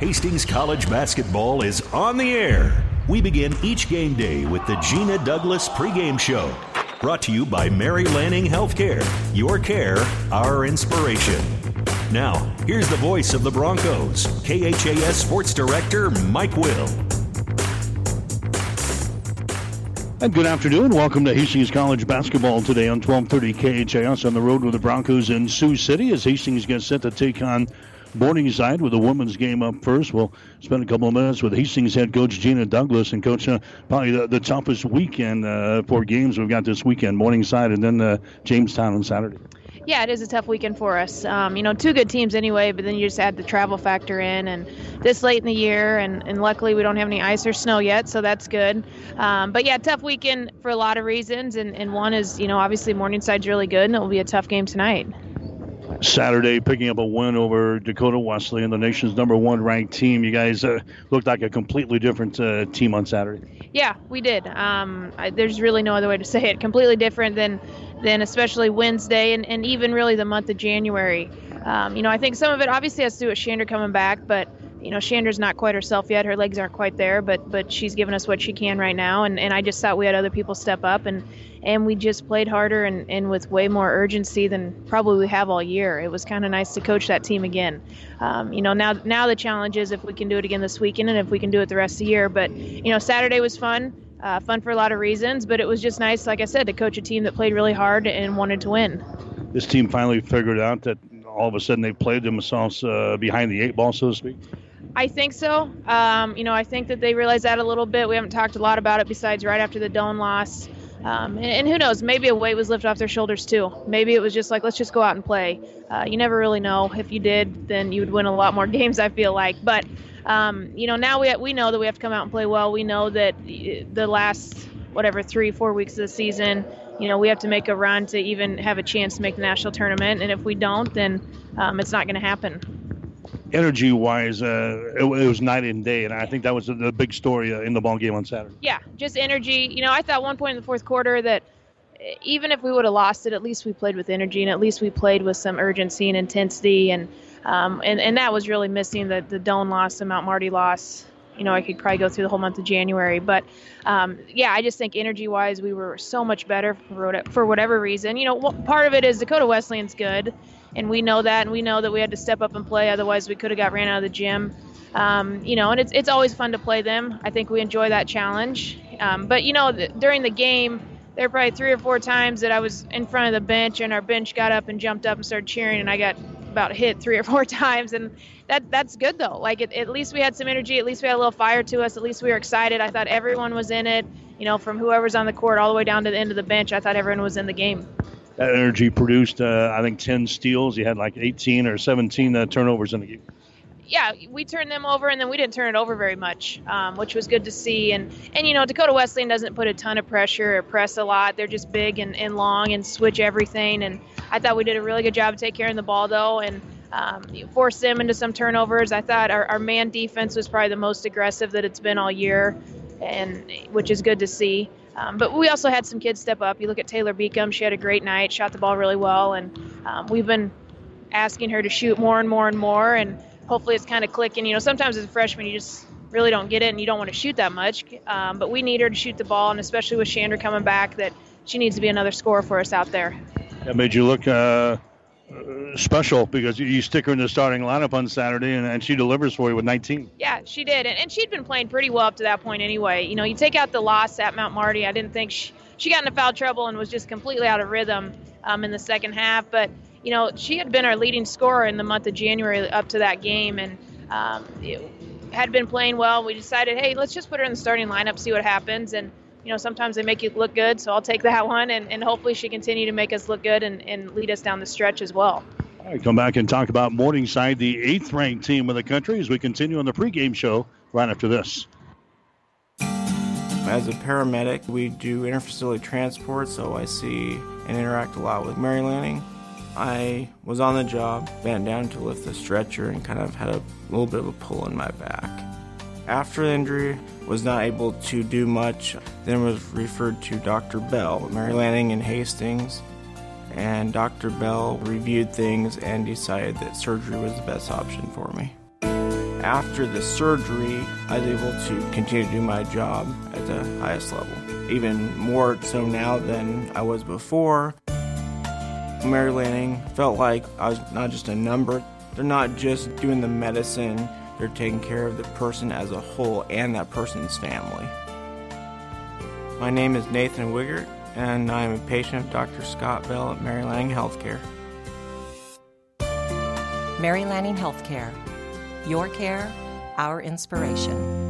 Hastings College basketball is on the air. We begin each game day with the Gina Douglas pregame show. Brought to you by Mary Lanning Healthcare. Your care, our inspiration. Now, here's the voice of the Broncos, KHAS Sports Director Mike Will. And good afternoon. Welcome to Hastings College basketball today on 1230 KHAS on the road with the Broncos in Sioux City as Hastings gets set to take on Morningside with the women's game up first. We'll spend a couple of minutes with Hastings head coach Gina Douglas and coach uh, probably the, the, toughest weekend uh, for games we've got this weekend, Morningside and then uh, Jamestown on Saturday. Yeah, it is a tough weekend for us. Um, you know, two good teams anyway, but then you just add the travel factor in, and this late in the year, and, and luckily we don't have any ice or snow yet, so that's good. Um, but yeah, tough weekend for a lot of reasons, and, and one is, you know, obviously Morningside's really good, and it will be a tough game tonight. Saturday, picking up a win over Dakota Wesleyan, the nation's number one ranked team. You guys uh, looked like a completely different uh, team on Saturday. Yeah, we did. Um, I, there's really no other way to say it. Completely different than, than especially Wednesday and, and even really the month of January. Um, you know, I think some of it obviously has to do with Chandra coming back, but you know, Chandra's not quite herself yet. Her legs aren't quite there, but but she's given us what she can right now. And, and I just thought we had other people step up and and we just played harder and, and with way more urgency than probably we have all year. It was kind of nice to coach that team again. Um, you know, now now the challenge is if we can do it again this weekend and if we can do it the rest of the year. But you know, Saturday was fun. Uh, fun for a lot of reasons, but it was just nice, like I said, to coach a team that played really hard and wanted to win. This team finally figured out that all of a sudden they played themselves uh, behind the eight ball, so to speak. I think so. Um, you know, I think that they realize that a little bit. We haven't talked a lot about it besides right after the Doane loss. Um, and, and, who knows? Maybe a weight was lifted off their shoulders too. Maybe it was just like, let's just go out and play. Uh, you never really know. If you did, then you would win a lot more games. I feel like. But um, you know, now we we know that we have to come out and play well. We know that the last whatever three four weeks of the season, you know, we have to make a run to even have a chance to make the national tournament. And if we don't, then um, it's not going to happen energy wise, uh, it, it, was night and day, and I think that was the big story uh, in the ball game on Saturday. Yeah, just energy. You know, I thought one point in the fourth quarter that eh, even if we would have lost it, at least we played with energy, and at least we played with some urgency and intensity, and um, and and that was really missing. The the Doane loss, the Mount Marty loss. You know, I could probably go through the whole month of January, but um, yeah, I just think energy-wise, we were so much better for for whatever reason. You know, part of it is Dakota Wesleyan's good and we know that, and we know that we had to step up and play. Otherwise, we could have got ran out of the gym. Um, you know, and it's it's always fun to play them. I think we enjoy that challenge. Um, but you know, th- during the game, there were probably three or four times that I was in front of the bench, and our bench got up and jumped up and started cheering, and I got about hit three or four times, and that that's good though. Like it, at least we had some energy, at least we had a little fire to us, at least we were excited. I thought everyone was in it. You know, from whoever's on the court all the way down to the end of the bench, I thought everyone was in the game that energy produced, uh, I think, 10 steals. He had like 18 or 17 uh, turnovers in the game. Yeah, we turned them over, and then we didn't turn it over very much, um, which was good to see. And and you know, Dakota Wesleyan doesn't put a ton of pressure or press a lot. They're just big and, and long and switch everything. And I thought we did a really good job of taking care of the ball, though, and um, forced them into some turnovers. I thought our, our man defense was probably the most aggressive that it's been all year, and which is good to see. Um, but we also had some kids step up. You look at Taylor Beacom; she had a great night, shot the ball really well, and um, we've been asking her to shoot more and more and more, and hopefully it's kind of clicking. You know, sometimes as a freshman, you just really don't get it, and you don't want to shoot that much. Um, but we need her to shoot the ball, and especially with Chandra coming back, that she needs to be another scorer for us out there. That made you look uh, special because you stick her in the starting lineup on Saturday and, and she delivers for you with 19. Yeah, she did. And, and she'd been playing pretty well up to that point anyway. You know, you take out the loss at Mount Marty, I didn't think she, she got into foul trouble and was just completely out of rhythm um, in the second half. But, you know, she had been our leading scorer in the month of January up to that game and um, had been playing well. We decided, hey, let's just put her in the starting lineup, see what happens. And, you know, sometimes they make you look good, so I'll take that one, and, and hopefully she continue to make us look good and, and lead us down the stretch as well. All right, come back and talk about Morningside, the eighth ranked team of the country, as we continue on the pregame show right after this. As a paramedic, we do interfacility transport, so I see and interact a lot with Mary Lanning. I was on the job, bent down to lift the stretcher, and kind of had a little bit of a pull in my back. After the injury, was not able to do much, then was referred to Dr. Bell, Mary Lanning in Hastings, and Dr. Bell reviewed things and decided that surgery was the best option for me. after the surgery, I was able to continue to do my job at the highest level. Even more so now than I was before. Mary Lanning felt like I was not just a number. They're not just doing the medicine, they're taking care of the person as a whole and that person's family. My name is Nathan Wiggert, and I am a patient of Dr. Scott Bell at Mary Lanning Healthcare. Mary Lanning Healthcare. Your care, our inspiration.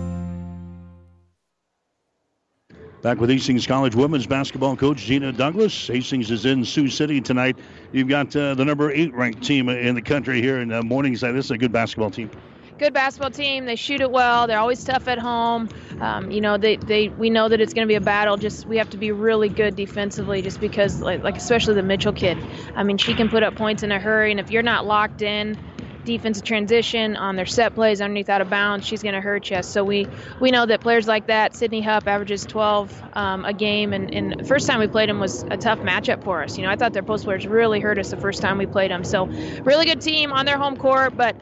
Back with Hastings College women's basketball coach Gina Douglas. Hastings is in Sioux City tonight. You've got uh, the number eight ranked team in the country here in uh, Morningside. This is a good basketball team good basketball team. They shoot it well. They're always tough at home. Um, you know, they, they we know that it's going to be a battle. Just we have to be really good defensively, just because like, like especially the Mitchell kid. I mean, she can put up points in a hurry, and if you're not locked in, defensive transition on their set plays underneath out of bounds, she's going to hurt you. So we we know that players like that, Sydney Hupp averages 12 um, a game, and, and first time we played them was a tough matchup for us. You know, I thought their post players really hurt us the first time we played them. So really good team on their home court, but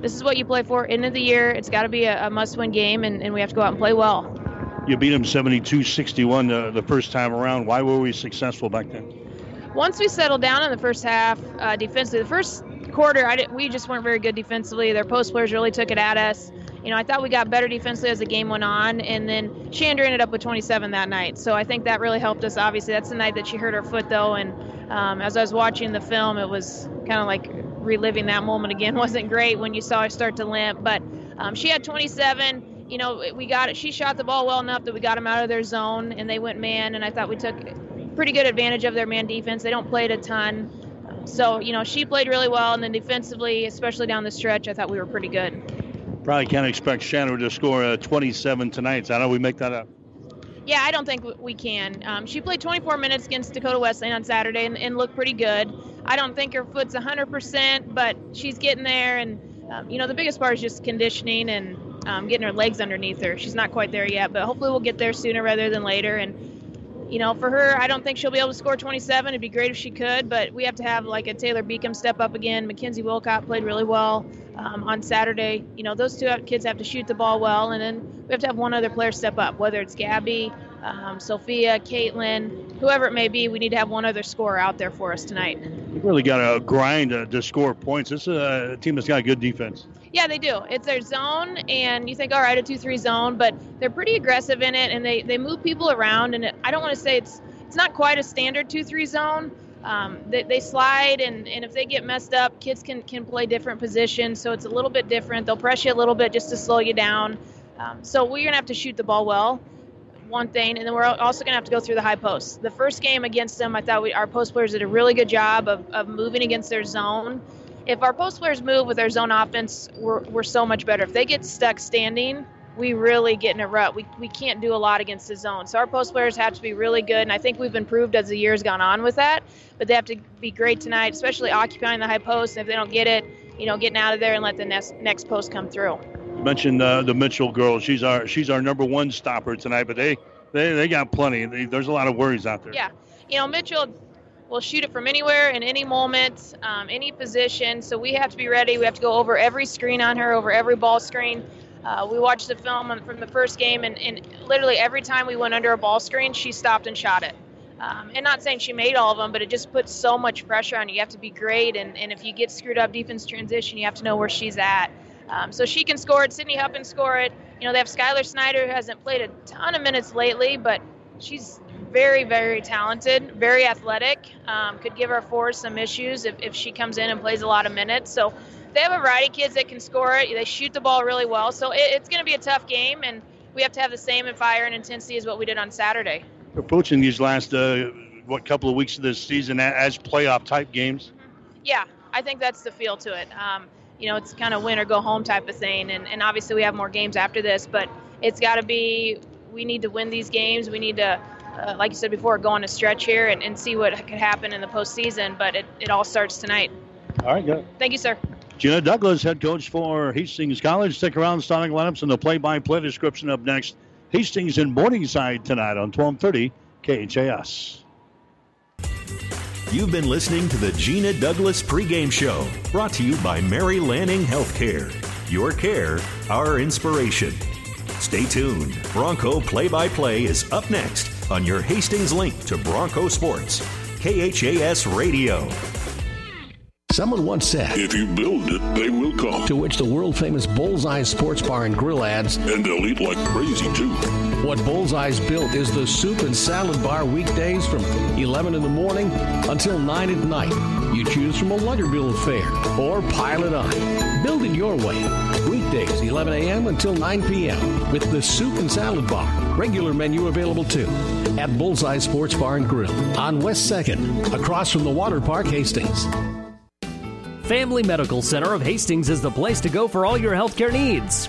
this is what you play for. End of the year, it's got to be a, a must-win game, and, and we have to go out and play well. You beat them 72-61 uh, the first time around. Why were we successful back then? Once we settled down in the first half uh, defensively, the first quarter, I did, we just weren't very good defensively. Their post players really took it at us. You know, I thought we got better defensively as the game went on, and then Chandra ended up with 27 that night. So I think that really helped us. Obviously, that's the night that she hurt her foot, though, and um, as I was watching the film, it was kind of like reliving that moment again wasn't great when you saw her start to limp. But um, she had 27. You know, we got it. She shot the ball well enough that we got them out of their zone and they went man. And I thought we took pretty good advantage of their man defense. They don't play it a ton. So, you know, she played really well. And then defensively, especially down the stretch, I thought we were pretty good. Probably can't expect Shannon to score uh, 27 tonight. So how do we make that up? Yeah, I don't think we can. Um, she played 24 minutes against Dakota Wesleyan on Saturday and, and, looked pretty good. I don't think her foot's 100%, but she's getting there. And, um, you know, the biggest part is just conditioning and um, getting her legs underneath her. She's not quite there yet, but hopefully we'll get there sooner rather than later. And, you know, for her, I don't think she'll be able to score 27. It'd be great if she could, but we have to have like a Taylor Beacom step up again. Mackenzie Wilcott played really well um, on Saturday. You know, those two kids have to shoot the ball well, and then we have to have one other player step up, whether it's Gabby, um, Sophia, Caitlin, whoever it may be. We need to have one other scorer out there for us tonight. You really got to grind to, to score points. This is a team that's got a good defense. Yeah, they do. It's their zone, and you think, all right, a two-three zone, but they're pretty aggressive in it, and they, they move people around. And it, I don't want to say it's it's not quite a standard two-three zone, um, they, they, slide and, and if they get messed up kids can, can play different positions so it's a little bit different they'll press you a little bit just to slow you down um, so we're going to have to shoot the ball well one thing and then we're also going to have to go through the high posts the first game against them i thought we, our post players did a really good job of, of moving against their zone if our post players move with their zone offense we're, we're so much better if they get stuck standing we really get in a rut. We, we can't do a lot against the zone. So our post players have to be really good, and I think we've improved as the year's gone on with that. But they have to be great tonight, especially occupying the high post. And if they don't get it, you know, getting out of there and let the next next post come through. Mentioned the Mitchell girl. She's our she's our number one stopper tonight, but they they, they got plenty. They, there's a lot of worries out there. Yeah, you know Mitchell will shoot it from anywhere in any moment, um, any position. So we have to be ready. We have to go over every screen on her, over every ball screen. Uh, we watched the film from the first game, and, and, literally every time we went under a ball screen, she stopped and shot it. Um, and not saying she made all of them, but it just puts so much pressure on you. You have to be great, and, and if you get screwed up defense transition, you have to know where she's at. Um, so she can score it. Sydney Hupp can score it. You know, they have Skylar Snyder, who hasn't played a ton of minutes lately, but she's very, very talented, very athletic. Um, could give our force some issues if, if she comes in and plays a lot of minutes. So they have a variety of kids that can score it. They shoot the ball really well. So it, it's going to be a tough game, and we have to have the same fire and intensity as what we did on Saturday. We're approaching these last uh, what couple of weeks of this season as playoff type games. Yeah, I think that's the feel to it. Um, you know, it's kind of win or go home type of thing, and, and obviously we have more games after this, but it's got to be. We need to win these games. We need to uh, like you said before, go on a stretch here and, and see what could happen in the postseason. But it, it all starts tonight. All right, good. Thank you, sir. Gina Douglas, head coach for Hastings College. Stick around, starting lineups and the play-by-play description up next. Hastings in Morningside tonight on 1230 KHAS. You've been listening to the Gina Douglas pregame show, brought to you by Mary Lanning Healthcare. Your care, our inspiration. Stay tuned. Bronco Play by Play is up next on your Hastings link to Bronco Sports, KHAS Radio. Someone once said, If you build it, they will come. To which the world famous Bullseye Sports Bar and Grill adds, And they'll eat like crazy, too. What Bullseye's built is the soup and salad bar weekdays from 11 in the morning until 9 at night. You choose from a Luggerville fare or pile it on. Build it your way. Weekdays, 11 a.m. until 9 p.m. with the soup and salad bar. Regular menu available too at Bullseye Sports Bar and Grill on West 2nd, across from the Water Park, Hastings. Family Medical Center of Hastings is the place to go for all your healthcare needs.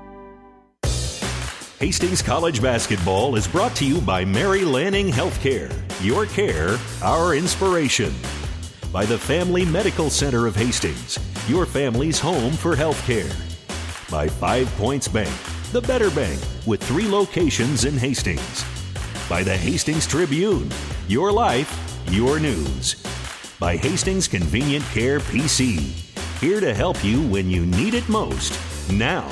Hastings College basketball is brought to you by Mary Lanning Healthcare. Your care, our inspiration. By the Family Medical Center of Hastings, your family's home for healthcare. By Five Points Bank, the better bank with three locations in Hastings. By the Hastings Tribune, your life, your news. By Hastings Convenient Care PC, here to help you when you need it most, now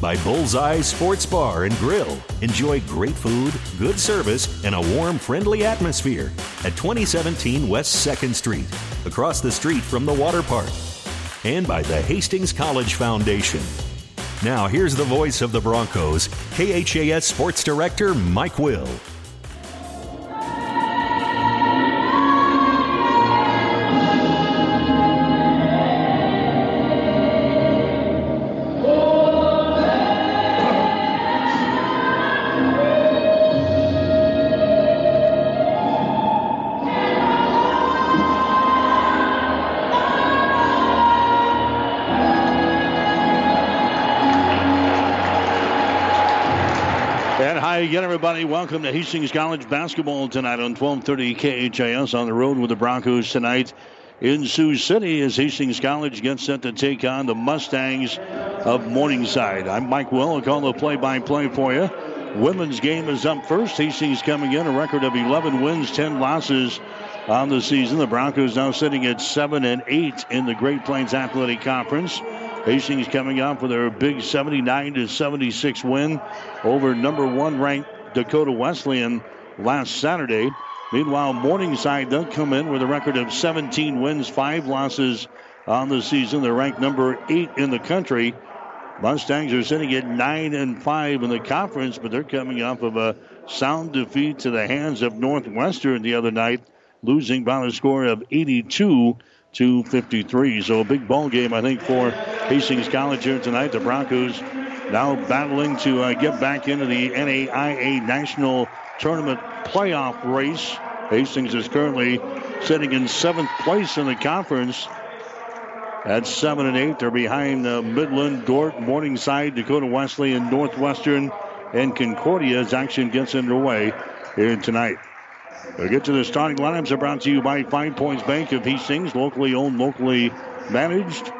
by Bullseye Sports Bar and Grill. Enjoy great food, good service, and a warm, friendly atmosphere at 2017 West 2nd Street, across the street from the water park. And by the Hastings College Foundation. Now, here's the voice of the Broncos, KHAS Sports Director Mike Will. Everybody. Welcome to Hastings College basketball tonight on 1230 KHAS on the road with the Broncos tonight in Sioux City as Hastings College gets set to take on the Mustangs of Morningside. I'm Mike Will. I'll call the play-by-play for you. Women's game is up first. Hastings coming in a record of 11 wins, 10 losses on the season. The Broncos now sitting at 7 and 8 in the Great Plains Athletic Conference. Hastings coming out for their big 79 to 76 win over number one ranked Dakota Wesleyan last Saturday. Meanwhile, Morningside does come in with a record of 17 wins, five losses on the season. They're ranked number eight in the country. Mustangs are sitting at nine and five in the conference, but they're coming off of a sound defeat to the hands of Northwestern the other night, losing by a score of 82 to 53. So a big ball game, I think, for Hastings College here tonight. The Broncos now battling to uh, get back into the NAIA National Tournament playoff race. Hastings is currently sitting in seventh place in the conference. At seven and eight, they're behind uh, Midland, Dordt, Morningside, Dakota Wesleyan, and Northwestern, and Concordia as action gets underway here tonight. We'll get to the starting lineups. Are brought to you by Five Points Bank of Hastings, locally owned, locally managed,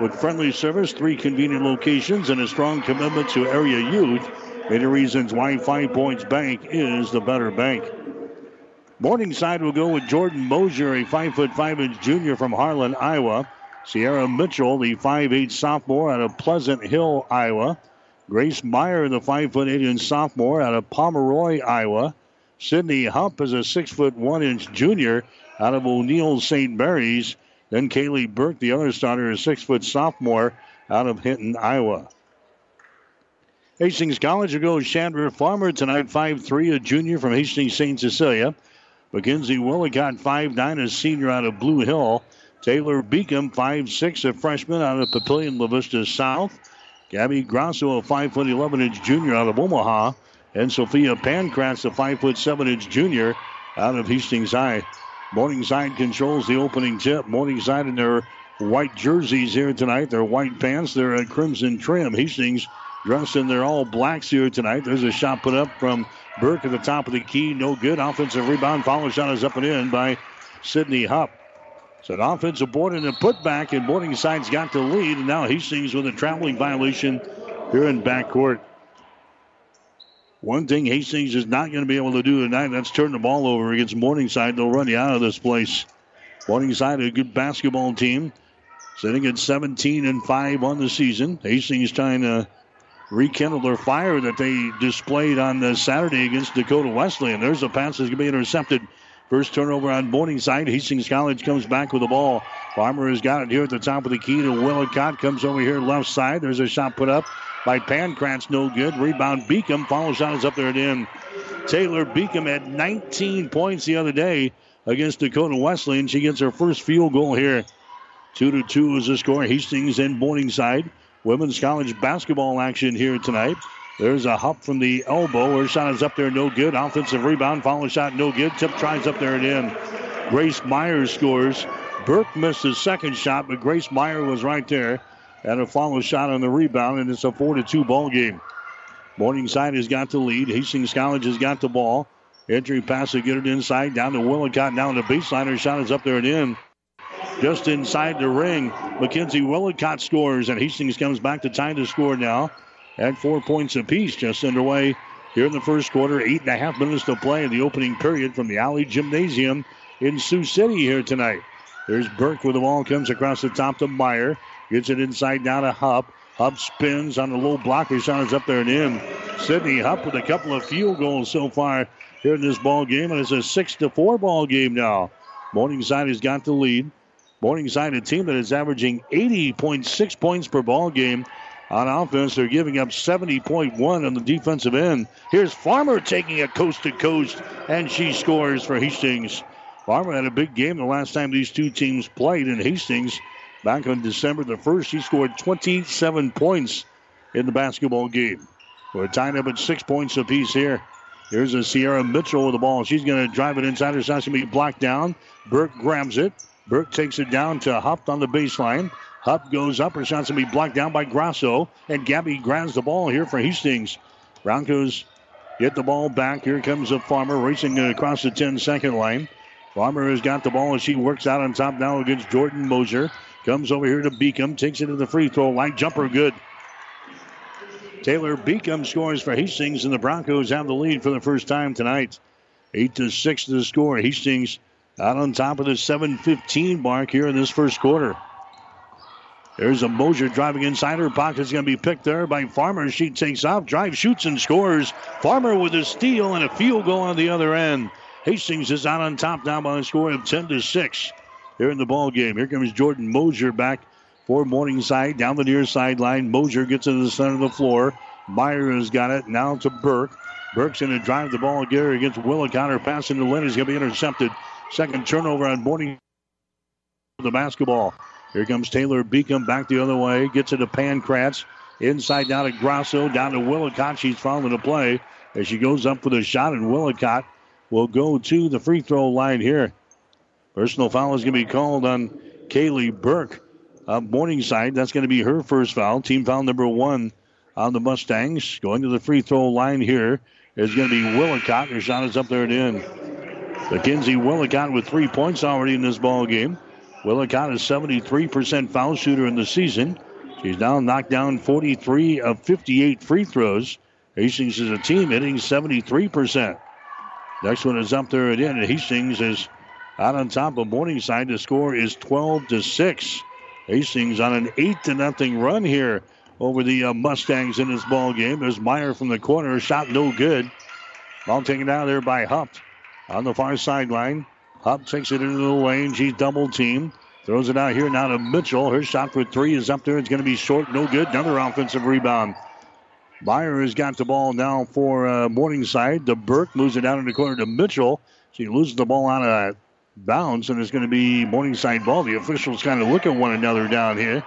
with friendly service, three convenient locations, and a strong commitment to area youth. Many reasons why Five Points Bank is the better bank. Morningside will go with Jordan Mosier, a five foot five inch junior from Harlan, Iowa. Sierra Mitchell, the five eight sophomore out of Pleasant Hill, Iowa. Grace Meyer, the five foot eight inch sophomore out of Pomeroy, Iowa. Sydney Hupp is a six foot one inch junior out of O'Neill St. Mary's. Then Kaylee Burke, the other starter, is six foot sophomore out of Hinton, Iowa. Hastings College will go Chandra Farmer tonight, 5'3, a junior from Hastings St. Cecilia. Mackenzie Willicott, 5'9, a senior out of Blue Hill. Taylor Beacom, 5'6, a freshman out of Papillion La Vista South. Gabby Grasso, a 5'11 inch junior out of Omaha. And Sophia Pankratz, a 5'7 inch junior out of Hastings High. Morningside controls the opening tip. Morningside in their white jerseys here tonight. Their white pants, their uh, crimson trim. Hastings dressed in their all blacks here tonight. There's a shot put up from Burke at the top of the key. No good. Offensive rebound. Follow shot is up and in by Sydney Hupp. So an offensive board and a putback, and Morningside's got the lead. And now Hastings with a traveling violation here in backcourt. One thing Hastings is not going to be able to do tonight, that's turn the ball over against Morningside. They'll run you out of this place. Morningside, a good basketball team, sitting at 17 and 5 on the season. Hastings trying to rekindle their fire that they displayed on the Saturday against Dakota Wesleyan. There's a pass that's going to be intercepted. First turnover on Morningside. Hastings College comes back with the ball. Farmer has got it here at the top of the key to Willicott. Comes over here left side. There's a shot put up by Pankratz. No good. Rebound Beacom. Follow shot is up there and in. Taylor Beacom had 19 points the other day against Dakota Wesleyan. She gets her first field goal here. Two to two is the score. Hastings and Morningside. Women's college basketball action here tonight. There's a Hupp from the elbow. Her shot is up there, no good. Offensive rebound, follow shot, no good. Tip tries up there and in. Grace Myers scores. Burke missed his second shot, but Grace Meyer was right there. And a follow shot on the rebound, and it's a 4 to 2 ball game. Morningside has got the lead. Hastings College has got the ball. Entry pass to get it inside, down to Willicott, down the baseline. Her shot is up there and in. Just inside the ring, Mackenzie Willicott scores, and Hastings comes back to tie the score now at four points apiece. Just underway here in the first quarter. Eight and a half minutes to play in the opening period from the Allee Gymnasium in Sioux City here tonight. There's Burke with the ball, comes across the top to Meyer. Gets it inside down to Hupp. Hupp spins on the low blocker shot is up there and in. Sydney Hupp with a couple of field goals so far here in this ball game, and it's a six to four ball game now. Morningside has got the lead. Morningside, a team that is averaging 80.6 points per ball game on offense. They're giving up 70.1 on the defensive end. Here's Farmer taking a coast to coast, and she scores for Hastings. Farmer had a big game the last time these two teams played in Hastings. Back on December the 1st, he scored 27 points in the basketball game. We're tied up at six points apiece here. Here's a Sierra Mitchell with the ball. She's going to drive it inside her shot's going to be blocked down. Burke grabs it. Burke takes it down to Hupp on the baseline. Hupp goes up. Her shot's going to be blocked down by Grasso. And Gabby grabs the ball here for Hastings. Broncos get the ball back. Here comes the Farmer racing across the 10 second line. Farmer has got the ball as she works out on top now against Jordan Mosier. Comes over here to Beacom. Takes it to the free throw line. Jumper good. Taylor Beacom scores for Hastings, and the Broncos have the lead for the first time tonight. 8 to 6 to the score. Hastings out on top of the 7-15 mark here in this first quarter. There's a Mosier driving inside her pocket's going to be picked there by Farmer. She takes off, drives, shoots, and scores. Farmer with a steal and a field goal on the other end. Hastings is out on top now by a score of 10 to 6 here in the ball game. Here comes Jordan Mosier back for Morningside down the near sideline. Mosier gets into the center of the floor. Meyer has got it now to Burke. Burke's going to drive the ball again against Willicott. Her pass into is going to be intercepted. Second turnover on Morning. The basketball. Here comes Taylor Beacom back the other way. Gets it to Pankratz. Inside down to Grasso. Down to Willicott. She's following the play as she goes up for the shot. And Willicott will go to the free throw line here. Personal foul is going to be called on Kaylee Burke of Morningside. That's going to be her first foul. Team foul number one on the Mustangs. Going to the free throw line here is going to be Willicott. Her shot is up there and in. Mackenzie Willicott with three points already in this ball game. Willicott is 73% foul shooter in the season. She's now knocked down 43 of 58 free throws. Hastings is a team hitting 73%. Next one is up there and in. Hastings is out on top of Morningside. The score is 12 to 6. Hastings on an 8 to nothing run here over the uh, Mustangs in this ball game. There's Meyer from the corner. Shot no good. Ball taken out there by Hupp on the far sideline. Hupp takes it into the lane. She's double teamed. Throws it out here now to Mitchell. Her shot for three is up there. It's going to be short. No good. Another offensive rebound. Meyer has got the ball now for uh, Morningside. The Burke moves it down in the corner to Mitchell. She loses the ball out of bounds, and it's going to be Morningside ball. The officials kind of look at one another down here,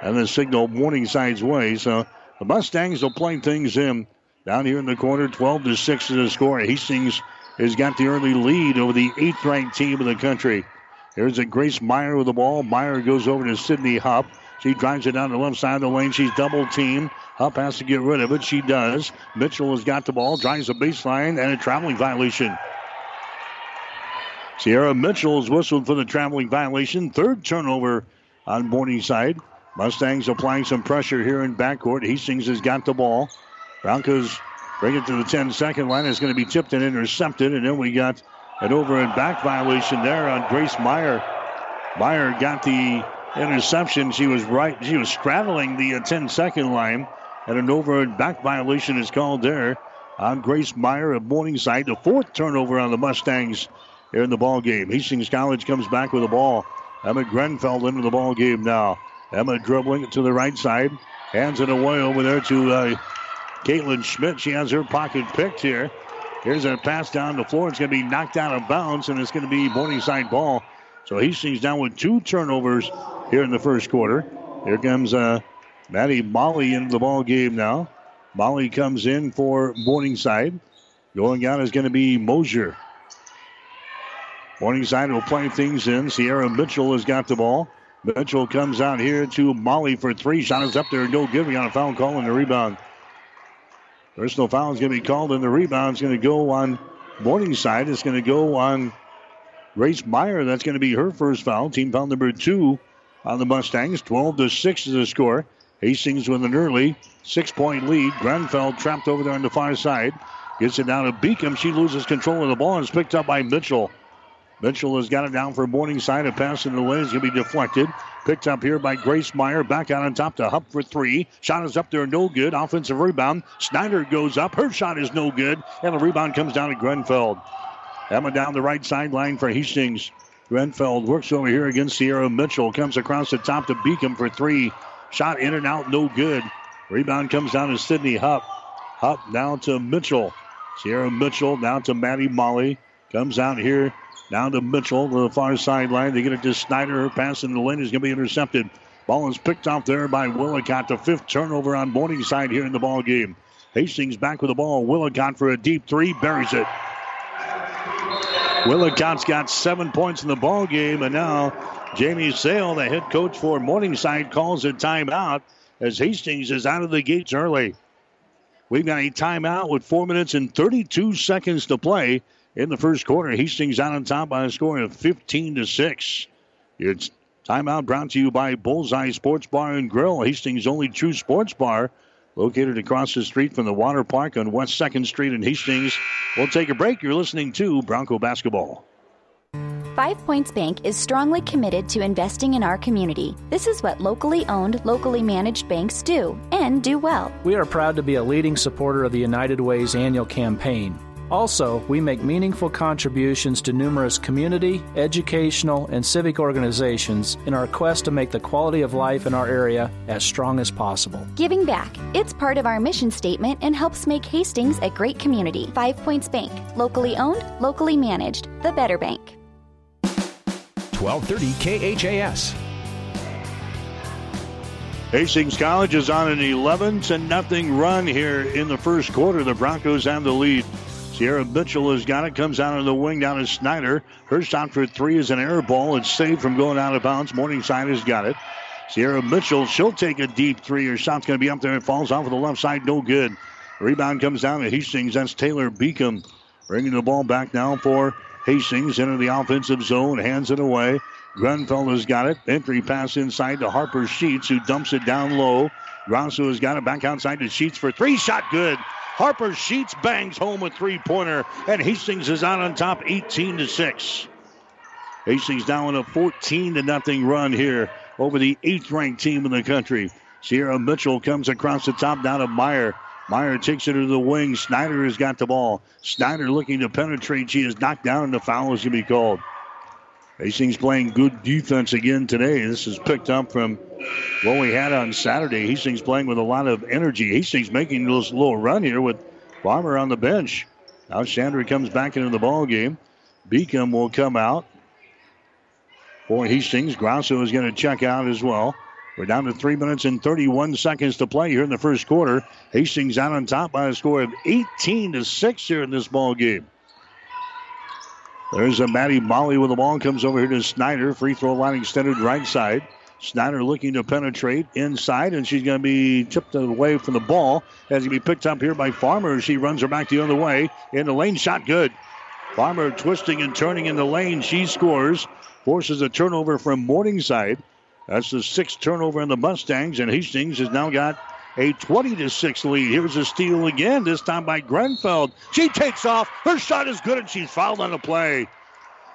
and then signal Morningside's way. So the Mustangs will play things in down here in the corner. 12 to 6 is the score. Hastings has got the early lead over the eighth ranked team in the country. Here's a Grace Meyer with the ball. Meyer goes over to Sydney Hupp. She drives it down the left side of the lane. She's double teamed. Hupp has to get rid of it. She does. Mitchell has got the ball, drives the baseline, and a traveling violation. Sierra Mitchell is whistled for the traveling violation. Third turnover on Morningside. Mustangs applying some pressure here in backcourt. Hastings has got the ball. Broncos bring it to the 10 second line. It's going to be tipped and intercepted. And then we got an over and back violation there on Grace Meyer. Meyer got the interception. She was right. She was straddling the uh, 10 second line. And an over and back violation is called there on Grace Meyer of Morningside. The fourth turnover on the Mustangs in the ball game. Hastings College comes back with the ball. Emma Grenfell into the ball game now. Emma dribbling it to the right side. Hands it away over there to uh, Caitlin Schmidt. She has her pocket picked here. Here's a pass down the floor. It's going to be knocked out of bounds, and it's going to be Morningside ball. So Hastings down with two turnovers here in the first quarter. Here comes uh, Maddie Molly into the ball game now. Molly comes in for Morningside. Going out is going to be Mosier. Morningside will play things in. Sierra Mitchell has got the ball. Mitchell comes out here to Molly for three. Shot is up there, no good. We got a foul call in the rebound. Personal foul is going to be called, and the rebound is going to go on Morningside. It's going to go on Grace Meyer. That's going to be her first foul. Team foul number two on the Mustangs. 12 to 6 is the score. Hastings with an early six point lead. Grenfell trapped over there on the far side. Gets it down to Beacom. She loses control of the ball and is picked up by Mitchell. Mitchell has got it down for Morningside. A pass in the lane is going to be deflected. Picked up here by Grace Meyer. Back out on top to Hupp for three. Shot is up there, no good. Offensive rebound. Snyder goes up. Her shot is no good. And the rebound comes down to Grenfell. Emma down the right sideline for Hastings. Grenfell works over here against Sierra Mitchell. Comes across the top to Beacom for three. Shot in and out, no good. Rebound comes down to Sydney Hupp. Hupp down to Mitchell. Sierra Mitchell down to Maddie Molly. Comes out here down to Mitchell to the far sideline. They get it to Snyder. Her pass in the lane is going to be intercepted. Ball is picked off there by Willicott. The fifth turnover on Morningside here in the ball game. Hastings back with the ball. Willicott for a deep three. Buries it. Willicott's got seven points in the ball game, and now Jamie Sale, the head coach for Morningside, calls a timeout as Hastings is out of the gates early. We've got a timeout with four minutes and 32 seconds to play in the first quarter. Hastings out on top by a score of 15 to 6. It's timeout brought to you by Bullseye Sports Bar and Grill, Hastings' only true sports bar, located across the street from the water park on West 2nd Street in Hastings. We'll take a break. You're listening to Bronco Basketball. Five Points Bank is strongly committed to investing in our community. This is what locally owned, locally managed banks do, and do well. We are proud to be a leading supporter of the United Way's annual campaign. Also, we make meaningful contributions to numerous community, educational, and civic organizations in our quest to make the quality of life in our area as strong as possible. Giving back. It's part of our mission statement and helps make Hastings a great community. Five Points Bank. Locally owned, locally managed. The better bank. 1230 KHAS. Hastings College is on an 11 to nothing run here in the first quarter. The Broncos have the lead. Sierra Mitchell has got it, comes out of the wing down to Snyder. Her shot for three is an air ball. It's saved from going out of bounds. Morningside has got it. Sierra Mitchell, she'll take a deep three. Her shot's going to be up there. It falls off of the left side. No good. Rebound comes down to Hastings. That's Taylor Beacom. Bringing the ball back now for Hastings into the offensive zone. Hands it away. Grenfell has got it. Entry pass inside to Harper Sheets, who dumps it down low. Grasso has got it back outside to Sheets for three. Shot good. Harper Sheets bangs home a three pointer, and Hastings is out on top 18 to 6. Hastings now in a 14 to nothing run here over the eighth ranked team in the country. Sierra Mitchell comes across the top down to Meyer. Meyer takes it to the wing. Snyder has got the ball. Snyder looking to penetrate. She is knocked down, and the foul is going to be called. Hastings playing good defense again today. This is picked up from what we had on Saturday. Hastings playing with a lot of energy. Hastings making this little run here with Farmer on the bench. Now Chandra comes back into the ball game. Beacom will come out for Hastings. Grasso is going to check out as well. We're down to three minutes and 31 seconds to play here in the first quarter. Hastings out on top by a score of 18 to 6 here in this ball game. There's a Maddie Molly with the ball. Comes over here to Snyder. Free throw line extended right side. Snyder looking to penetrate inside, and she's going to be tipped away from the ball. As to be picked up here by Farmer. She runs her back the other way. In the lane, shot good. Farmer twisting and turning in the lane. She scores. Forces a turnover from Morningside. That's the sixth turnover in the Mustangs, and Hastings has now got a 20 to 6 lead. Here's a steal again, this time by Grenfell. She takes off. Her shot is good, and she's fouled on the play.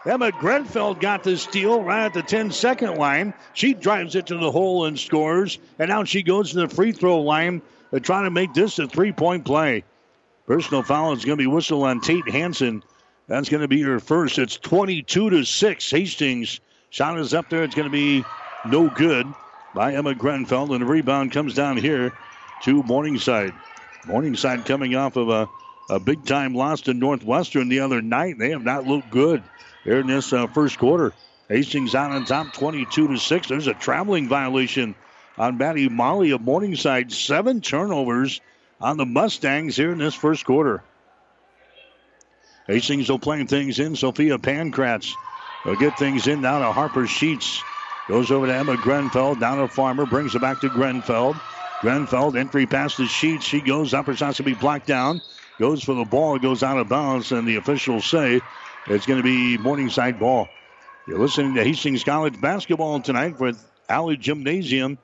Emma Grenfell got the steal right at the 10 second line. She drives it to the hole and scores. And now she goes to the free throw line uh, to try to make this a three point play. Personal foul is going to be whistled on Tate Hanson. That's going to be her first. It's 22 to 6. Hastings shot is up there. It's going to be no good by Emma Grenfell. And the rebound comes down here to Morningside. Morningside coming off of a, a big time loss to Northwestern the other night. They have not looked good here in this uh, first quarter. Hastings out on top 22 to 6. There's a traveling violation on Maddie Molly of Morningside. Seven turnovers on the Mustangs here in this first quarter. Hastings will play things in. Sophia Pankratz will get things in now to Harper Sheets. Goes over to Emma Grenfell, Down to Farmer. Brings it back to Grenfell. Grenfell, entry past the sheet. She goes up. Her shot's to be blocked down. Goes for the ball. Goes out of bounds. And the officials say it's going to be Morningside ball. You're listening to Hastings College basketball tonight with Allee Gymnasium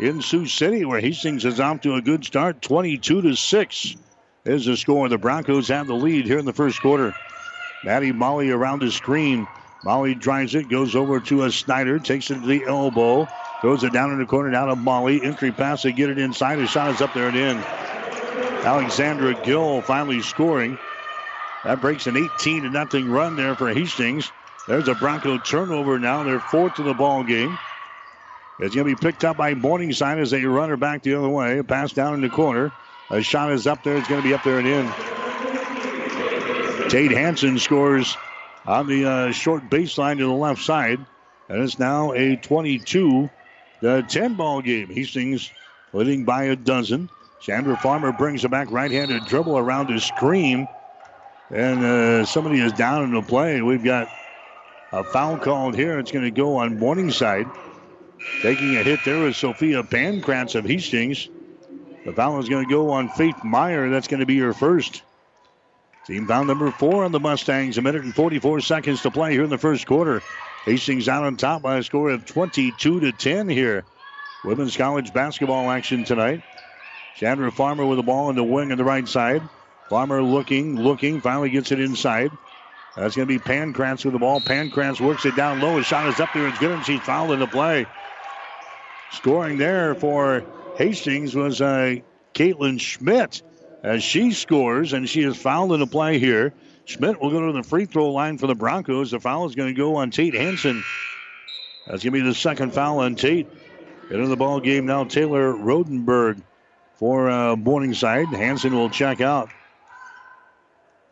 in Sioux City, where Hastings is off to a good start, 22 to six is the score. The Broncos have the lead here in the first quarter. Maddie Molly around the screen. Molly drives it, goes over to a Snyder, takes it to the elbow, throws it down in the corner, down to Molly. Entry pass to get it inside. His shot is up there and in. Alexandra Gill finally scoring. That breaks an 18 to nothing run there for Hastings. There's a Bronco turnover now. They're fourth in the ball game. It's going to be picked up by Morningside as they run her back the other way. A pass down in the corner. A shot is up there. It's going to be up there and in. Tate Hanson scores on the uh, short baseline to the left side. And it's now a 22 to 10 ball game. Hastings leading by a dozen. Chandra Farmer brings it back right handed dribble around the screen. And uh, somebody is down in the play. We've got a foul called here. It's going to go on Morningside. Taking a hit there is Sophia Pankratz of Hastings. The foul is going to go on Faith Meyer. That's going to be her first. Team foul number four on the Mustangs. A minute and 44 seconds to play here in the first quarter. Hastings out on top by a score of 22 to 10 here. Women's college basketball action tonight. Chandra Farmer with the ball in the wing on the right side. Farmer looking, looking, finally gets it inside. That's going to be Pankratz with the ball. Pankratz works it down low. His shot is up there. It's good, and she's fouled in the play. Scoring there for Hastings was uh, Caitlin Schmidt as she scores, and she is fouled in the play here. Schmidt will go to the free throw line for the Broncos. The foul is going to go on Tate Hanson. That's going to be the second foul on Tate. Into the ball game now, Taylor Rodenberg for uh, Morningside. Hanson will check out.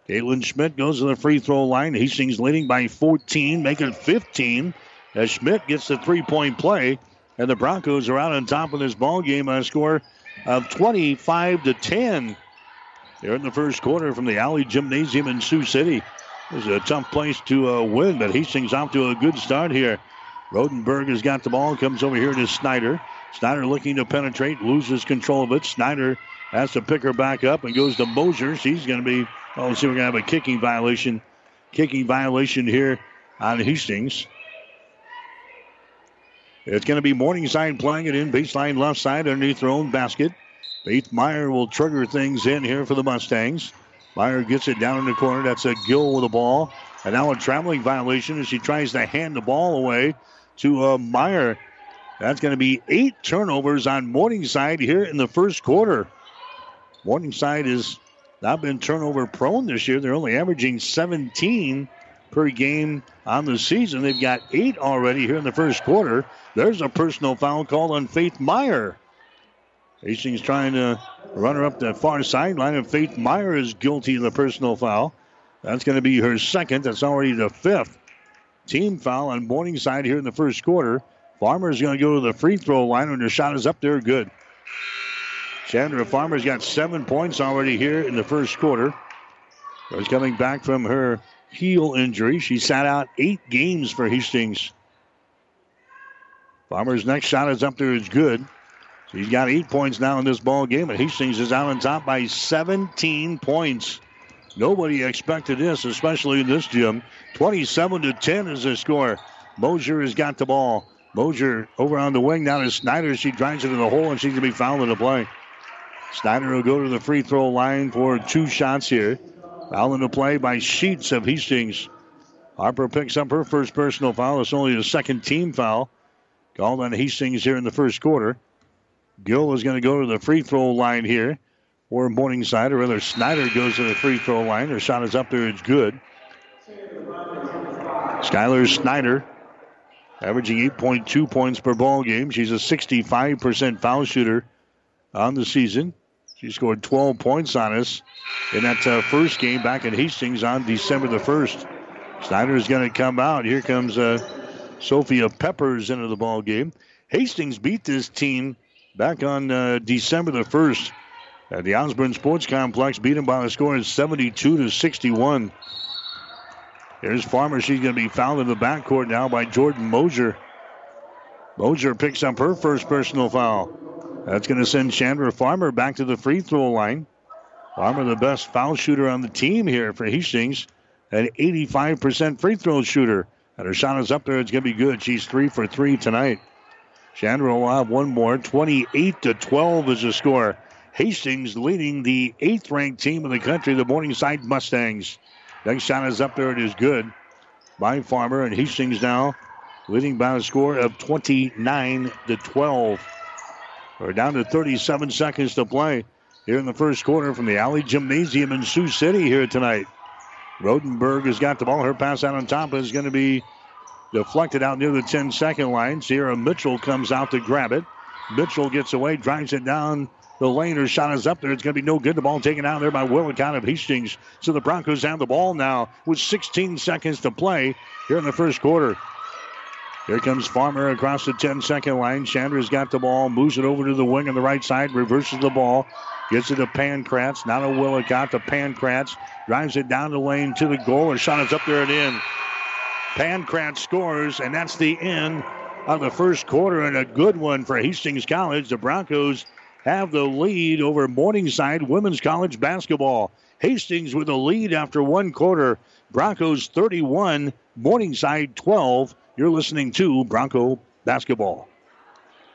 Caitlin Schmidt goes to the free throw line. Hastings leading by 14, making 15 as Schmidt gets the three point play. And the Broncos are out on top of this ball game on a score of 25 to 10. They're in the first quarter from the Allee Gymnasium in Sioux City. This is a tough place to uh, win, but Hastings off to a good start here. Rodenberg has got the ball, comes over here to Snyder. Snyder looking to penetrate, loses control of it. Snyder has to pick her back up and goes to Mosier. She's going to be, oh, let's see, we're going to have a kicking violation. Kicking violation here on Hastings. It's going to be Morningside playing it in baseline left side underneath their own basket. Faith Meyer will trigger things in here for the Mustangs. Meyer gets it down in the corner. That's a Gill with the ball. And now a traveling violation as she tries to hand the ball away to uh, Meyer. That's going to be eight turnovers on Morningside here in the first quarter. Morningside has not been turnover prone this year. They're only averaging 17 per game on the season. They've got eight already here in the first quarter. There's a personal foul called on Faith Meyer. Hastings trying to run her up the far sideline, and Faith Meyer is guilty of the personal foul. That's going to be her second. That's already the fifth team foul on Morningside here in the first quarter. Farmer is going to go to the free throw line, and her shot is up there good. Chandra Farmer's got seven points already here in the first quarter. She's coming back from her heel injury. She sat out eight games for Hastings. Farmer's next shot is up there. It's good. He's got eight points now in this ball game, and Hastings is out on top by 17 points. Nobody expected this, especially in this gym. 27 to 10 is the score. Mosier has got the ball. Mosier over on the wing now to Snyder. She drives it in the hole, and she's going to be fouled in the play. Snyder will go to the free throw line for two shots here. Foul in the play by Sheets of Hastings. Harper picks up her first personal foul. It's only the second team foul. Called on Hastings here in the first quarter. Gill is going to go to the free throw line here for Morningside, or rather, Snyder goes to the free throw line. Her shot is up there, it's good. Skylar Snyder averaging 8.2 points per ball game. She's a 65% foul shooter on the season. She scored 12 points on us in that uh, first game back at Hastings on December the 1st. Snyder is going to come out. Here comes uh, Sophia Peppers into the ball game. Hastings beat this team back on uh, December the 1st at the Osborne Sports Complex. Beat them by a score of 72 to 61. Here's Farmer. She's going to be fouled in the backcourt now by Jordan Mosier. Mosier picks up her first personal foul. That's going to send Chandra Farmer back to the free throw line. Farmer, the best foul shooter on the team here for Hastings, an 85% free throw shooter. And her shot is up there. It's going to be good. She's three for three tonight. Chandra will have one more. 28 to 12 is the score. Hastings leading the eighth ranked team in the country, the Morningside Mustangs. Next shot is up there. It is good by Farmer. And Hastings now leading by a score of 29 to 12. We're down to 37 seconds to play here in the first quarter from the Allee Gymnasium in Sioux City here tonight. Rodenberg has got the ball. Her pass out on top is going to be deflected out near the 10 second line. Sierra Mitchell comes out to grab it. Mitchell gets away, drives it down the lane. Her shot is up there. It's going to be no good. The ball taken out there by Willicott of Hastings. So the Broncos have the ball now with 16 seconds to play here in the first quarter. Here comes Farmer across the 10 second line. Chandra's got the ball, moves it over to the wing on the right side, reverses the ball, gets it to Pankratz. Now to Willicott to Pankratz. Drives it down the lane to the goal. Her shot is up there and in. Pankratz scores, and that's the end of the first quarter, and a good one for Hastings College. The Broncos have the lead over Morningside Women's College basketball. Hastings with a lead after one quarter. Broncos 31, Morningside 12. You're listening to Bronco Basketball.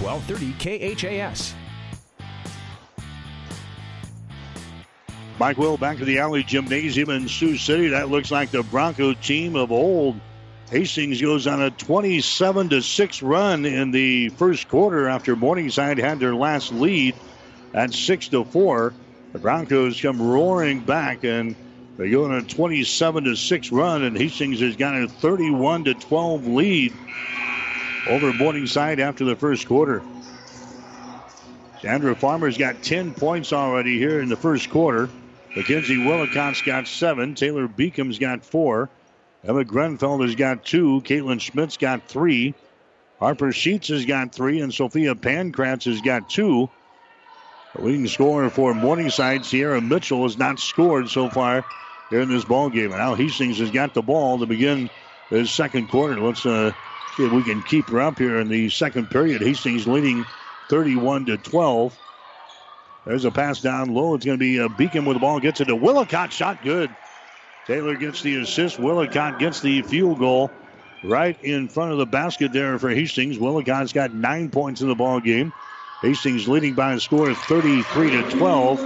1230 KHAS. Mike Will back to the Allee Gymnasium in Sioux City. That looks like the Bronco team of old. Hastings goes on a 27 to 6 run in the first quarter after Morningside had their last lead at 6 to 4. The Broncos come roaring back and they go on a 27 to 6 run, and Hastings has got a 31 to 12 lead over Morningside after the first quarter. Chandra Farmer's got 10 points already here in the first quarter. Mackenzie Willicott's got seven. Taylor Beacom's got four. Emma Grenfell has got two. Caitlin Schmidt's got three. Harper Sheets has got three. And Sophia Pankratz has got two. The leading scorer for Morningside, Sierra Mitchell, has not scored so far here in this ball game. Now Hastings has got the ball to begin his second quarter. Let's uh, if we can keep her up here in the second period. Hastings leading 31 to 12. There's a pass down low. It's going to be a Beacom with the ball. Gets it to Willicott. Shot good. Taylor gets the assist. Willicott gets the field goal right in front of the basket there for Hastings. Willicott's got nine points in the ball game. Hastings leading by a score of 33 to 12.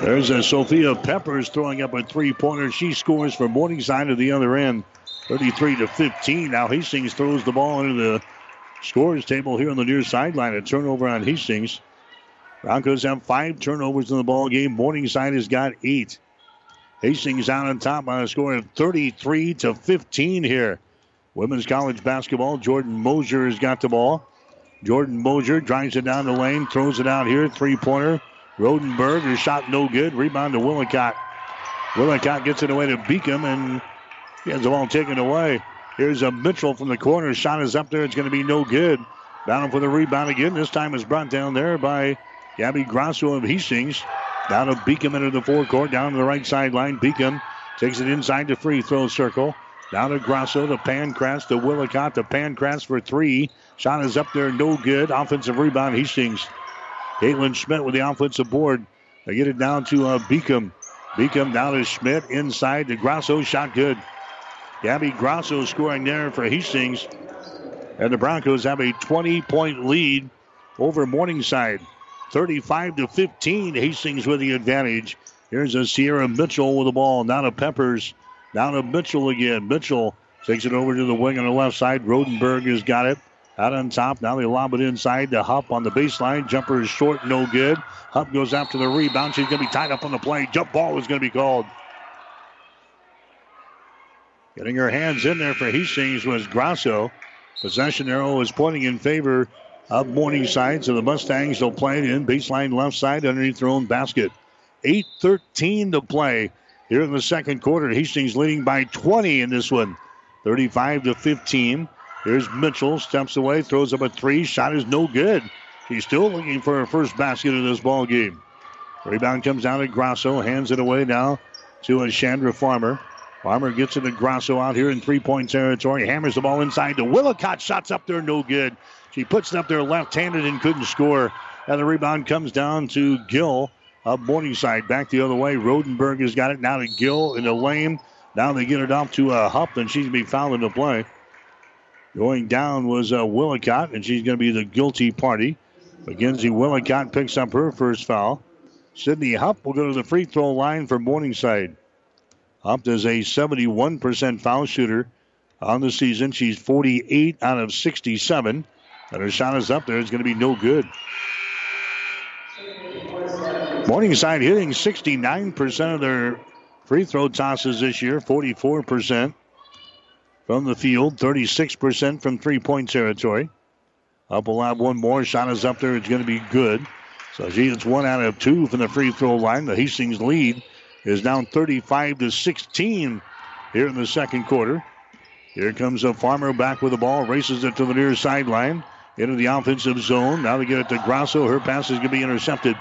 There's a Sophia Peppers throwing up a three-pointer. She scores for Morningside at the other end. 33 to 15. Now Hastings throws the ball into the scores table here on the near sideline. A turnover on Hastings. Broncos have five turnovers in the ball game. Morningside has got eight. Hastings out on top by a score of 33 to 15 here Women's college basketball. Jordan Mosier has got the ball. Jordan Mosier drives it down the lane, throws it out here. Three pointer. Rodenberg, her shot no good. Rebound to Willicott. Willicott gets it away to Beacom, and he has the ball taken away. Here's a Mitchell from the corner. Shot is up there. It's going to be no good. Down for the rebound again. This time is brought down there by Gabby Grasso of Hastings. Down to Beacom into the forecourt. Down to the right sideline. Beacom takes it inside the free throw circle. Down to Grasso, to Pankratz, to Willicott, to Pankratz for three. Shot is up there, no good. Offensive rebound, Hastings. Caitlin Schmidt with the offensive board. They get it down to uh, Beacom. Beacom down to Schmidt inside to Grasso. Shot good. Gabby Grasso scoring there for Hastings. And the Broncos have a 20 point lead over Morningside. 35 to 15. Hastings with the advantage. Here's a Sierra Mitchell with the ball. Now to Peppers. Down to Mitchell again. Mitchell takes it over to the wing on the left side. Rodenberg has got it. Out on top. Now they lob it inside to Hupp on the baseline. Jumper is short, no good. Hupp goes after the rebound. She's going to be tied up on the play. Jump ball is going to be called. Getting her hands in there for Hastings was Grasso. Possession arrow is pointing in favor of Morningside, so the Mustangs will play it in baseline left side underneath their own basket. 8-13 to play here in the second quarter. Hastings leading by 20 in this one, 35 to 15. Here's Mitchell, steps away, throws up a three. Shot is no good. She's still looking for her first basket in this ball game. Rebound comes down to Grasso, hands it away now to a Chandra Farmer. Farmer gets it to Grasso out here in three-point territory. Hammers the ball inside to Willicott. Shots up there, no good. She puts it up there left-handed and couldn't score. And the rebound comes down to Gill of Morningside. Back the other way. Rodenberg has got it now to Gill in the lane. Now they get it off to uh, Hupp, and she's going to be fouled in the play. Going down was uh, Willicott, and she's going to be the guilty party. Mackenzie Willicott picks up her first foul. Sydney Hupp will go to the free throw line for Morningside. Is a 71% foul shooter on the season. She's 48 out of 67. And her shot is up there. It's going to be no good. Morningside hitting 69% of their free throw tosses this year, 44% from the field, 36% from three point territory. Hupp will have one more. Shot is up there. It's going to be good. So she gets one out of two from the free throw line. The Hastings lead is down 35 to 16 here in the second quarter. Here comes a farmer back with the ball, races it to the near sideline into the offensive zone. Now they get it to Grasso. Her pass is going to be intercepted.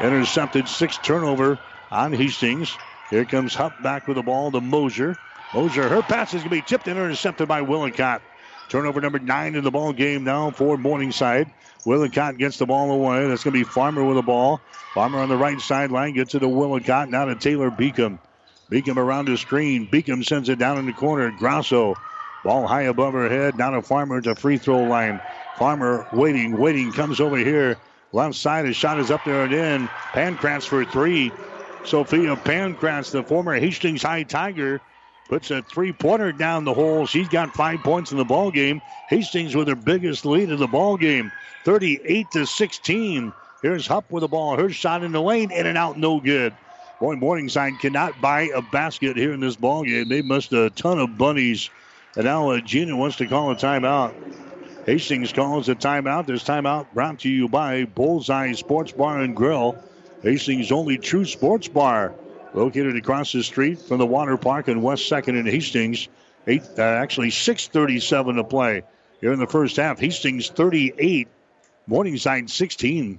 Intercepted, six turnover on Hastings. Here comes Hupp back with the ball to Mosier. Mosier, her pass is going to be tipped and intercepted by Willicott. Turnover number nine in the ball game now for Morningside. Willicott gets the ball away. That's going to be Farmer with the ball. Farmer on the right sideline gets it to Willicott. Now to Taylor Beacom. Beacom around the screen. Beacom sends it down in the corner. Grasso. Ball high above her head. Now to Farmer at the free throw line. Farmer waiting, waiting, comes over here. Left side, his shot is up there and in. Pankratz for three. Sophia Pankratz, the former Hastings High Tiger, puts a three-pointer down the hole. She's got five points in the ball game. Hastings with her biggest lead in the ball game, 38 to 16. Here's Hupp with the ball. Her shot in the lane, in and out, no good. Boy, Morningside cannot buy a basket here in this ball game. They must a ton of bunnies. And now uh, Gina wants to call a timeout. Hastings calls a timeout. This timeout brought to you by Bullseye Sports Bar and Grill. Hastings' only true sports bar, located across the street from the water park in West Second and Hastings. Eight, uh, actually 6:37 to play here in the first half. Hastings 38, Morningside 16.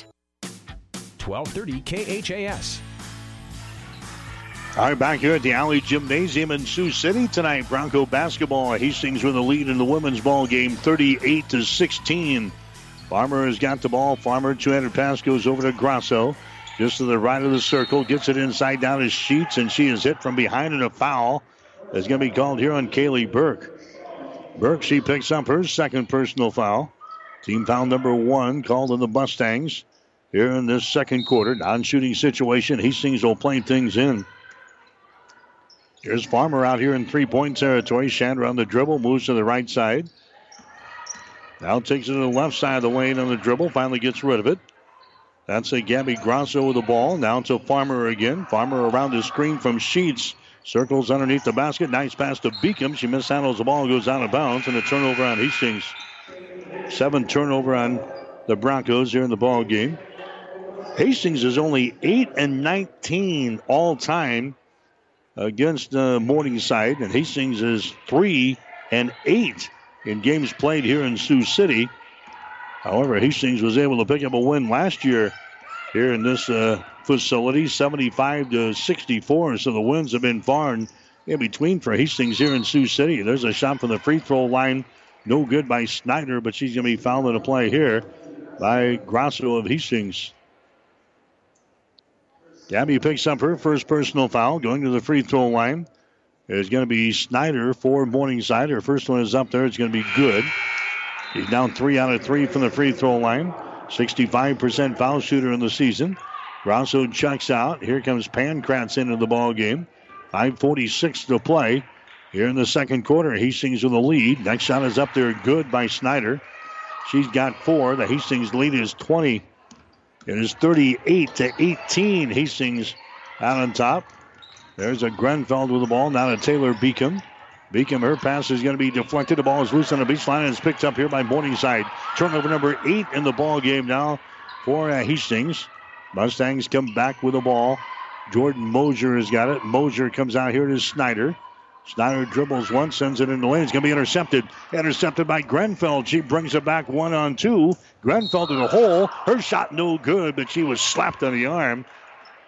1230 KHAS. All right, back here at the Allee Gymnasium in Sioux City tonight. Bronco basketball. Hastings with the lead in the women's ball game, 38 to 16. Farmer has got the ball. Farmer, 200 pass goes over to Grasso. Just to the right of the circle, gets it inside down his sheets, and she is hit from behind in a foul. is going to be called here on Kaylee Burke. Burke, she picks up her second personal foul. Team foul number one called on the Mustangs here in this second quarter. Non shooting situation. Hastings will play things in. Here's Farmer out here in three point territory. Chandra on the dribble, moves to the right side. Now takes it to the left side of the lane on the dribble, finally gets rid of it. That's a Gabby Grasso with the ball. Now to Farmer again. Farmer around the screen from Sheets. Circles underneath the basket. Nice pass to Beacom. She mishandles the ball, goes out of bounds, and a turnover on Hastings. Seven turnover on the Broncos here in the ball game. Hastings is only 8 and 19 all time against uh, Morningside, and Hastings is 3 and 8 in games played here in Sioux City. However, Hastings was able to pick up a win last year here in this uh, facility, 75 to 64. So the wins have been far and in between for Hastings here in Sioux City. There's a shot from the free throw line, no good by Snyder, but she's going to be fouled in a play here by Grasso of Hastings. Gabby picks up her first personal foul, going to the free throw line. It's going to be Snyder for Morningside. Her first one is up there. It's going to be good. He's down three out of three from the free throw line. 65% foul shooter in the season. Grasso checks out. Here comes Pankratz into the ball game. 5:46 to play here in the second quarter. Hastings with the lead. Next shot is up there, good by Snyder. She's got four. The Hastings lead is 20. It is 38 to 18. Hastings out on top. There's a Grenfell with the ball. Now to Taylor Beacom. Beacom, her pass is going to be deflected. The ball is loose on the baseline and it's picked up here by Morningside. Turnover number eight in the ball game now for uh, Hastings. Mustangs come back with the ball. Jordan Mosier has got it. Mosier comes out here to Snyder. Snyder dribbles once, sends it in the lane. It's going to be intercepted. Intercepted by Grenfell. She brings it back one on two. Grenfell to the hole. Her shot no good, but she was slapped on the arm.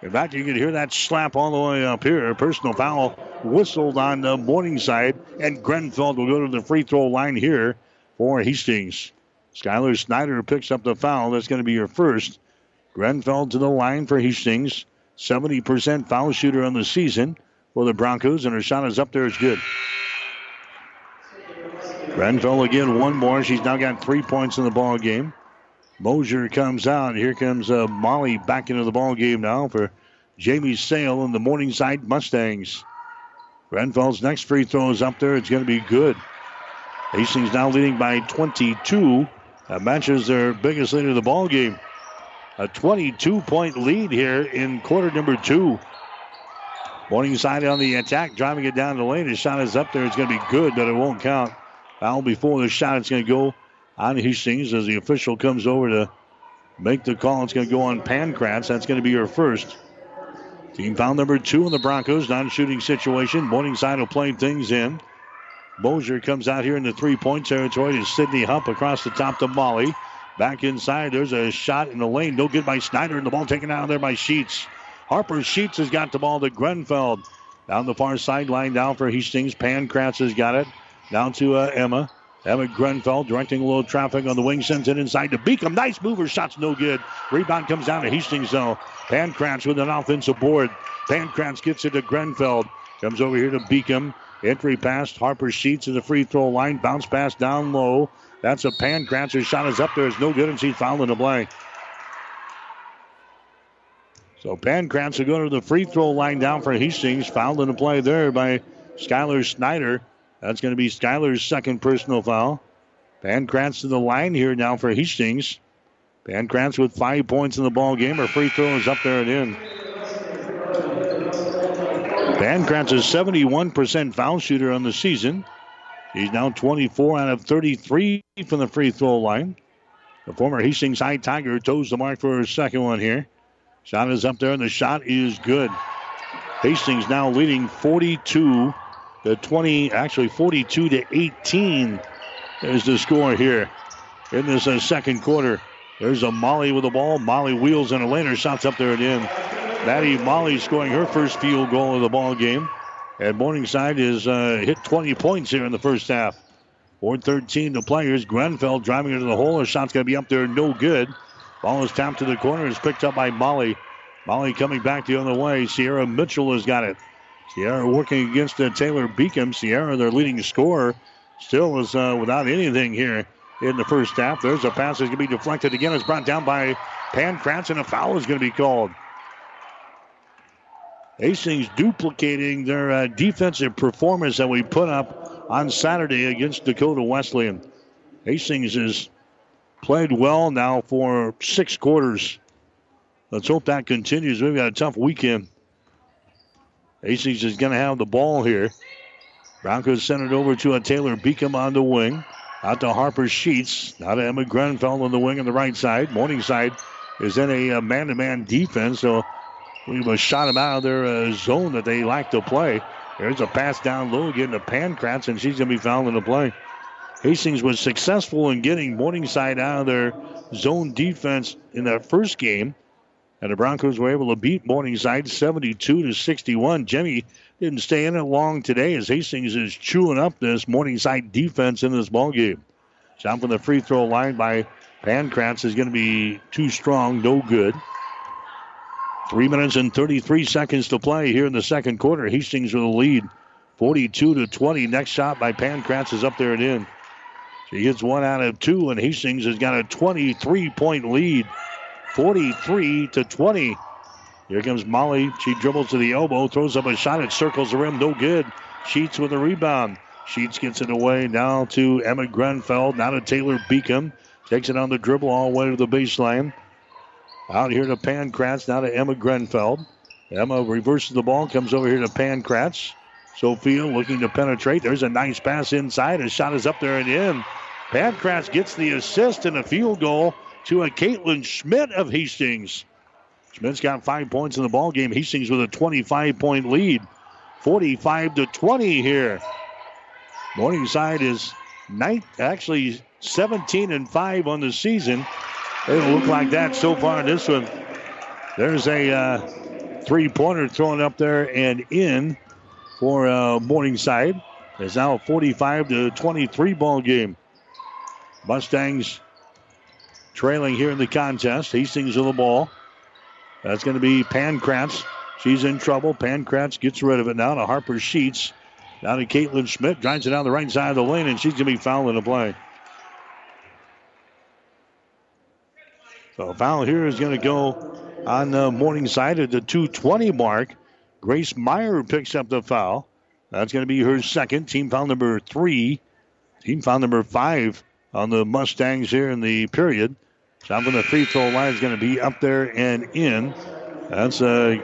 In fact, you can hear that slap all the way up here. Personal foul whistled on the Morningside, and Grenfell will go to the free throw line here for Hastings. Skylar Snyder picks up the foul. That's going to be your first. Grenfell to the line for Hastings. 70% foul shooter on the season for the Broncos, and her shot is up there. It's good. Grenfell again, one more. She's now got three points in the ball game. Mosier comes out. Here comes uh, Molly back into the ball game now for Jamie Sale and the Morningside Mustangs. Grenfell's next free throw is up there. It's going to be good. Hastings now leading by 22. That matches their biggest lead of the ball game. A 22 point lead here in quarter number two. Morningside on the attack, driving it down the lane. His shot is up there. It's going to be good, but it won't count. Foul before the shot. It's going to go on Hastings as the official comes over to make the call. It's going to go on Pankratz. That's going to be your first. Team foul number two in the Broncos. Non shooting situation. Morningside will play things in. Mosier comes out here in the three point territory to Sydney Hupp across the top to Molly. Back inside, there's a shot in the lane. No good by Snyder, and the ball taken out of there by Sheets. Harper Sheets has got the ball to Grenfell. Down the far sideline, down for Hastings. Pankratz has got it. Down to uh, Emma. Emma Grenfell directing a little traffic on the wing, sends it inside to Beacom. Nice mover, shot's no good. Rebound comes down to Hastings though. Pankratz with an offensive board. Pankratz gets it to Grenfell. Comes over here to Beacom. Entry pass, Harper Sheets to the free throw line. Bounce pass down low. That's a Pankratz. Her shot is up there. It's no good, and she's fouled in the play. So Pankratz will go to the free throw line down for Hastings. Fouled in the play there by Skylar Snyder. That's going to be Skylar's second personal foul. Pankratz to the line here now for Hastings. Pankratz with five points in the ball game. Her free throw is up there and in. Pankratz is 71% foul shooter on the season. He's now 24 out of 33 from the free throw line. The former Hastings High Tiger toes the mark for her second one here. Shot is up there, and the shot is good. Hastings now leading 42 to 20, actually 42 to 18 is the score here in this uh, second quarter. There's a Molly with the ball. Molly wheels in a lane. Shot's up there and in. Maddie Molly scoring her first field goal of the ball game. And Morningside has uh, hit 20 points here in the first half. 4-13 to players. Grenfell driving into the hole. Her shot's going to be up there, no good. Ball is tapped to the corner. It's picked up by Molly. Molly coming back the other way. Sierra Mitchell has got it. Sierra working against uh, Taylor Beacom. Sierra, their leading scorer, still is uh, without anything here in the first half. There's a pass that's going to be deflected again. It's brought down by Pankratz, and a foul is going to be called. Hastings duplicating their uh, defensive performance that we put up on Saturday against Dakota Wesleyan. Hastings has played well now for six quarters. Let's hope that continues. We've got a tough weekend. Hastings is going to have the ball here. Broncos send it over to a Taylor Beacom on the wing. Out to Harper Sheets. Now to Emma Grenfell on the wing on the right side. Morningside is in a man to man defense, so we've shot them out of their uh, zone that they like to play. There's a pass down low again to Pankratz, and she's going to be fouled in the play. Hastings was successful in getting Morningside out of their zone defense in that first game. And the Broncos were able to beat Morningside 72 to 61. Jimmy didn't stay in it long today as Hastings is chewing up this Morningside defense in this ball game. Shot from the free throw line by Pankratz is going to be too strong, no good. Three minutes and 33 seconds to play here in the second quarter. Hastings with a lead, 42 to 20. Next shot by Pankratz is up there and in. She gets one out of two, and Hastings has got a 23 point lead. 43 to 20. Here comes Molly. She dribbles to the elbow, throws up a shot. It circles the rim. No good. Sheets with a rebound. Sheets gets it away now to Emma Grenfell. Now to Taylor Beacom. Takes it on the dribble all the way to the baseline. Out here to Pankratz. Now to Emma Grenfell. Emma reverses the ball. Comes over here to Pankratz. Sophia looking to penetrate. There's a nice pass inside. A shot is up there and in. Pankratz gets the assist and a field goal to a Caitlin Schmidt of Hastings. Schmidt's got five points in the ball game. Hastings with a 25 point lead, 45 to 20 here. Morningside is ninth, actually 17 and five on the season. It'll look like that so far in this one. There's a uh, three pointer thrown up there and in for uh, Morningside. It's now a 45 to 23 ball game. Mustangs trailing here in the contest. Hastings with the ball. That's going to be Pankratz. She's in trouble. Pankratz gets rid of it now to Harper Sheets. Now to Caitlin Schmidt. Drives it down the right side of the lane, and she's going to be fouled in the play. So a foul here is going to go on the morning side at the 220 mark. Grace Meyer picks up the foul. That's going to be her second. Team foul number three. Team foul number five on the Mustangs here in the period. So I'm going to free throw line is going to be up there and in. That's uh,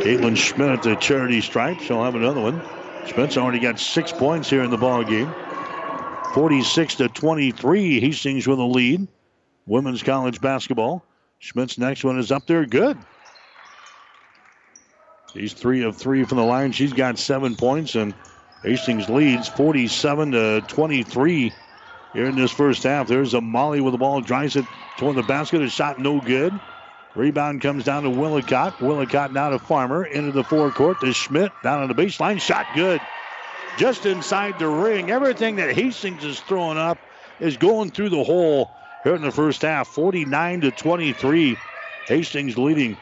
Caitlin Schmidt at the charity stripe. She'll have another one. Schmidt's already got six points here in the ball game. 46 to 23. Hastings with a lead. Women's college basketball. Schmidt's next one is up there. Good. She's three of three from the line. She's got seven points, and Hastings leads 47 to 23 here in this first half. There's a Molly with the ball, drives it toward the basket. A shot no good. Rebound comes down to Willicott. Willicott now to Farmer into the forecourt to Schmidt down on the baseline. Shot good. Just inside the ring. Everything that Hastings is throwing up is going through the hole here in the first half. 49 to 23. Hastings leading.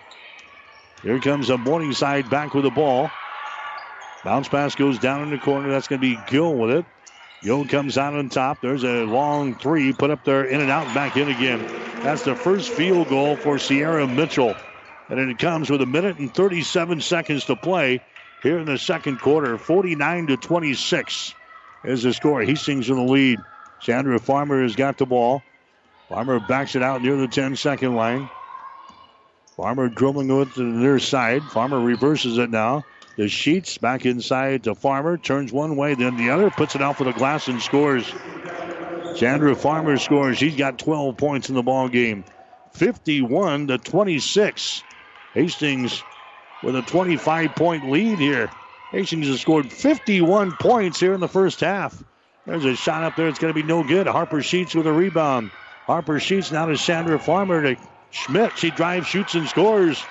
Here comes a Morningside back with the ball. Bounce pass goes down in the corner. That's going to be Gill with it. Gill comes out on top. There's a long three put up there, in and out, back in again. That's the first field goal for Sierra Mitchell. And it comes with a minute and 37 seconds to play here in the second quarter. 49 to 26 is the score. Hastings in the lead. Chandra Farmer has got the ball. Farmer backs it out near the 10 second line. Farmer dribbling it to the near side. Farmer reverses it now. The Sheets back inside to Farmer. Turns one way, then the other. Puts it out for the glass and scores. Chandra Farmer scores. He's got 12 points in the ball game. 51 to 26. Hastings with a 25 point lead here. Hastings has scored 51 points here in the first half. There's a shot up there. It's going to be no good. Harper Sheets with a rebound. Harper Sheets now to Chandra Farmer to Schmidt. She drives, shoots, and scores.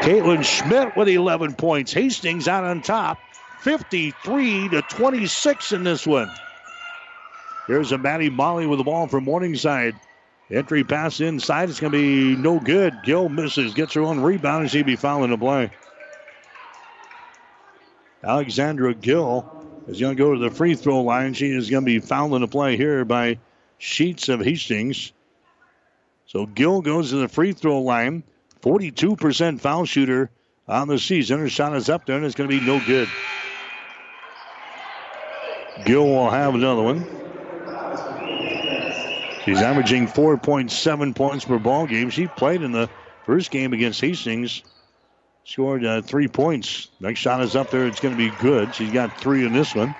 Caitlin Schmidt with 11 points. Hastings out on top, 53 to 26 in this one. Here's a Maddie Molly with the ball from Morningside. Entry pass inside. It's going to be no good. Gill misses, gets her own rebound, and she'll be fouling the play. Alexandra Gill is going to go to the free throw line. She is going to be fouled in the play here by Sheets of Hastings. So Gill goes to the free throw line. 42% foul shooter on the season. Her shot is up there and it's going to be no good. Gill will have another one. She's averaging 4.7 points per ball game. She played in the first game against Hastings. Scored uh, three points. Next shot is up there. It's going to be good. She's got three in this one.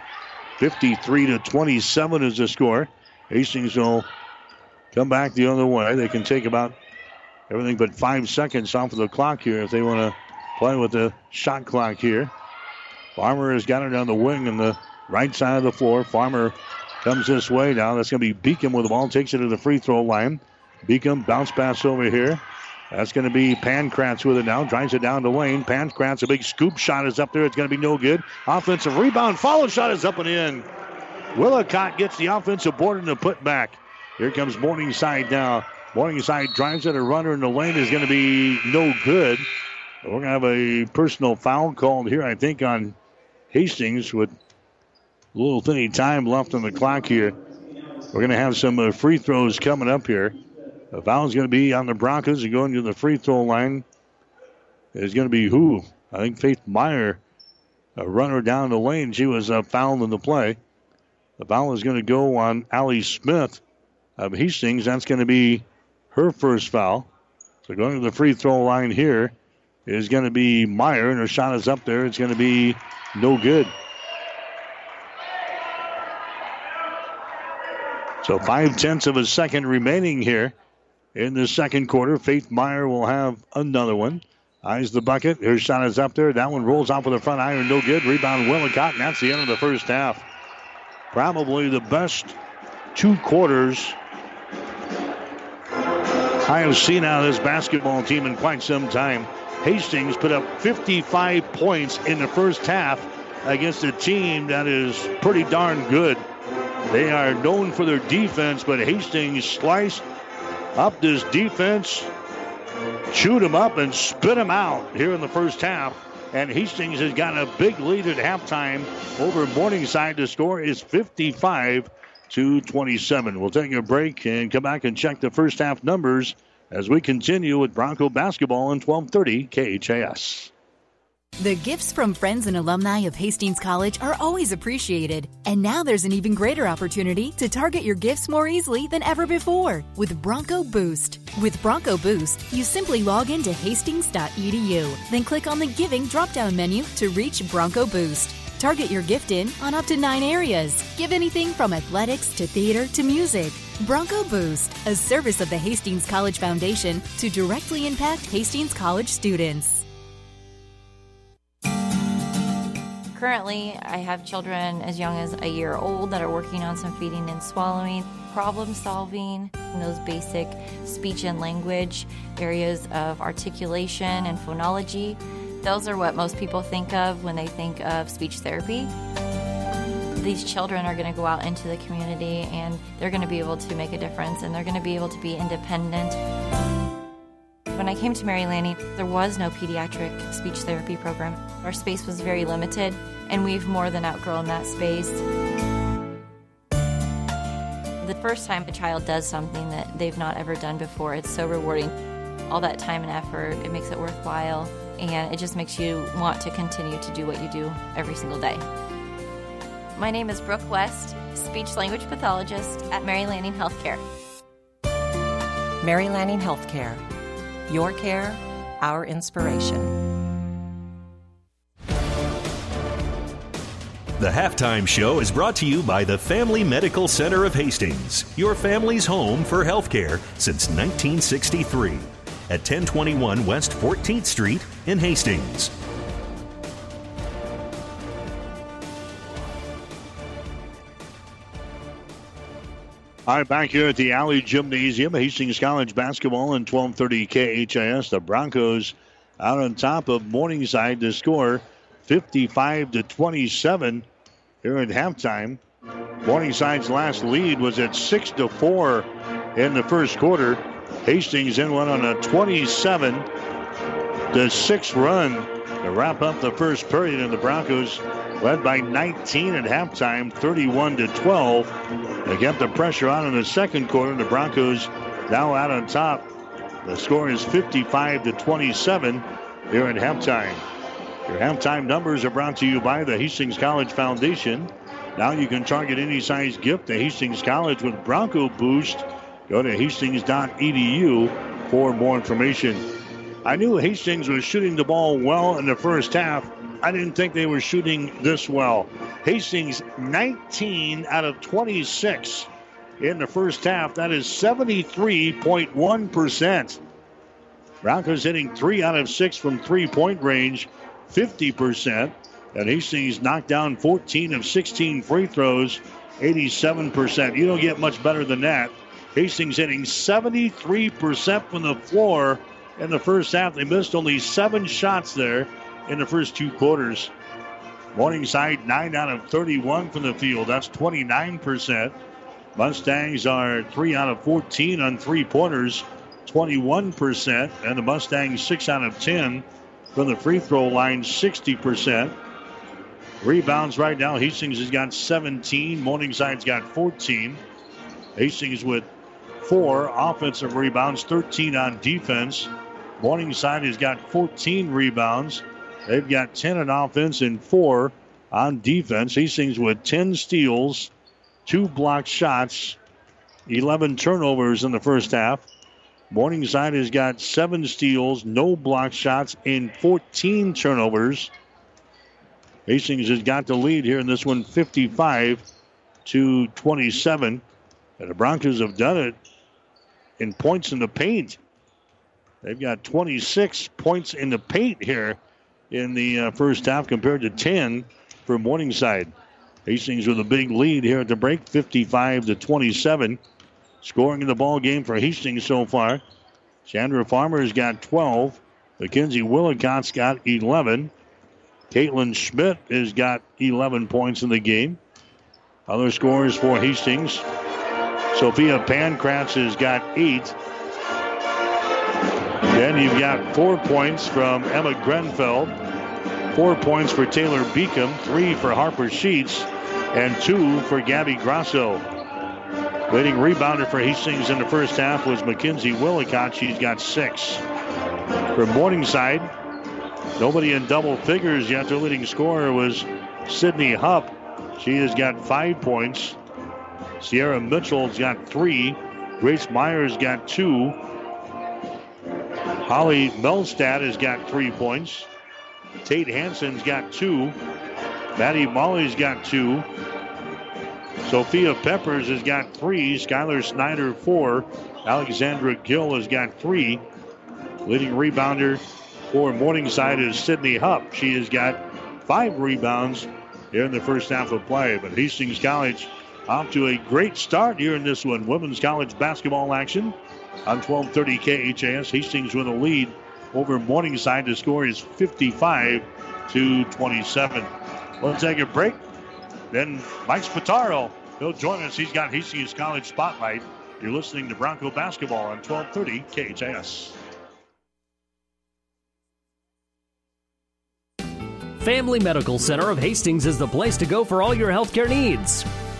53 to 27 is the score. Hastings will come back the other way. They can take about everything but five seconds off of the clock here if they want to play with the shot clock here. Farmer has got it on the wing on the right side of the floor. Farmer comes this way now. That's going to be Beacom with the ball. Takes it to the free throw line. Beacom bounce pass over here. That's going to be Pankratz with it now. Drives it down the lane. Pankratz, a big scoop shot is up there. It's going to be no good. Offensive rebound. Follow shot is up and in. Willicott gets the offensive board and the putback. Here comes Morningside now. Morningside drives it. A runner in the lane is going to be no good. We're going to have a personal foul called here, I think, on Hastings with a little tiny time left on the clock here. We're going to have some uh, free throws coming up here. The foul is going to be on the Broncos and going to the free throw line. It's going to be who? I think Faith Meyer, a runner down the lane. She was uh, fouled in the play. The foul is going to go on Allie Smith of Hastings. That's going to be her first foul. So going to the free throw line here is going to be Meyer, and her shot is up there. It's going to be no good. So five tenths of a second remaining here in the second quarter. Faith Meyer will have another one. Eyes the bucket. Her shot is up there. That one rolls off with the front iron. No good. Rebound Willicott, and that's the end of the first half. Probably the best two quarters I have seen out of this basketball team in quite some time. Hastings put up 55 points in the first half against a team that is pretty darn good. They are known for their defense, but Hastings sliced up this defense, chewed them up, and spit them out here in the first half. And Hastings has got a big lead at halftime over Morningside. The score is 55 to 27. We'll take a break and come back and check the first half numbers as we continue with Bronco basketball in 1230 KHAS. The gifts from friends and alumni of Hastings College are always appreciated. And now there's an even greater opportunity to target your gifts more easily than ever before with Bronco Boost. With Bronco Boost, you simply log into hastings.edu, then click on the Giving drop down menu to reach Bronco Boost. Target your gift in on up to nine areas. Give anything from athletics to theater to music. Bronco Boost, a service of the Hastings College Foundation to directly impact Hastings College students. Currently, I have children as young as a year old that are working on some feeding and swallowing, problem solving, those basic speech and language areas of articulation and phonology. Those are what most people think of when they think of speech therapy. These children are going to go out into the community and they're going to be able to make a difference and they're going to be able to be independent. When I came to Mary Lanning, there was no pediatric speech therapy program. Our space was very limited, and we've more than outgrown that space. The first time a child does something that they've not ever done before, it's so rewarding. All that time and effort, it makes it worthwhile, and it just makes you want to continue to do what you do every single day. My name is Brooke West, speech language pathologist at Mary Lanning Healthcare. Mary Lanning Healthcare. Your care, our inspiration. The halftime show is brought to you by the Family Medical Center of Hastings, your family's home for healthcare since 1963 at 1021 West 14th Street in Hastings. All right, back here at the Allee Gymnasium, Hastings College basketball in 1230 KHAS. The Broncos out on top of Morningside to score 55 to 27 here at halftime. Morningside's last lead was at 6 to 4 in the first quarter. Hastings then went on a 27 to 6 run to wrap up the first period, and the Broncos led by 19 at halftime, 31 to 12. They kept the pressure on in the second quarter. The Broncos now out on top. The score is 55 to 27 here at halftime. Your halftime numbers are brought to you by the Hastings College Foundation. Now you can target any size gift to Hastings College with Bronco Boost. Go to hastings.edu for more information. I knew Hastings was shooting the ball well in the first half. I didn't think they were shooting this well. Hastings 19 out of 26 in the first half. That is 73.1%. Broncos hitting three out of six from three point range, 50%. And Hastings knocked down 14 of 16 free throws, 87%. You don't get much better than that. Hastings hitting 73% from the floor in the first half. They missed only seven shots there in the first two quarters. Morningside, 9 out of 31 from the field. That's 29%. Mustangs are 3 out of 14 on three pointers, 21%. And the Mustangs, 6 out of 10 from the free throw line, 60%. Rebounds right now, Hastings has got 17. Morningside's got 14. Hastings with four offensive rebounds, 13 on defense. Morningside has got 14 rebounds. They've got 10 on offense and four on defense. Hastings with 10 steals, two blocked shots, 11 turnovers in the first half. Morningside has got seven steals, no blocked shots, and 14 turnovers. Hastings has got the lead here in this one, 55 to 27. And the Broncos have done it in points in the paint. They've got 26 points in the paint here in the uh, first half compared to 10 for Morningside. Hastings with a big lead here at the break, 55 to 27. Scoring in the ball game for Hastings so far. Chandra Farmer's got 12. Mackenzie Willicott's got 11. Caitlin Schmidt has got 11 points in the game. Other scores for Hastings. Sophia Pankratz has got eight. Then you've got four points from Emma Grenfell, four points for Taylor Beacom, three for Harper Sheets, and two for Gabby Grasso. Leading rebounder for Hastings in the first half was Mackenzie Willicott. She's got six. For Morningside, nobody in double figures yet. Their leading scorer was Sydney Hupp. She has got five points. Sierra Mitchell's got three. Grace Myers got two. Holly Melstad has got three points. Tate Hanson's got two. Maddie Molly's got two. Sophia Peppers has got three. Skylar Snyder, four. Alexandra Gill has got three. Leading rebounder for Morningside is Sydney Hupp. She has got five rebounds here in the first half of play. But Hastings College off to a great start here in this one. Women's college basketball action on 1230 KHAS. Hastings with a lead over Morningside. The score is 55 to 27. We'll take a break. Then Mike Spataro, he'll join us. He's got Hastings College Spotlight. You're listening to Bronco Basketball on 1230 KHAS. Family Medical Center of Hastings is the place to go for all your healthcare needs.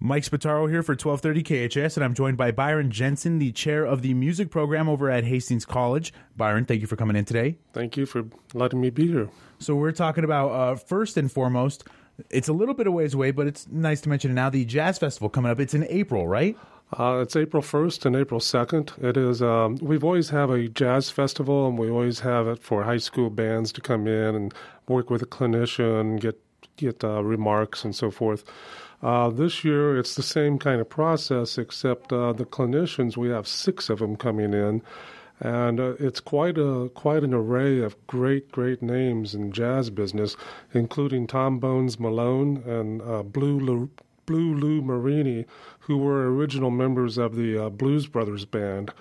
Mike Spataro here for 1230 KHAS, and I'm joined by Byron Jensen, the chair of the music program over at Hastings College. Byron, thank you for coming in today. Thank you for letting me be here. So, we're talking about, uh, first and foremost, it's a little bit of ways away, but it's nice to mention now the Jazz Festival coming up. It's in April, right? Uh, it's April 1st and April 2nd. It is, um, we've always have a jazz festival, and we always have it for high school bands to come in and work with a clinician, get, get uh, remarks, and so forth. Uh, this year, it's the same kind of process, except uh, the clinicians. We have six of them coming in, and uh, it's quite a quite an array of great great names in jazz business, including Tom Bones Malone and uh, Blue Blue Lou Marini, who were original members of the uh, Blues Brothers band.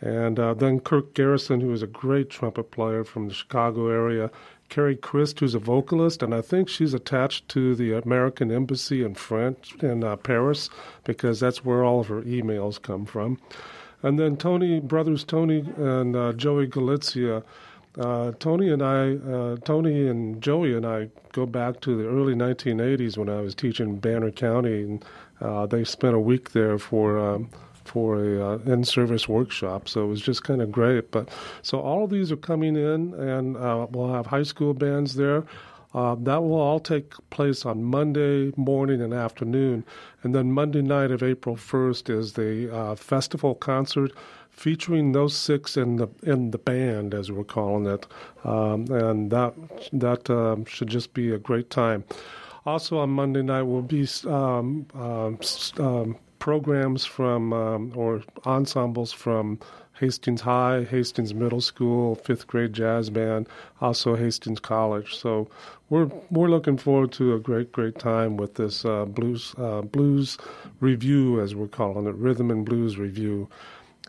And uh, then Kirk Garrison, who is a great trumpet player from the Chicago area. Carrie Christ, who's a vocalist, and I think she's attached to the American Embassy in France in uh, Paris because that's where all of her emails come from. And then Tony, brothers Tony and uh, Joey Galizia. Uh, Tony and I, uh, Tony and Joey and I go back to the early 1980s when I was teaching Banner County, and uh, they spent a week there for um, for a uh, in-service workshop. So it was just kind of great. But so all of these are coming in, and uh, we'll have high school bands there. Uh, that will all take place on Monday morning and afternoon. And then Monday night of April 1st is the uh, festival concert featuring those six in the in the band, as we're calling it. Um, and that that um, should just be a great time. Also on Monday night we'll be um, um, um programs from um, or ensembles from Hastings High, Hastings Middle School, fifth grade jazz band, also Hastings College. So we're we're looking forward to a great great time with this uh, blues uh, blues review as we're calling it, rhythm and blues review.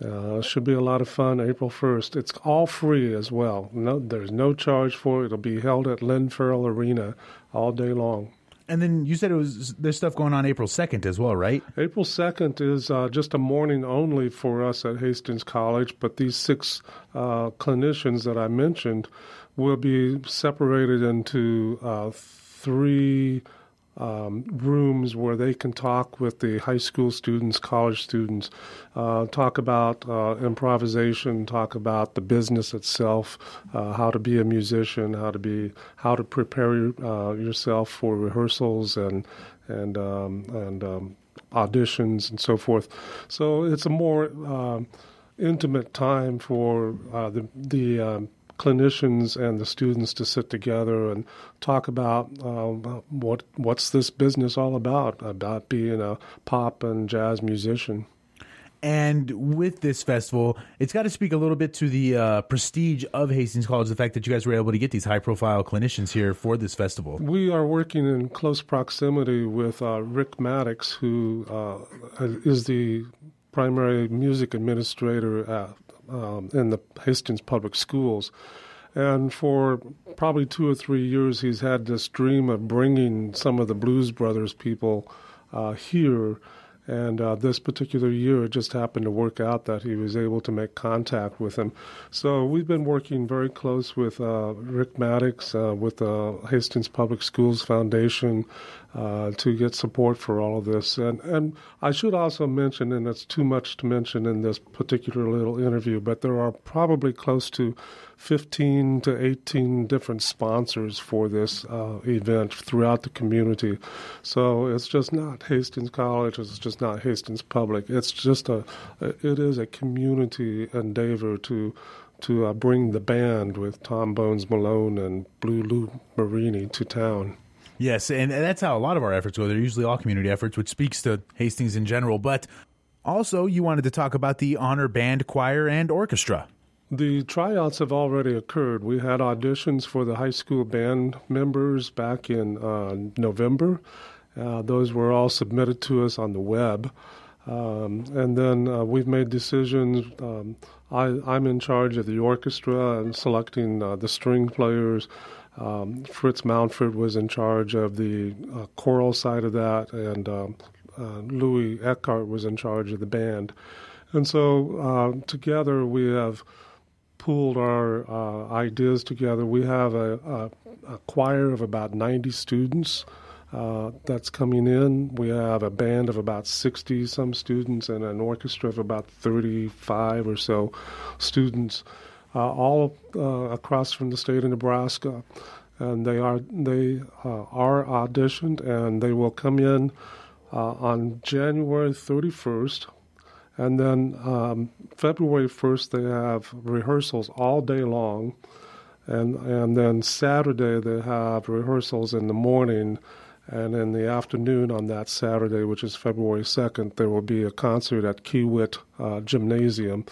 Uh, should be a lot of fun. April first. It's all free as well. No, there's no charge for it. It'll be held at Lynn Farrell Arena all day long. And then you said it was there's stuff going on April 2nd as well, right? April 2nd is uh, just a morning only for us at Hastings College, but these six uh, clinicians that I mentioned will be separated into uh, three um, rooms where they can talk with the high school students, college students, uh, talk about uh, improvisation, talk about the business itself, uh, how to be a musician, how to be, how to prepare uh, yourself for rehearsals and and um, and um, auditions and so forth. So it's a more um, intimate time for uh, the the um, clinicians and the students to sit together and talk about uh, what what's this business all about about being a pop and jazz musician. And with this festival, it's got to speak a little bit to the uh, prestige of Hastings College, the fact that you guys were able to get these high profile clinicians here for this festival. We are working in close proximity with uh, Rick Maddox, who uh, is the primary music administrator at um, in the Hastings Public Schools. And for probably two or three years, he's had this dream of bringing some of the Blues Brothers people uh, here. And uh, this particular year, it just happened to work out that he was able to make contact with him. So we've been working very close with uh, Rick Maddox, uh, with the Hastings Public Schools Foundation, uh, to get support for all of this. And, and I should also mention, and it's too much to mention in this particular little interview, but there are probably close to 15 to 18 different sponsors for this uh, event throughout the community. So it's just not Hastings College, it's just not Hastings Public. It's just a, it is a community endeavor to to uh, bring the band with Tom Bones Malone and Blue Lou Marini to town. Yes, and that's how a lot of our efforts go. They're usually all community efforts, which speaks to Hastings in general. But also, you wanted to talk about the honor band, choir, and orchestra. The tryouts have already occurred. We had auditions for the high school band members back in uh, November. Uh, those were all submitted to us on the web. Um, and then uh, we've made decisions. Um, I, am in charge of the orchestra and selecting uh, the string players. Um, Fritz Mountford was in charge of the uh, choral side of that, and um, uh, Louis Eckhart was in charge of the band. And so uh, together we have pooled our uh, ideas together. We have a, a, a, choir of about 90 students. Uh, that's coming in. We have a band of about 60 some students and an orchestra of about 35 or so students all uh, across from the state of Nebraska, and they are they uh, are auditioned, and they will come in on January 31st. And then um, February 1st, they have rehearsals all day long. And, and then Saturday, they have rehearsals in the morning. And in the afternoon on that Saturday, which is February 2nd, there will be a concert at Kiewit uh, Gymnasium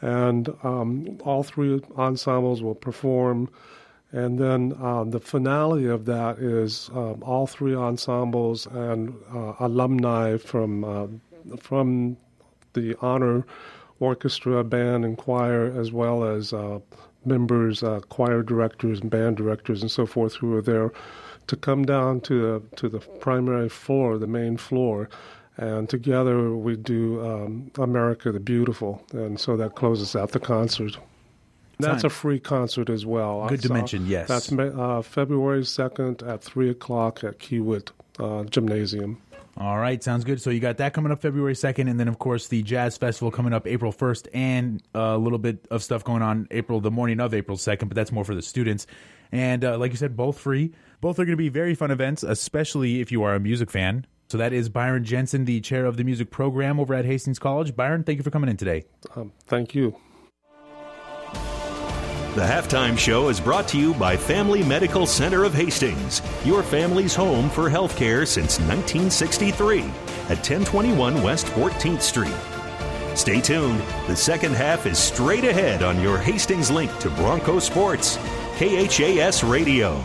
and um, all three ensembles will perform. And then um, the finale of that is um, all three ensembles and uh, alumni from uh, from the honor orchestra, band, and choir, as well as uh, members, uh, choir directors, and band directors, and so forth, who are there to come down to the to the primary floor, the main floor, and together we do um, America the Beautiful, and so that closes out the concert. That's a free concert as well. Good to mention, yes. That's uh, February 2nd at 3 o'clock at Kiewit uh, Gymnasium. All right, sounds good. So you got that coming up February 2nd, and then, of course, the Jazz Festival coming up April 1st, and a little bit of stuff going on April, the morning of April 2nd, but that's more for the students. And uh, like you said, both free. Both are going to be very fun events, especially if you are a music fan. So that is Byron Jensen, the chair of the music program over at Hastings College. Byron, thank you for coming in today. Um, thank you. The halftime show is brought to you by Family Medical Center of Hastings, your family's home for healthcare since 1963 at 1021 West 14th Street. Stay tuned. The second half is straight ahead on your Hastings link to Bronco Sports, KHAS Radio.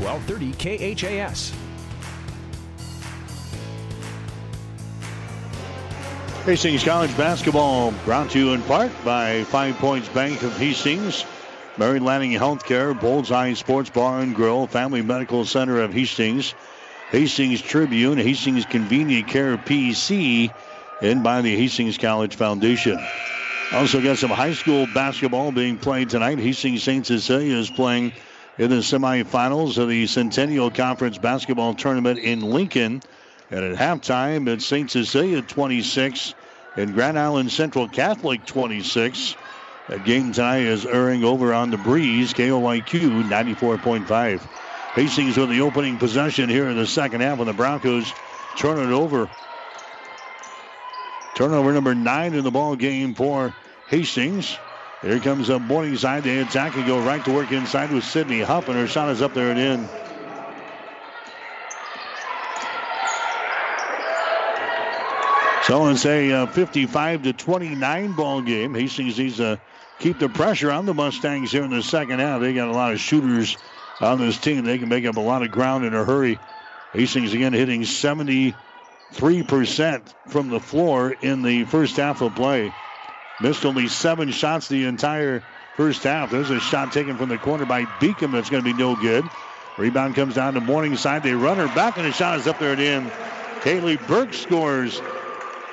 1230 KHAS. Hastings College basketball brought to you in part by Five Points Bank of Hastings, Mary Lanning Healthcare, Bullseye Sports Bar and Grill, Family Medical Center of Hastings, Hastings Tribune, Hastings Convenient Care PC, and by the Hastings College Foundation. Also got some high school basketball being played tonight. Hastings St. Cecilia is playing in the semifinals of the Centennial Conference basketball tournament in Lincoln. And at halftime, it's St. Cecilia 26 and Grand Island Central Catholic 26. That game tonight is airing over on the breeze, KOIQ 94.5. Hastings with the opening possession here in the second half, and the Broncos turn it over. Turnover number nine in the ball game for Hastings. Here comes a Morningside. They attack and go right to work inside with Sydney Hupp, and her shot is up there and in. So it's a uh, 55 to 29 ball game. Hastings needs to keep the pressure on the Mustangs here in the second half. They got a lot of shooters on this team. They can make up a lot of ground in a hurry. Hastings again hitting 73% from the floor in the first half of play. Missed only seven shots the entire first half. There's a shot taken from the corner by Beacom that's going to be no good. Rebound comes down to Morningside. They run her back, and the shot is up there and in. Kaylee Burke scores.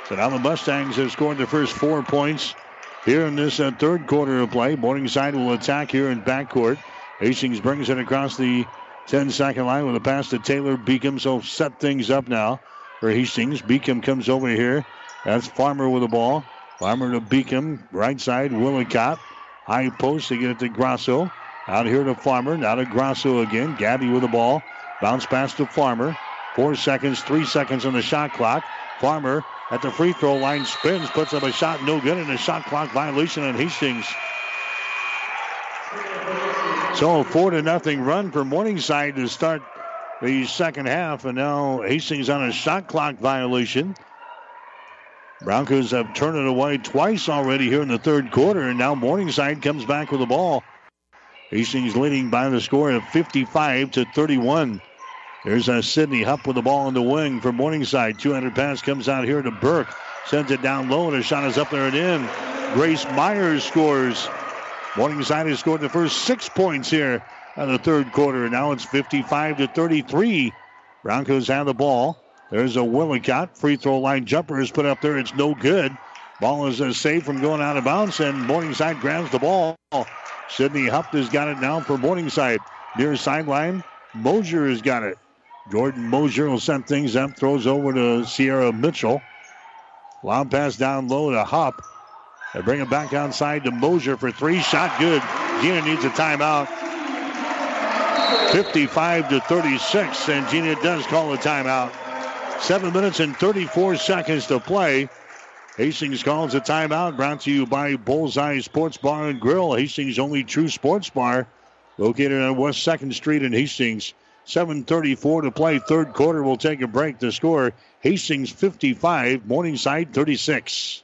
So now the Mustangs have scored the first four points here in this uh, third quarter of play. Morningside will attack here in backcourt. Hastings brings it across the 10 second line with a pass to Taylor Beacom. So set things up now for Hastings. Beacom comes over here. That's Farmer with the ball. Farmer to Beacom. Right side, Willicott. High post to get it to Grasso. Out here to Farmer. Now to Grasso again. Gabby with the ball. Bounce pass to Farmer. Four seconds, three seconds on the shot clock. Farmer at the free throw line spins, puts up a shot, no good, and a shot clock violation on Hastings. So a four to nothing run for Morningside to start the second half, and now Hastings on a shot clock violation. Broncos have turned it away twice already here in the third quarter, and now Morningside comes back with the ball. Hastings leading by the score of 55 to 31. There's a Sydney Hupp with the ball in the wing for Morningside. 200 pass comes out here to Burke. Sends it down low, and a shot is up there and in. Grace Myers scores. Morningside has scored the first six points here in the third quarter. Now it's 55 to 33. Broncos have the ball. There's a Willicott free throw line jumper is put up there. It's no good. Ball is saved from going out of bounds, and Morningside grabs the ball. Sydney Hupp has got it now for Morningside. Near sideline, Mosier has got it. Jordan Mosier will send things up, throws over to Sierra Mitchell. Long pass down low to Hupp. They bring it back outside to Mosier for three. Shot good. Gina needs a timeout. 55 to 36, and Gina does call a timeout. Seven minutes and 34 seconds to play. Hastings calls a timeout. Brought to you by Bullseye Sports Bar and Grill, Hastings' only true sports bar, located on West Second Street in Hastings. 7:34 to play. Third quarter. We'll take a break. The score: Hastings 55, Morningside 36.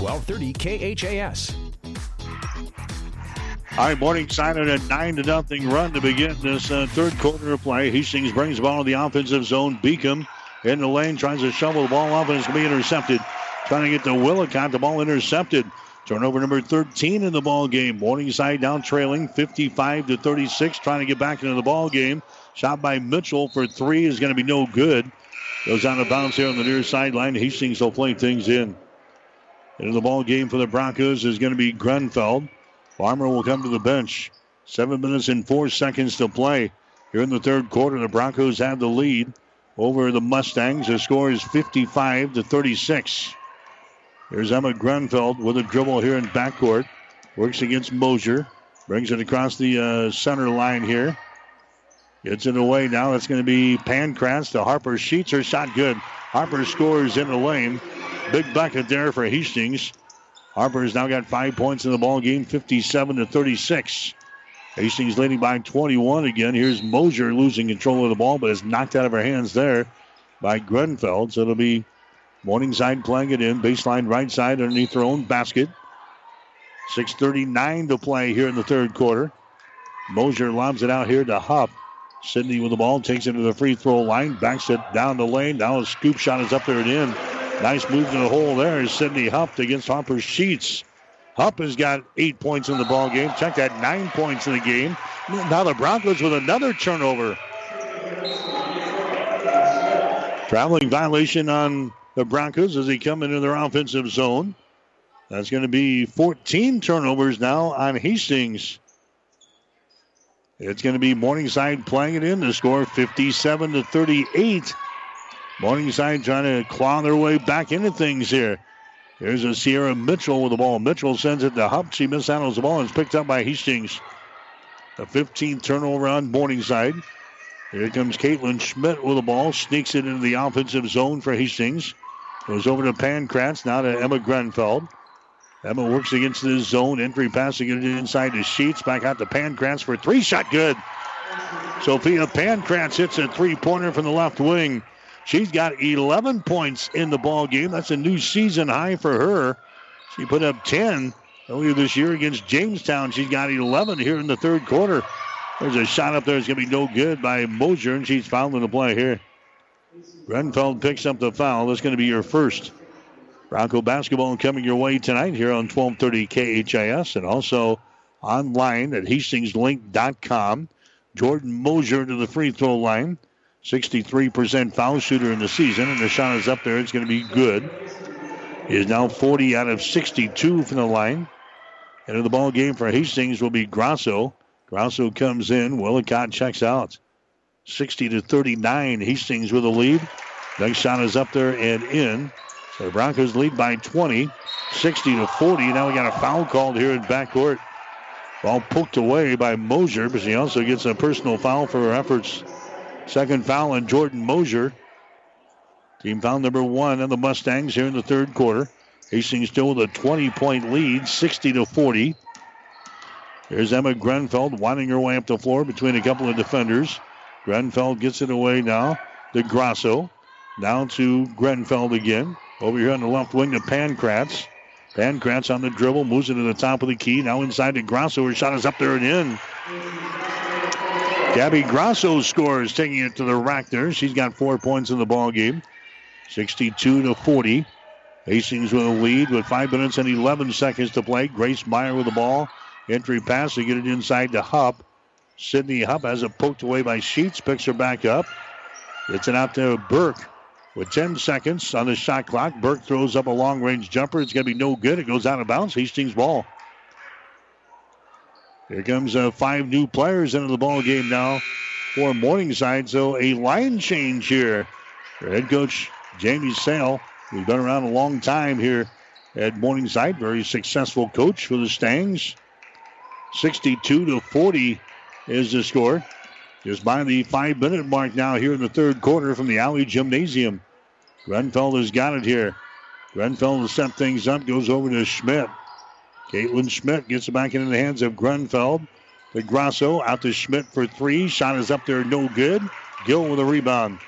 1230 KHAS. All right, Morningside on a nine to nothing run to begin this uh, third quarter of play. Hastings brings the ball to the offensive zone. Beacom in the lane tries to shovel the ball off and it's going to be intercepted. Trying to get to Willicott. The ball intercepted. Turnover number 13 in the ball game. Morningside down trailing 55 to 36. Trying to get back into the ball game. Shot by Mitchell for three is going to be no good. Goes out of bounds here on the near sideline. Hastings will play things in. Into the ball game for the Broncos is going to be Grenfell. Farmer will come to the bench. Seven minutes and four seconds to play. Here in the third quarter, the Broncos have the lead over the Mustangs. The score is 55 to 36. Here's Emma Grenfell with a dribble here in backcourt. Works against Mosier. Brings it across the uh, center line here. Gets it away now. It's going to be Pankratz to Harper. Sheets her shot good. Harper scores in the lane. Big bucket there for Hastings. Harper has now got five points in the ball game, 57 to 36. Hastings leading by 21 again. Here's Mosier losing control of the ball, but it's knocked out of her hands there by Grenfell. So it'll be Morningside playing it in. Baseline right side underneath their own basket. 6.39 to play here in the third quarter. Mosier lobs it out here to Hupp. Sydney with the ball, takes it to the free throw line, backs it down the lane. Now a scoop shot is up there and in. Nice move to the hole there is Sydney Hupp against Harper Sheets. Hupp has got eight points in the ball game. Check that, nine points in the game. Now the Broncos with another turnover. Traveling violation on the Broncos as they come into their offensive zone. That's going to be 14 turnovers now on Hastings. It's going to be Morningside playing it in. to score 57 to 38. Morningside trying to claw their way back into things here. Here's a Sierra Mitchell with the ball. Mitchell sends it to Hupp. She mishandles the ball and it's picked up by Hastings. A 15 turnover on Morningside. Here comes Caitlin Schmidt with the ball. Sneaks it into the offensive zone for Hastings. Goes over to Pankratz. Now to Emma Grenfell. Emma works against the zone. Entry passing it inside the Sheets. Back out to Pankratz for three. Shot good. Sophia Pankratz hits a three pointer from the left wing. She's got 11 points in the ball game. That's a new season high for her. She put up 10 earlier this year against Jamestown. She's got 11 here in the third quarter. There's a shot up there that's going to be no good by Mosier, and she's fouled in the play here. Grenfell picks up the foul. That's going to be your first. Bronco basketball coming your way tonight here on 1230 KHAS and also online at hastingslink.com. Jordan Mosier to the free throw line. 63% foul shooter in the season, and the shot is up there. It's going to be good. He is now 40 out of 62 from the line. And in the ball game for Hastings will be Grasso. Grasso comes in. Willicott checks out. 60 to 39. Hastings with a lead. Next shot is up there and in. So the Broncos lead by 20, 60 to 40. Now we got a foul called here in backcourt. Ball poked away by Mosier, but he also gets a personal foul for her efforts. Second foul on Jordan Mosier. Team foul number one on the Mustangs here in the third quarter. Hastings still with a 20 point lead, 60 to 40. There's Emma Grenfell winding her way up the floor between a couple of defenders. Grenfell gets it away now to Grasso. Down to Grenfell again. Over here on the left wing to Pankratz. Pankratz on the dribble, moves it to the top of the key. Now inside to Grasso. Her shot is up there and in. Gabby Grasso scores, taking it to the rack there. She's got four points in the ball game. 62 to 40. Hastings with a lead with five minutes and 11 seconds to play. Grace Meyer with the ball. Entry pass to get it inside to Hupp. Sydney Hupp has it poked away by Sheets, picks her back up. It's an out to Burke with 10 seconds on the shot clock. Burke throws up a long range jumper. It's going to be no good. It goes out of bounds. Hastings ball. Here comes uh, five new players into the ball game now for Morningside. So a line change here. Head coach Jamie Sale, who's been around a long time here at Morningside, very successful coach for the Stangs. 62 to 40 is the score. Just by the five minute mark now here in the third quarter from the Allee Gymnasium. Grenfell has got it here. Grenfell to set things up, goes over to Schmidt. Caitlin Schmidt gets it back into the hands of Grenfell. The Grasso out to Schmidt for three. Shot is up there, no good. Gill with a rebound.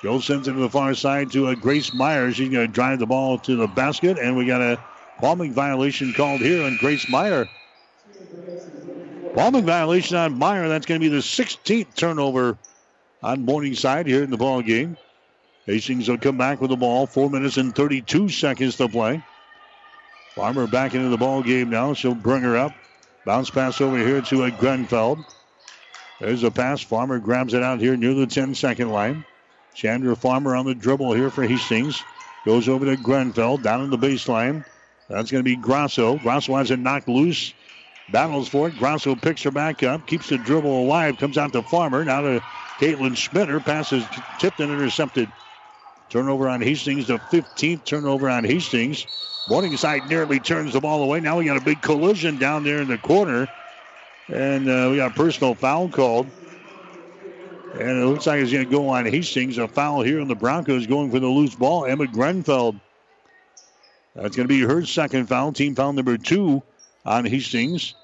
Gill sends it to the far side to a Grace Meyer. She's going to drive the ball to the basket, and we got a palming violation called here on Grace Meyer. Palming violation on Meyer. That's going to be the 16th turnover on Morningside here in the ball game. Hastings will come back with the ball. Four minutes and 32 seconds to play. Farmer back into the ball game now. She'll bring her up. Bounce pass over here to a Grenfell. There's a pass. Farmer grabs it out here near the 10 second line. Chandra Farmer on the dribble here for Hastings. Goes over to Grenfell down in the baseline. That's going to be Grasso. Grasso has it knocked loose. Battles for it. Grasso picks her back up. Keeps the dribble alive. Comes out to Farmer. Now to Caitlin Schmitter. Passes tipped and intercepted. Turnover on Hastings. The 15th turnover on Hastings. Morningside nearly turns the ball away. Now we got a big collision down there in the corner. And uh, we got a personal foul called. And it looks like it's going to go on Hastings. A foul here on the Broncos going for the loose ball. Emma Grenfell. That's going to be her second foul. Team foul number two on Hastings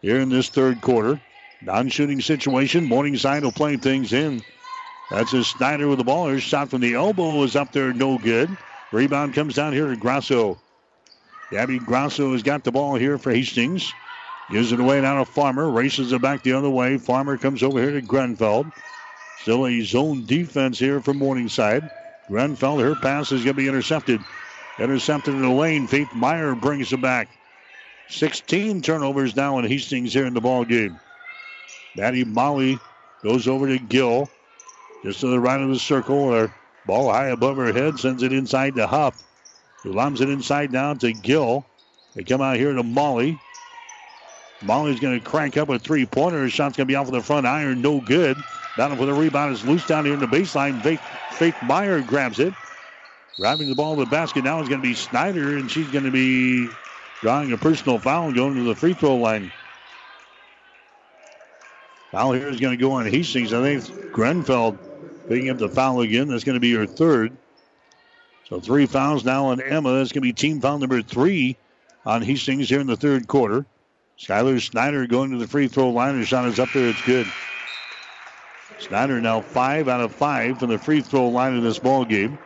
here in this third quarter. Non shooting situation. Morningside will play things in. That's a Snyder with the ball. Her shot from the elbow is up there, no good. Rebound comes down here to Grasso. Gabby Grasso has got the ball here for Hastings. Gives it away now to Farmer. Races it back the other way. Farmer comes over here to Grenfell. Still a zone defense here for Morningside. Grenfell, her pass is going to be intercepted. Intercepted in the lane. Faith Meyer brings it back. 16 turnovers now in Hastings here in the ball game. Maddie Molly goes over to Gill. Just to the right of the circle. Her ball high above her head. Sends it inside to Hupp. Who lobs it inside down to Gill. They come out here to Molly. Molly's going to crank up a three pointer. Shot's going to be off of the front iron. No good. Down for the rebound is loose down here in the baseline. Faith, Faith Meyer grabs it. Grabbing the ball to the basket now is going to be Snyder, and she's going to be drawing a personal foul going to the free throw line. Foul here is going to go on Hastings. I think it's Grenfell picking up the foul again. That's going to be her third. So three fouls now on Emma. That's going to be team foul number three on Hastings here in the third quarter. Skylar Snyder going to the free throw line. Her shot is up there. It's good. Snyder now five out of five from the free throw line in this ball game.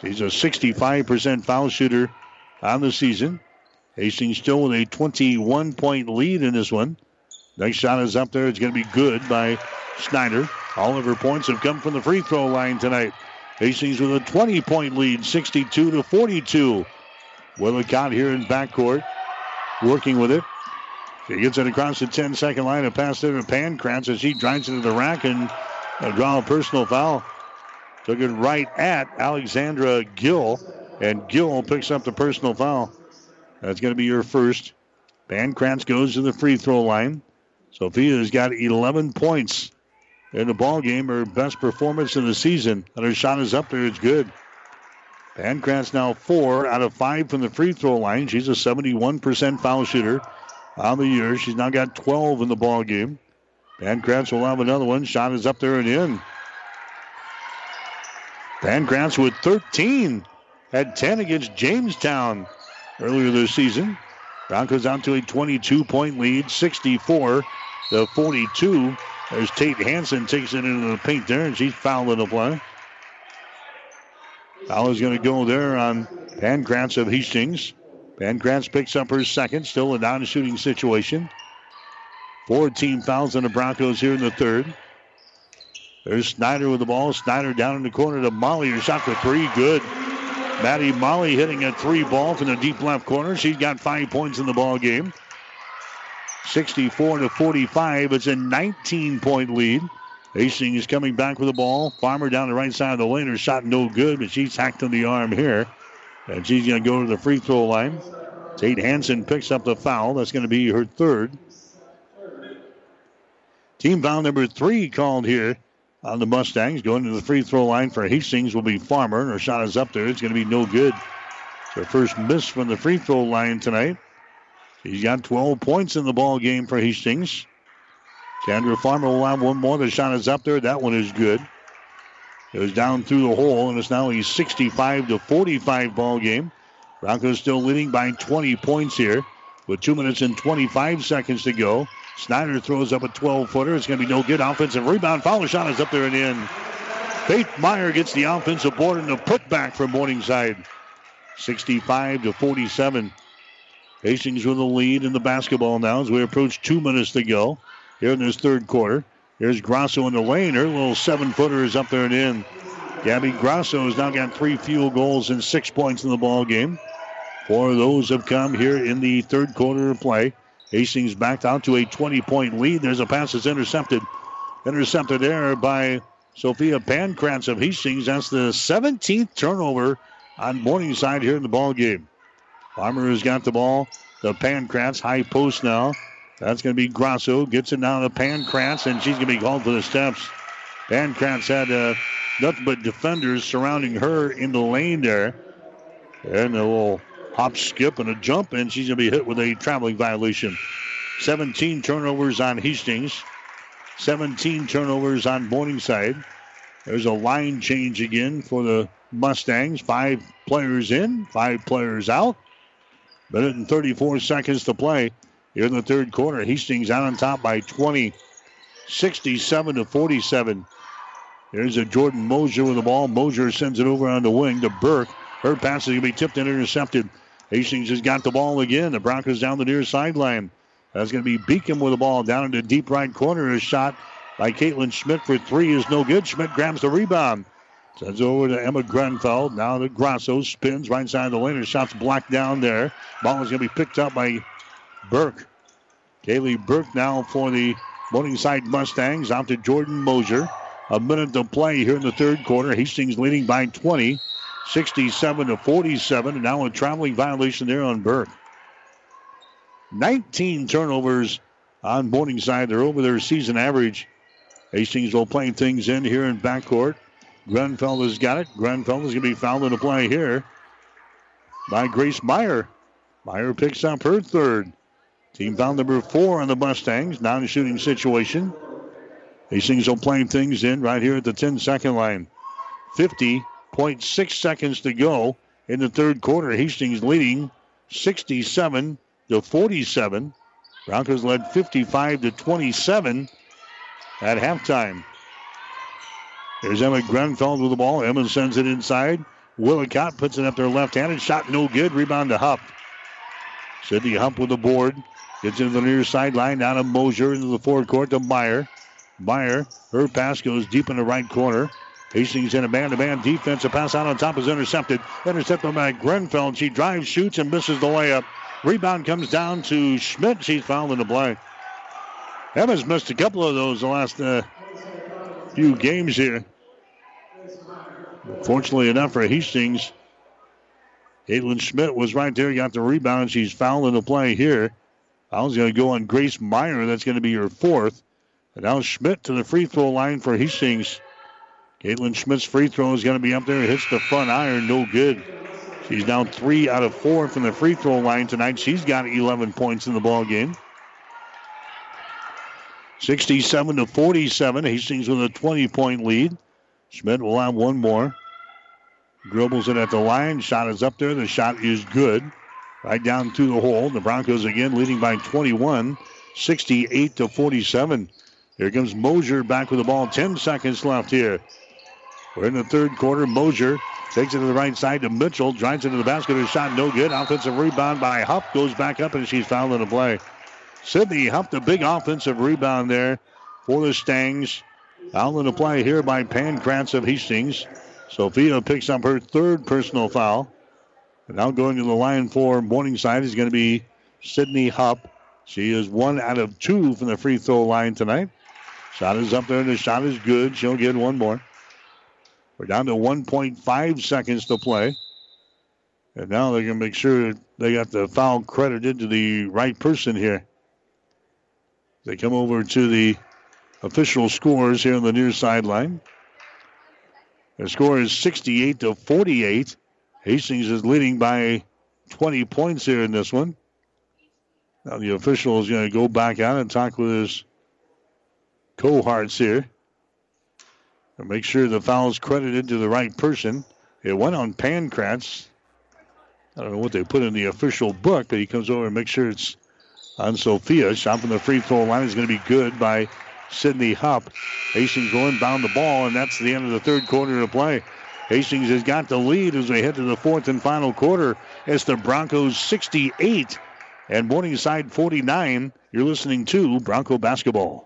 She's a 65% foul shooter on the season. Hastings still with a 21 point lead in this one. Next shot is up there. It's going to be good by Snyder. All of her points have come from the free throw line tonight. Hastings with a 20 point lead, 62 to 42. Willicott here in backcourt, working with it. She gets it across the 10 second line and passes it to Pankratz as she drives into the rack and a draw a personal foul. Took it right at Alexandra Gill, and Gill picks up the personal foul. That's going to be your first. Pankratz goes to the free throw line. Sophia has got 11 points in the ball game, her best performance in the season. And her shot is up there. It's good. Pankratz now four out of five from the free throw line. She's a 71% foul shooter on the year. She's now got 12 in the ball game. Pankratz will have another one. Shot is up there and in. Pankratz with 13 had 10 against Jamestown earlier this season. Broncos out to a 22 point lead, 64 to 42. As Tate Hanson takes it into the paint there, and she's fouled in the play. Foul is going to go there on Pankratz of Hastings. Pankratz picks up her second, still a non shooting situation. Four team fouls on the Broncos here in the third. There's Snyder with the ball. Snyder down in the corner to Molly. Her shot for three. Good. Maddie Molly hitting a three ball from the deep left corner. She's got five points in the ball game. 64 to 45. It's a 19 point lead. Hastings is coming back with the ball. Farmer down the right side of the lane. Her shot no good, but she's hacked on the arm here. And she's going to go to the free throw line. Tate Hanson picks up the foul. That's going to be her third. Team foul number three called here on the Mustangs. Going to the free throw line for Hastings will be Farmer, her shot is up there. It's going to be no good. It's her first miss from the free throw line tonight. She's got 12 points in the ball game for Hastings. Chandra Farmer will have one more. The shot is up there. That one is good. It was down through the hole, and it's now a 65 to 45 ball game. Broncos still leading by 20 points here with two minutes and 25 seconds to go. Snyder throws up a 12 footer. It's going to be no good. Offensive rebound. Foul shot is up there and in. Faith Meyer gets the offensive board and a putback from Morningside. 65 to 47. Hastings with the lead in the basketball now as we approach two minutes to go here in this third quarter. Here's Grasso in the lane. Her little seven footer is up there and in. Gabby Grasso has now got three field goals and six points in the ball game. Four of those have come here in the third quarter of play. Hastings backed out to a 20 point lead. There's a pass that's intercepted. Intercepted there by Sophia Pankratz of Hastings. That's the 17th turnover on Morningside here in the ball game. Farmer has got the ball. The Pankratz high post now. That's going to be Grasso. Gets it down to Pankratz, and she's going to be called for the steps. Pankratz had uh, nothing but defenders surrounding her in the lane there. And a little hop, skip, and a jump, and she's going to be hit with a traveling violation. 17 turnovers on Hastings. 17 turnovers on Morningside. There's a line change again for the Mustangs. Five players in, five players out. Minute and 34 seconds to play here in the third quarter. Hastings out on top by 20, 67 to 47. There's a Jordan Mosier with the ball. Mosier sends it over on the wing to Burke. Her pass is going to be tipped and intercepted. Hastings has got the ball again. The Broncos down the near sideline. That's going to be Beacom with the ball down into deep right corner. A shot by Caitlin Schmidt for three is no good. Schmidt grabs the rebound. Sends over to Emma Grenfell. Now to Grasso. Spins right side of the lane. Her shot's blocked down there. Ball is going to be picked up by Burke. Kaylee Burke now for the Morningside Mustangs. Out to Jordan Mosier. A minute to play here in the third quarter. Hastings leading by 20. 67 to 47. And now a traveling violation there on Burke. 19 turnovers on Morningside. They're over their season average. Hastings will play things in here in backcourt. Grenfell has got it. Grenfell is going to be fouled in the play here by Grace Meyer. Meyer picks up her third. Team foul number four on the Mustangs. Non-shooting situation. Hastings will play things in right here at the 10-second line. 50.6 seconds to go in the third quarter. Hastings leading 67 to 47. Broncos led 55 to 27 at halftime. There's Emma Grenfell with the ball. Emma sends it inside. Willicott puts it up there left-handed. Shot no good. Rebound to Hupp. Sydney Hupp with the board. Gets into the near sideline. Down to Mosier into the forward court to Meyer. Meyer, her pass goes deep in the right corner. Hastings in a man-to-man defense. A pass out on top is intercepted. Intercepted by Grenfell. She drives, shoots, and misses the layup. Rebound comes down to Schmidt. She's fouled in the play. Emma's missed a couple of those the last uh, few games here. Fortunately enough for Hastings, Caitlin Schmidt was right there, got the rebound. She's fouled in the play here. Foul's going to go on Grace Meyer. That's going to be her fourth. And now Schmidt to the free throw line for Hastings. Caitlin Schmidt's free throw is going to be up there. Hits the front iron. No good. She's down three out of four from the free throw line tonight. She's got 11 points in the ball game. 67 to 47. Hastings with a 20 point lead. Schmidt will have one more. Dribbles it at the line. Shot is up there. The shot is good. Right down through the hole. The Broncos again leading by 21, 68 to 47. Here comes Mosier back with the ball. 10 seconds left here. We're in the third quarter. Mosier takes it to the right side to Mitchell. Drives into the basket. A shot no good. Offensive rebound by Hupp. Goes back up and she's fouled in the play. Sydney Hupp, the big offensive rebound there for the Stangs. Foul in the play here by Pankratz of Hastings. Sophia picks up her third personal foul. And now going to the line for Morningside is going to be Sydney Hupp. She is one out of two from the free throw line tonight. Shot is up there, and the shot is good. She'll get one more. We're down to 1.5 seconds to play. And now they're going to make sure they got the foul credited to the right person here. They come over to the official scores here on the near sideline. The score is 68 to 48. Hastings is leading by 20 points here in this one. Now the official is going to go back out and talk with his cohorts here and make sure the foul is credited to the right person. It went on Pankratz. I don't know what they put in the official book, but he comes over and makes sure it's on Sophia. Shot from the free throw line is going to be good by Sydney Hupp. Hastings will inbound the ball, and that's the end of the third quarter of play. Hastings has got the lead as we head to the fourth and final quarter. It's the Broncos 68 and Morningside 49. You're listening to Bronco Basketball.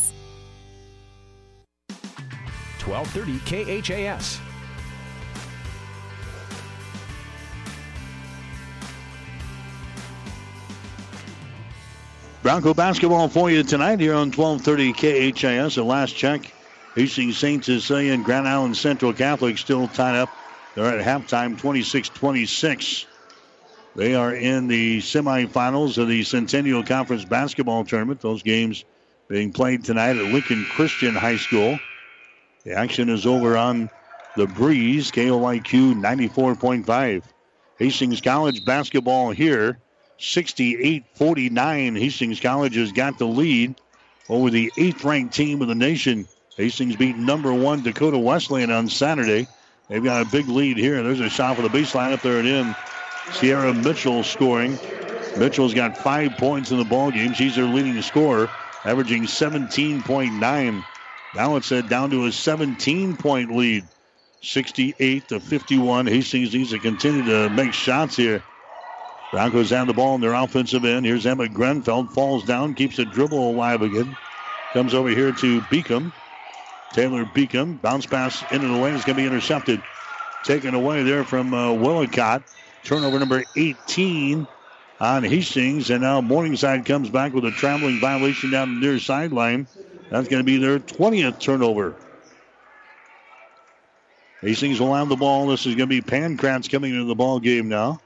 1230 KHAS. Bronco basketball for you tonight here on 1230 KHAS. A last check. Hastings St. Cecilia and Grand Island Central Catholic still tied up. They're at halftime 26 26. They are in the semifinals of the Centennial Conference basketball tournament. Those games being played tonight at Lincoln Christian High School. The action is over on the breeze, KOIQ 94.5. Hastings College basketball here, 68 49. Hastings College has got the lead over the eighth ranked team of the nation. Hastings beat number one Dakota Wesleyan on Saturday. They've got a big lead here. There's a shot for the baseline up there and in. Sierra Mitchell scoring. Mitchell's got five points in the ball game. She's their leading scorer, averaging 17.9. Now uh, down to a 17 point lead. 68 to 51. Hastings needs to continue to make shots here. Broncos have the ball in their offensive end. Here's Emma Grenfell. Falls down, keeps the dribble alive again. Comes over here to Beacom. Taylor Beacom. Bounce pass into the lane. It's going to be intercepted. Taken away there from uh, Willicott. Turnover number 18 on Hastings. And now Morningside comes back with a traveling violation down the near sideline. That's going to be their 20th turnover. Hastings will have the ball. This is going to be Pankratz coming into the ball game now.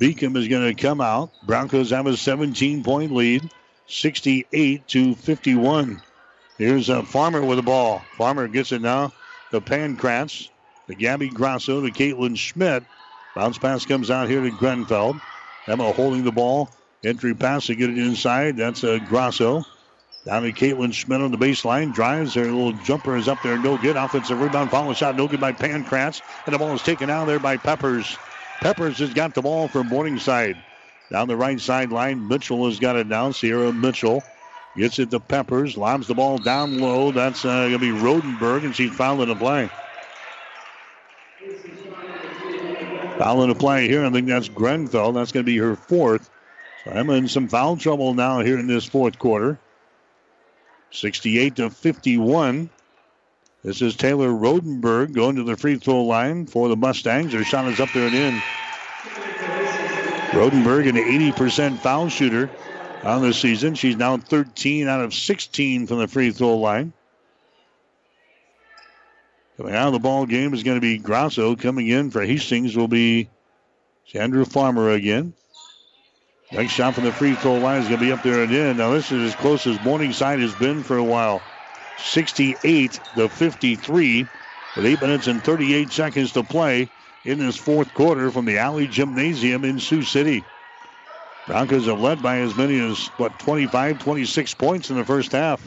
Beacom is going to come out. Broncos have a 17 point lead, 68 to 51. Here's a Farmer with the ball. Farmer gets it now to Pankratz, to Gabby Grasso, to Caitlin Schmidt. Bounce pass comes out here to Grenfell. Emma holding the ball. Entry pass to get it inside. That's a Grasso. Down to Caitlin Schmidt on the baseline. Drives. Her little jumper is up there. No good. Offensive rebound. Follow shot. No good by Pankratz. And the ball is taken out there by Peppers. Peppers has got the ball from Morningside. Down the right sideline. Mitchell has got it down. Sierra Mitchell gets it to Peppers. Lobs the ball down low. That's uh, going to be Rodenberg, and she's fouled in the play. Foul in the play here. I think that's Grenfell. That's going to be her fourth. So I'm in some foul trouble now here in this fourth quarter. 68 to 51. This is Taylor Rodenberg going to the free throw line for the Mustangs. Their shot is up there and in. Rodenberg, an 80% foul shooter on the season. She's now 13 out of 16 from the free throw line. Coming out of the ball game is going to be Grasso. Coming in for Hastings will be Chandra Farmer again. Next shot from the free throw line is going to be up there and in. Now this is as close as Morningside has been for a while. 68 to 53 with 8 minutes and 38 seconds to play in this fourth quarter from the Allee Gymnasium in Sioux City. Broncos have led by as many as, what, 25, 26 points in the first half.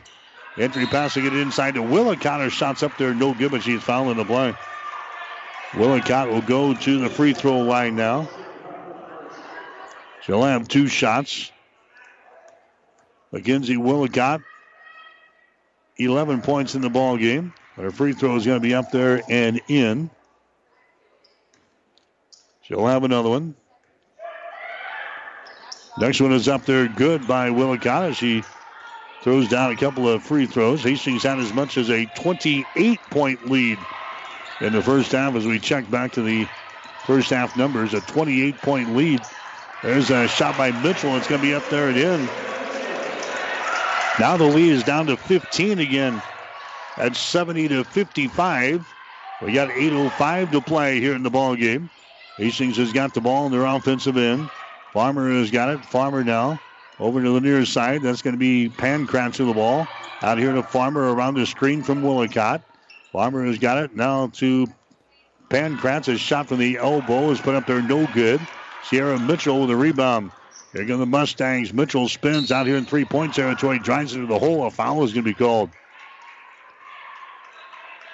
Entry passing it inside to Willicott. Her shots up there, no good, but she's fouling the play. Willicott will go to the free throw line now. She'll have two shots. Mackenzie Willicott, 11 points in the ball game. Her free throw is going to be up there and in. She'll have another one. Next one is up there good by Willicott. As she throws down a couple of free throws. Hastings had as much as a 28 point lead in the first half as we check back to the first half numbers. A 28 point lead. There's a shot by Mitchell. It's going to be up there and in. Now the lead is down to 15 again at 70 to 55. We got 8.05 to play here in the ball game. Hastings has got the ball in their offensive end. Farmer has got it. Farmer now over to the near side. That's going to be Pankratz to the ball. Out here to Farmer around the screen from Willicott. Farmer has got it now to Pankratz. A shot from the elbow is put up there, no good. Sierra Mitchell with a rebound. Here come the Mustangs. Mitchell spins out here in three point territory, drives into the hole. A foul is going to be called.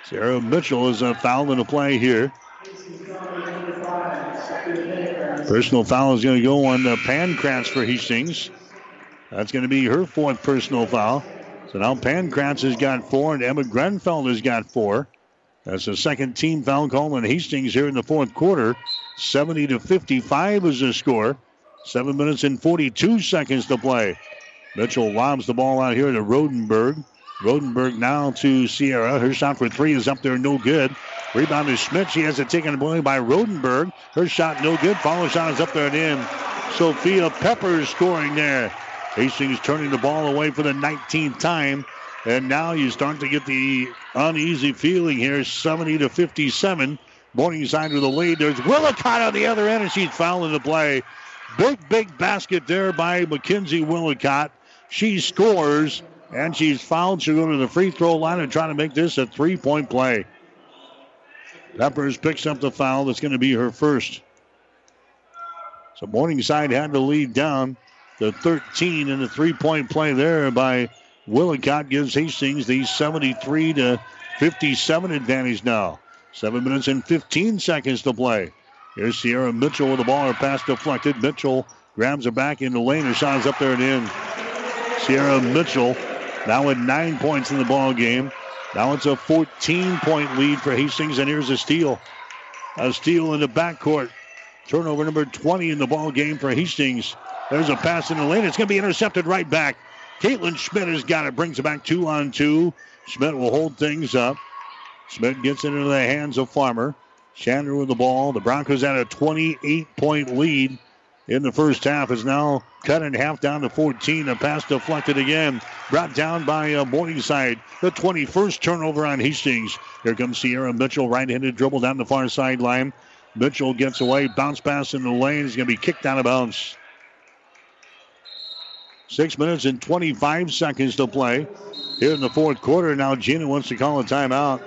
Sierra Mitchell is a foul in the play here. Personal foul is going to go on the Pankratz for Hastings. That's going to be her fourth personal foul. So now Pankratz has got four, and Emma Grenfell has got four. That's the second team foul call on Hastings here in the fourth quarter. 70 to 55 is the score. Seven minutes and 42 seconds to play. Mitchell lobs the ball out here to Rodenberg. Rodenberg now to Sierra. Her shot for three is up there, no good. Rebound is Schmidt. She has it taken away by Rodenberg. Her shot no good. Follow shot is up there and in. Sophia Peppers scoring there. Hastings turning the ball away for the 19th time. And now you start to get the uneasy feeling here. 70 to 57. Morningside with the lead. There's Willicott on the other end, and she's fouling the play. Big, big basket there by Mackenzie Willicott. She scores, and she's fouled. She'll go to the free throw line and try to make this a three point play. Peppers picks up the foul. That's going to be her first. So Morningside had the lead down to 13 in the three point play there by Willicott gives Hastings the 73 to 57 advantage now. Seven minutes and 15 seconds to play. Here's Sierra Mitchell with the ball. Her pass deflected. Mitchell grabs her back in the lane. Her shot is up there and in. Sierra Mitchell now with nine points in the ball game. Now it's a 14 point lead for Hastings, and here's a steal. A steal in the backcourt. Turnover number 20 in the ball game for Hastings. There's a pass in the lane. It's going to be intercepted right back. Caitlin Schmidt has got it. Brings it back two on two. Schmidt will hold things up. Schmidt gets it into the hands of Farmer. Chandra with the ball. The Broncos had a 28 point lead in the first half. Is now cut in half down to 14. A pass deflected again. Brought down by uh, Morningside. The 21st turnover on Hastings. Here comes Sierra Mitchell. Right handed dribble down the far sideline. Mitchell gets away. Bounce pass in the lane. Is going to be kicked out of bounds. Six minutes and 25 seconds to play here in the fourth quarter. Now Gina wants to call a timeout.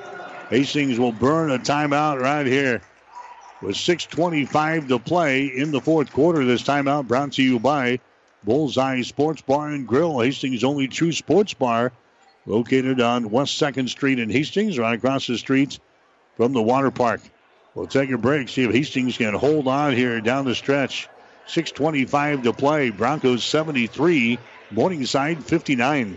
Hastings will burn a timeout right here. With 6.25 to play in the fourth quarter, this timeout brought to you by Bullseye Sports Bar and Grill, Hastings' only true sports bar, located on West 2nd Street in Hastings, right across the street from the water park. We'll take a break, see if Hastings can hold on here down the stretch. 6.25 to play. Broncos 73, Morningside 59.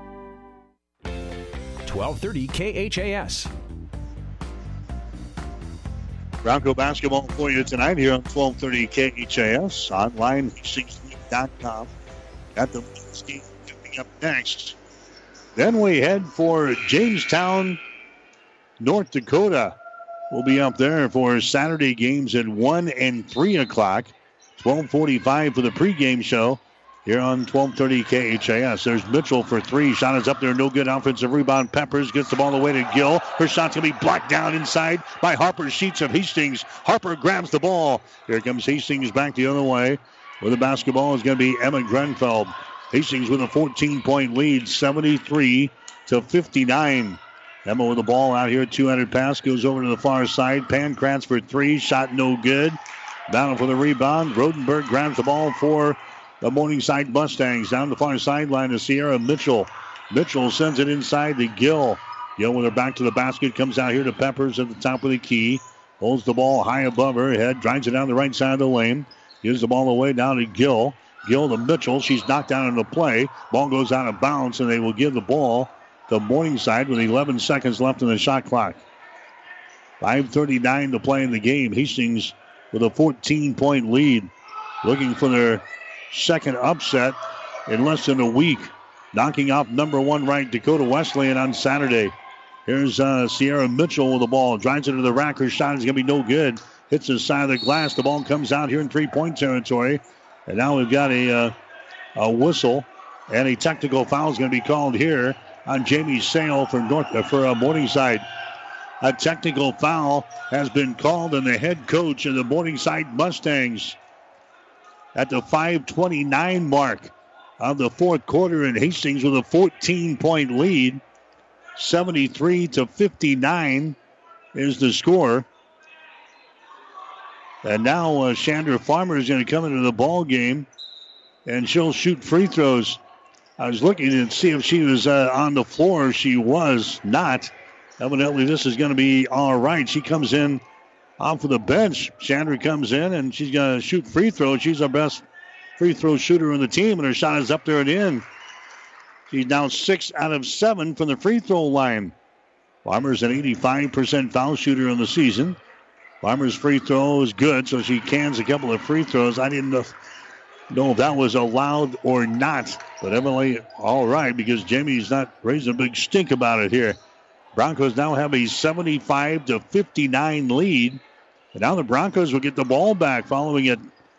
1230 KHAS. Bronco basketball for you tonight here on 1230 KHAS, online, hastings.com. Got the game coming up next. Then we head for Jamestown, North Dakota. We'll be up there for Saturday games at 1 and 3 o'clock. 1245 for the pregame show here on 1230 KHAS. There's Mitchell for three. Shot is up there. No good. Offensive rebound. Peppers gets the ball away to Gill. Her shot's going to be blocked down inside by Harper Sheets of Hastings. Harper grabs the ball. Here comes Hastings back the other way. With the basketball is going to be Emma Grenfell. Hastings with a 14 point lead, 73 to 59. Emma with the ball out here. 200 pass goes over to the far side. Pankratz for three. Shot no good. Battle for the rebound. Rodenberg grabs the ball for the Morningside Mustangs. Down the far sideline to Sierra Mitchell. Mitchell sends it inside the Gill. Gill with her back to the basket. Comes out here to Peppers at the top of the key. Holds the ball high above her head. Drives it down the right side of the lane. Gives the ball away down to Gill. Gill to Mitchell. She's knocked down in the play. Ball goes out of bounds, and they will give the ball to Morningside with 11 seconds left in the shot clock. 5.39 to play in the game. Hastings with a 14 point lead. Looking for their second upset in less than a week. Knocking off number one ranked Dakota Wesleyan on Saturday. Here's uh, Sierra Mitchell with the ball. Drives into the rack. Her shot is going to be no good. Hits the side of the glass. The ball comes out here in three point territory. And now we've got a, uh, a whistle and a technical foul is going to be called here on Jamie Sale for North uh, for uh, Morningside. A technical foul has been called on the head coach of the Morningside Mustangs at the 5:29 mark of the fourth quarter, and Hastings with a 14-point lead, 73 to 59 is the score. And now uh, Chandra Farmer is going to come into the ball game, and she'll shoot free throws. I was looking to see if she was uh, on the floor. She was not. Evidently, this is going to be all right. She comes in off of the bench. Chandra comes in and she's going to shoot free throws. She's our best free throw shooter in the team, and her shot is up there and in. She's now six out of seven from the free throw line. Farmer's an 85% foul shooter in the season. Farmer's free throw is good, so she cans a couple of free throws. I didn't know, if that was allowed or not, but evidently all right because Jamie's not raising a big stink about it here. Broncos now have a 75 to 59 lead. And now the Broncos will get the ball back following a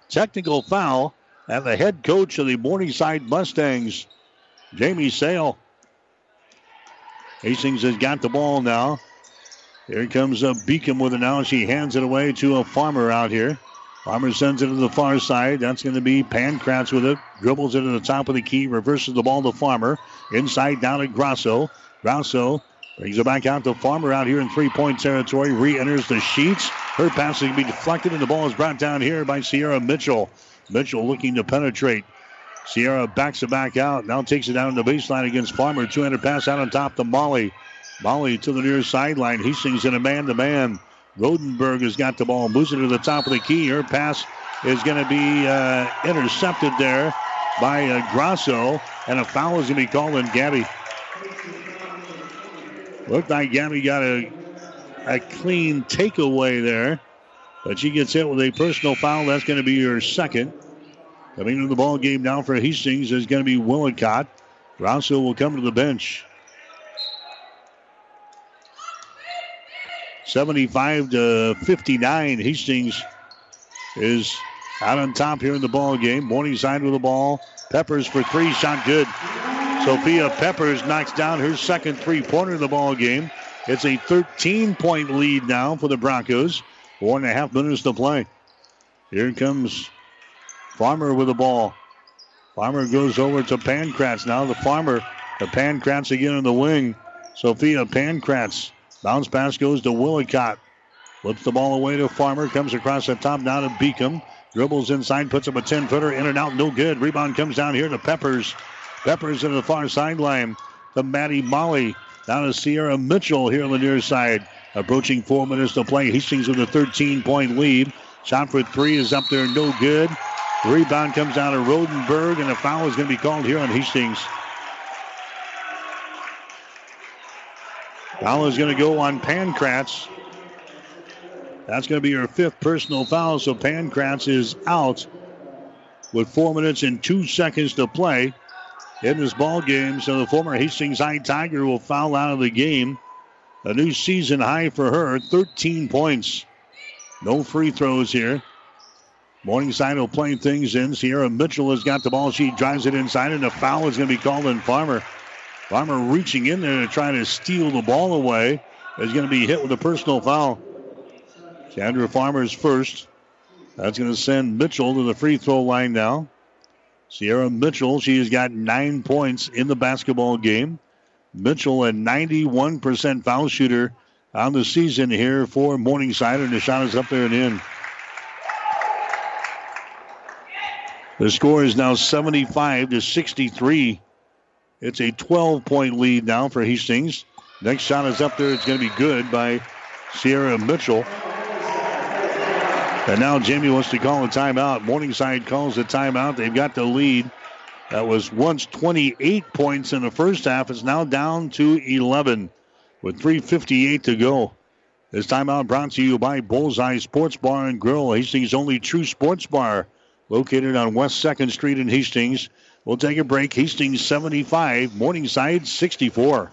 technical foul. And the head coach of the Morningside Mustangs, Jamie Sale. Hastings has got the ball now. Here comes a Beacom with it now. She hands it away to a farmer out here. Farmer sends it to the far side. That's going to be Pankratz with it. Dribbles it to the top of the key. Reverses the ball to Farmer. Inside down to Grasso. Grasso brings it back out to Farmer out here in three point territory. Re enters the sheets. Her pass is going to be deflected, and the ball is brought down here by Sierra Mitchell. Mitchell looking to penetrate. Sierra backs it back out. Now takes it down to the baseline against Farmer. 200 pass out on top to Molly. Molly to the near sideline. Hastings in a man to man. Rodenberg has got the ball. Moves it to the top of the key. Her pass is going to be uh, intercepted there by uh, Grasso. And a foul is going to be called on Gabby. Looked like Gabby got a, a clean takeaway there. But she gets hit with a personal foul. That's going to be her second. Coming into the ball game now for Hastings is going to be Willicott. Grasso will come to the bench. 75 to 59. Hastings is out on top here in the ball game. Morningside with the ball. Peppers for three, shot good. Sophia Peppers knocks down her second three-pointer of the ball game. It's a 13-point lead now for the Broncos. One and a half minutes to play. Here comes Farmer with the ball. Farmer goes over to Pankratz. Now the Farmer, the Pankratz again in the wing. Sophia Pankratz Bounce pass goes to Willicott. Flips the ball away to Farmer. Comes across the top now to Beacom. Dribbles inside, puts up a 10 footer. In and out, no good. Rebound comes down here to Peppers. Peppers into the far sideline to Maddie Molly. Down to Sierra Mitchell here on the near side. Approaching four minutes to play. Hastings with a 13 point lead. Shot for three is up there, no good. rebound comes down to Rodenberg, and a foul is going to be called here on Hastings. Foul is going to go on Pankratz. That's going to be her fifth personal foul, so Pankratz is out with four minutes and two seconds to play in this ball game. So the former Hastings High Tiger will foul out of the game. A new season high for her, 13 points. No free throws here. Morningside will play things in. Sierra Mitchell has got the ball. She drives it inside, and a foul is going to be called on Farmer. Farmer reaching in there to try to steal the ball away is going to be hit with a personal foul. Chandra Farmer's first. That's going to send Mitchell to the free throw line now. Sierra Mitchell, she has got nine points in the basketball game. Mitchell, a 91% foul shooter on the season here for Morningside, and the shot is up there and in. The score is now 75 to 63. It's a 12 point lead now for Hastings. Next shot is up there. It's going to be good by Sierra Mitchell. And now Jamie wants to call a timeout. Morningside calls a timeout. They've got the lead. That was once 28 points in the first half. It's now down to 11 with 3.58 to go. This timeout brought to you by Bullseye Sports Bar and Grill, Hastings' only true sports bar, located on West 2nd Street in Hastings. We'll take a break. Hastings 75, Morningside 64.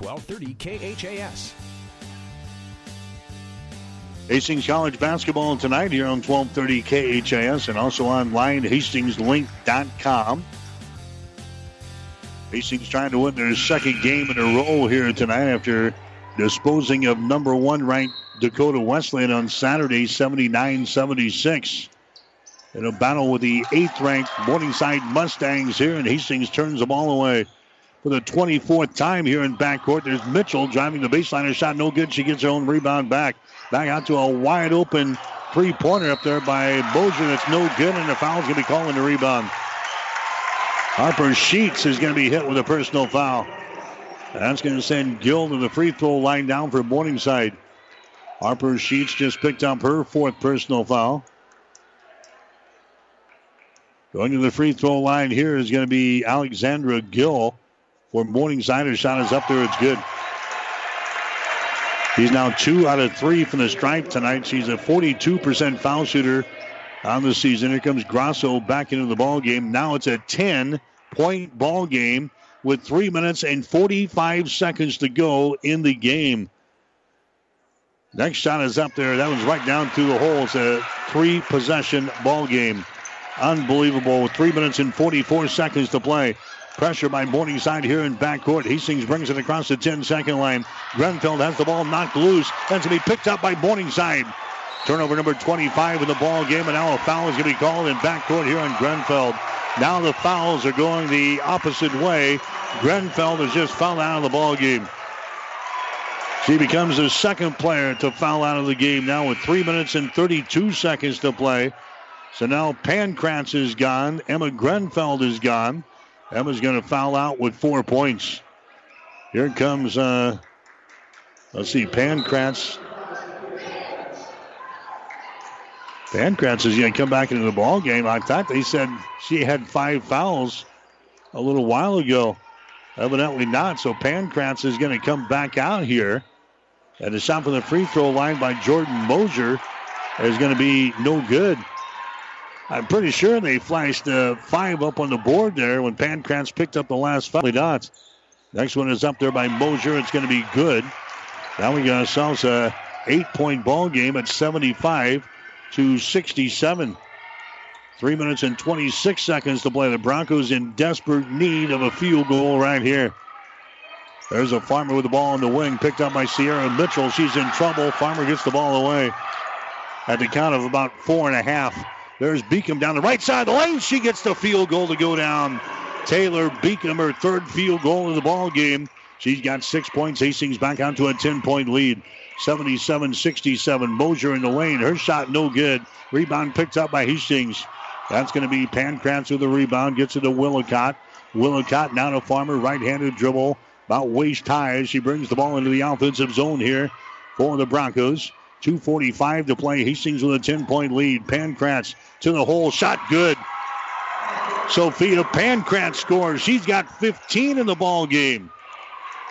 1230 KHAS. Hastings College basketball tonight here on 1230 KHAS and also online hastingslink.com. Hastings trying to win their second game in a row here tonight after disposing of number one ranked Dakota Wesleyan on Saturday 79 76. In a battle with the eighth ranked Morningside Mustangs here, and Hastings turns the ball away for the 24th time here in backcourt. There's Mitchell driving the baseline. Shot no good. She gets her own rebound back. Back out to a wide open three pointer up there by Mosier. That's no good, and the foul's going to be calling the rebound. Harper Sheets is going to be hit with a personal foul. That's going to send Gill to the free throw line down for Morningside. Harper Sheets just picked up her fourth personal foul. Going to the free throw line here is going to be Alexandra Gill for Morningside. Her shot is up there. It's good. He's now two out of three from the stripe tonight. She's a 42% foul shooter on the season. Here comes Grasso back into the ball game. Now it's a 10 point ball game with three minutes and 45 seconds to go in the game. Next shot is up there. That one's right down through the hole. It's a three possession ball game. Unbelievable. Three minutes and 44 seconds to play. Pressure by Morningside here in backcourt. Hastings brings it across the 10 second line. Grenfell has the ball knocked loose. That's going to be picked up by Morningside. Turnover number 25 in the ball game, and now a foul is going to be called in backcourt here on Grenfell. Now the fouls are going the opposite way. Grenfell has just fouled out of the ball game. She becomes the second player to foul out of the game now with three minutes and 32 seconds to play. So now Pankratz is gone. Emma Grenfell is gone. Emma's going to foul out with four points. Here comes, uh, let's see, Pankratz. Pankratz is going to come back into the ball game. I thought they said she had five fouls a little while ago. Evidently not. So Pankratz is going to come back out here. And the shot from the free throw line by Jordan Moser is going to be no good. I'm pretty sure they flashed uh, five up on the board there when Pankratz picked up the last five dots. Next one is up there by Mosier. It's going to be good. Now we got ourselves a eight-point ball game at 75 to 67. Three minutes and 26 seconds to play. The Broncos in desperate need of a field goal right here. There's a Farmer with the ball on the wing, picked up by Sierra Mitchell. She's in trouble. Farmer gets the ball away at the count of about four and a half. There's Beacom down the right side of the lane. She gets the field goal to go down. Taylor Beacom, her third field goal of the ball game. She's got six points. Hastings back out to a 10 point lead. 77 67. Mosier in the lane. Her shot no good. Rebound picked up by Hastings. That's going to be Pankratz with the rebound. Gets it to Willicott. Willicott now to Farmer. Right handed dribble. About waist high as she brings the ball into the offensive zone here for the Broncos. 2.45 to play. Hastings with a 10 point lead. Pankratz to the hole. Shot good. Sophia Pankratz scores. She's got 15 in the ball game.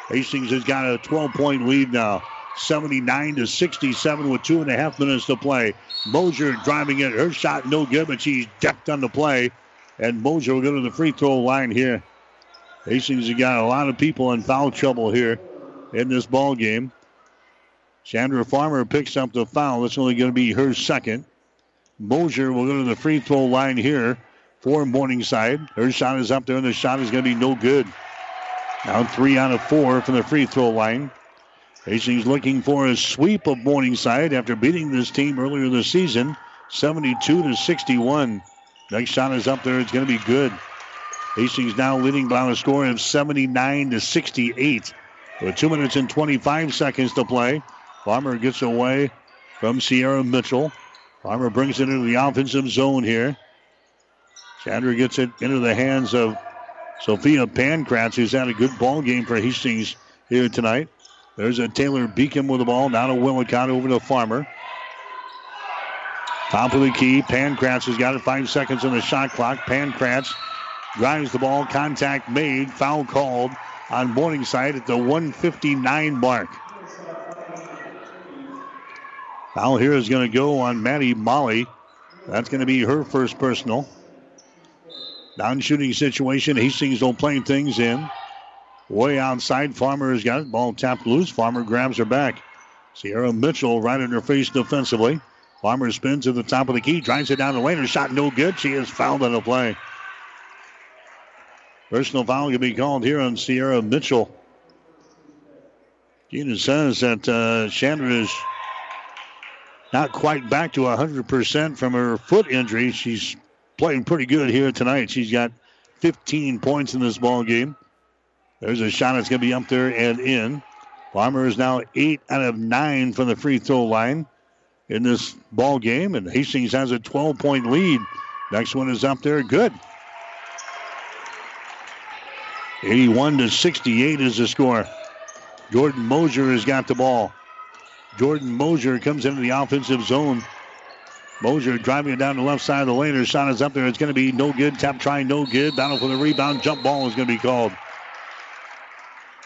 Hastings has got a 12 point lead now. 79 to 67 with two and a half minutes to play. Mosier driving it. Her shot no good, but she's decked on the play. And Mosier will go to the free throw line here. Hastings has got a lot of people in foul trouble here in this ball game. Chandra Farmer picks up the foul. That's only going to be her second. Mosier will go to the free throw line here for Morningside. Her shot is up there, and the shot is going to be no good. Now three out of four from the free throw line. Hastings looking for a sweep of Morningside after beating this team earlier this season, 72 to 61. Next shot is up there. It's going to be good. Hastings now leading by a score of 79 to 68. With two minutes and 25 seconds to play, Farmer gets away from Sierra Mitchell. Farmer brings it into the offensive zone here. Chandra gets it into the hands of Sophia Pankratz, who's had a good ball game for Hastings here tonight. There's a Taylor Beacom with the ball. Now to Willicott over to Farmer. Top of the key. Pankratz has got it. Five seconds on the shot clock. Pankratz drives the ball. Contact made. Foul called on Morningside at the 159 mark. Foul here is going to go on Maddie Molly. That's going to be her first personal. Down shooting situation. Hastings don't play things in. Way outside. Farmer has got it. Ball tapped loose. Farmer grabs her back. Sierra Mitchell right in her face defensively. Farmer spins to the top of the key. Drives it down the lane. Her shot no good. She is fouled on the play. Personal foul can be called here on Sierra Mitchell. Gina says that uh, Chandra is not quite back to 100% from her foot injury. She's playing pretty good here tonight. She's got 15 points in this ball game. There's a shot that's going to be up there and in. Farmer is now eight out of nine from the free throw line in this ball game, and Hastings has a 12 point lead. Next one is up there, good. 81 to 68 is the score. Jordan Moser has got the ball. Jordan Mosier comes into the offensive zone. Mosier driving it down the left side of the lane. Her shot is up there. It's going to be no good. Tap try, no good. Battle for the rebound. Jump ball is going to be called.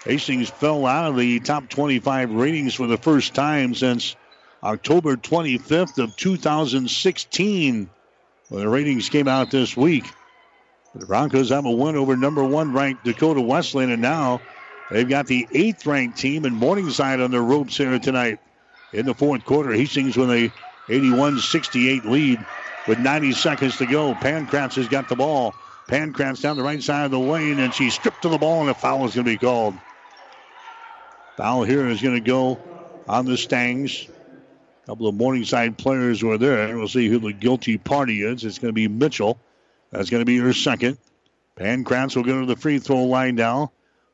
Hastings fell out of the top 25 ratings for the first time since October 25th of 2016. Well, the ratings came out this week. The Broncos have a win over number one ranked Dakota Wesleyan, and now they've got the eighth ranked team in Morningside on their ropes here tonight. In the fourth quarter, Hastings with a 81 68 lead with 90 seconds to go. Pankratz has got the ball. Pankratz down the right side of the lane, and she's stripped to the ball, and a foul is going to be called. Foul here is going to go on the Stangs. A couple of Morningside players were there. We'll see who the guilty party is. It's going to be Mitchell. That's going to be her second. Pankratz will go to the free throw line now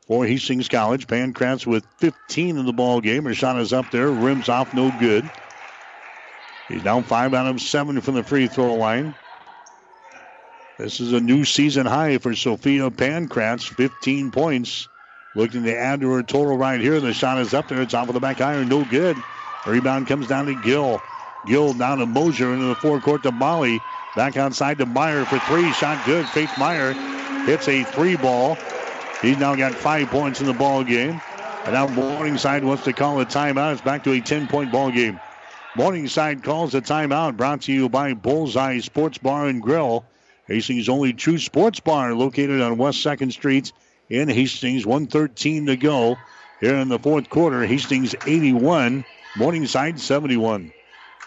for Hastings College. Pankratz with 15 in the ball game. Her shot is up there. Rims off, no good. He's down five out of seven from the free throw line. This is a new season high for Sophia Pankratz, 15 points. Looking to add to her total right here. The shot is up there. It's off of the back iron. No good. Rebound comes down to Gill. Gill down to Mosier into the forecourt to Molly. Back outside to Meyer for three. Shot good. Faith Meyer hits a three ball. He's now got five points in the ball game. And now Morningside wants to call a timeout. It's back to a 10 point ball game. Morningside calls a timeout brought to you by Bullseye Sports Bar and Grill. Hastings' only true sports bar located on West 2nd Street in Hastings. 113 to go here in the fourth quarter. Hastings 81, Morningside 71.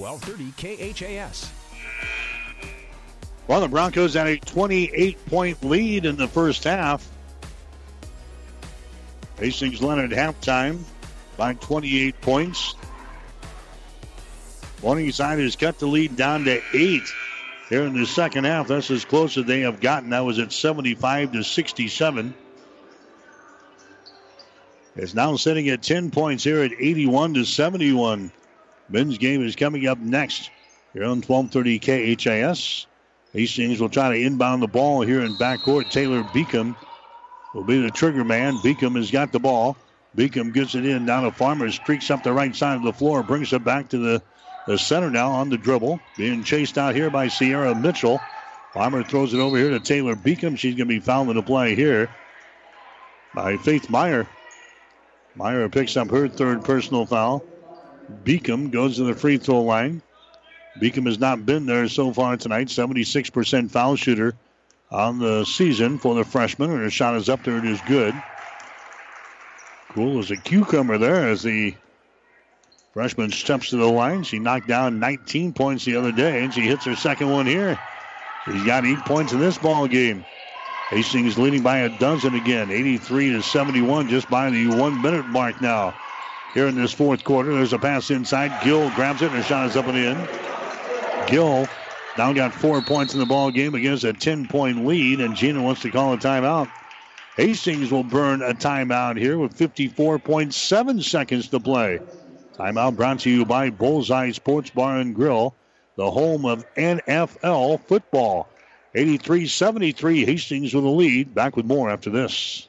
1230 KHAS. Well, the Broncos had a 28 point lead in the first half. Hastings at halftime by 28 points. Morningside has cut the lead down to eight here in the second half. That's as close as they have gotten. That was at 75 to 67. It's now sitting at 10 points here at 81 to 71. Men's game is coming up next here on 1230 KHAS. Hastings will try to inbound the ball here in backcourt. Taylor Beacom will be the trigger man. Beacom has got the ball. Beacom gets it in down to Farmer, streaks up the right side of the floor, brings it back to the, the center now on the dribble. Being chased out here by Sierra Mitchell. Farmer throws it over here to Taylor Beacom. She's going to be fouled in the play here by Faith Meyer. Meyer picks up her third personal foul. Beacom goes to the free throw line. Beacom has not been there so far tonight. 76% foul shooter on the season for the freshman, and her shot is up there. It is good. Cool as a cucumber there as the freshman steps to the line. She knocked down 19 points the other day, and she hits her second one here. She's got eight points in this ball game. Hastings leading by a dozen again, 83 to 71, just by the one minute mark now. Here in this fourth quarter, there's a pass inside. Gill grabs it, and her shot is up and in. Gill now got four points in the ball game against a 10 point lead, and Gina wants to call a timeout. Hastings will burn a timeout here with 54.7 seconds to play. Timeout brought to you by Bullseye Sports Bar and Grill, the home of NFL football. 83 73, Hastings with the lead. Back with more after this.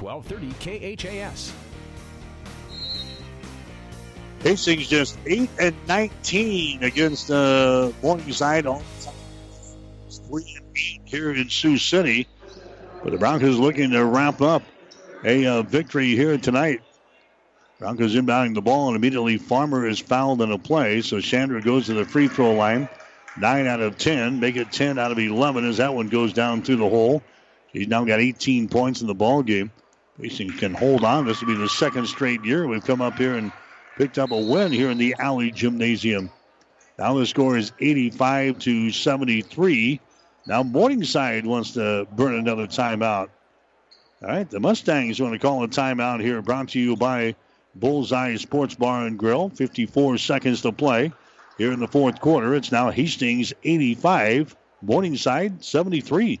1230 KHAS. Hastings just 8 and 19 against uh, Morningside. All 3 and 8 here in Sioux City. But the Broncos looking to wrap up a uh, victory here tonight. Broncos inbounding the ball, and immediately Farmer is fouled in a play. So Chandra goes to the free throw line. 9 out of 10. Make it 10 out of 11 as that one goes down through the hole. He's now got 18 points in the ball game. Hastings can hold on. This will be the second straight year we've come up here and picked up a win here in the Allee Gymnasium. Now the score is 85 to 73. Now Morningside wants to burn another timeout. All right, the Mustangs want to call a timeout here, brought to you by Bullseye Sports Bar and Grill. 54 seconds to play here in the fourth quarter. It's now Hastings 85, Morningside 73.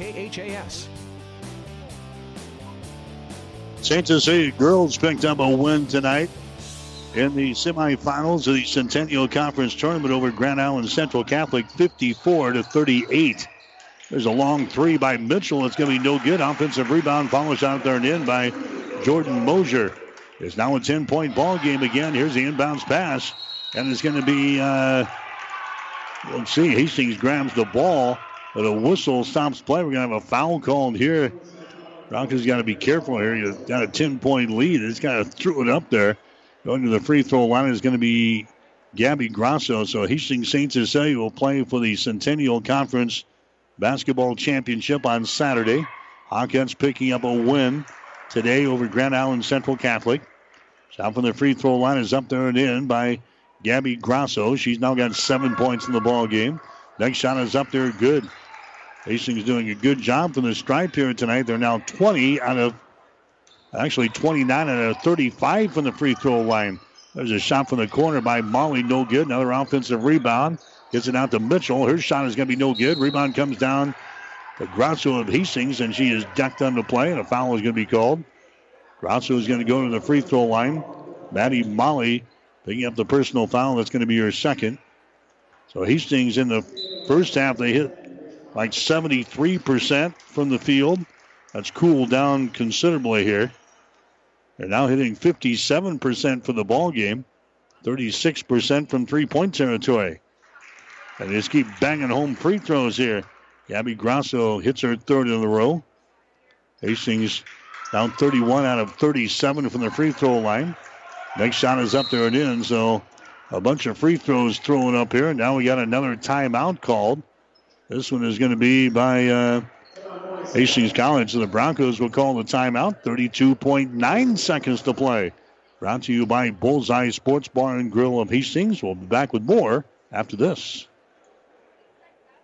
1230 KHAS. St. Cecilia girls picked up a win tonight in the semifinals of the Centennial Conference tournament over Grand Island Central Catholic, 54 to 38. There's a long three by Mitchell. It's going to be no good. Offensive rebound, follows out there and in by Jordan Mosier. It's now a 10 point ball game again. Here's the inbounds pass, and it's going to be, uh, let's see, Hastings grabs the ball, but a whistle stops play. We're going to have a foul called here Broncos got to be careful here. You've got a 10 point lead. It's got to throw it up there. Going to the free throw line is going to be Gabby Grasso. So Hastings St. Cecilia will play for the Centennial Conference Basketball Championship on Saturday. Hawkins picking up a win today over Grand Island Central Catholic. Shot from the free throw line is up there and in by Gabby Grasso. She's now got seven points in the ball game. Next shot is up there, good. Hastings doing a good job from the stripe here tonight. They're now 20 out of, actually 29 out of 35 from the free throw line. There's a shot from the corner by Molly, no good. Another offensive rebound. Gets it out to Mitchell. Her shot is going to be no good. Rebound comes down to Grasso of Hastings, and she is decked on the play, and a foul is going to be called. Grasso is going to go to the free throw line. Maddie Molly picking up the personal foul. That's going to be her second. So Hastings in the first half, they hit like 73% from the field. That's cooled down considerably here. They're now hitting 57% for the ball game, 36% from three-point territory. And they just keep banging home free throws here. Gabby Grasso hits her third in a row. Hastings down 31 out of 37 from the free throw line. Next shot is up there and in, so a bunch of free throws thrown up here. And Now we got another timeout called. This one is going to be by uh, Hastings College. The Broncos will call the timeout. 32.9 seconds to play. Brought to you by Bullseye Sports Bar and Grill of Hastings. We'll be back with more after this.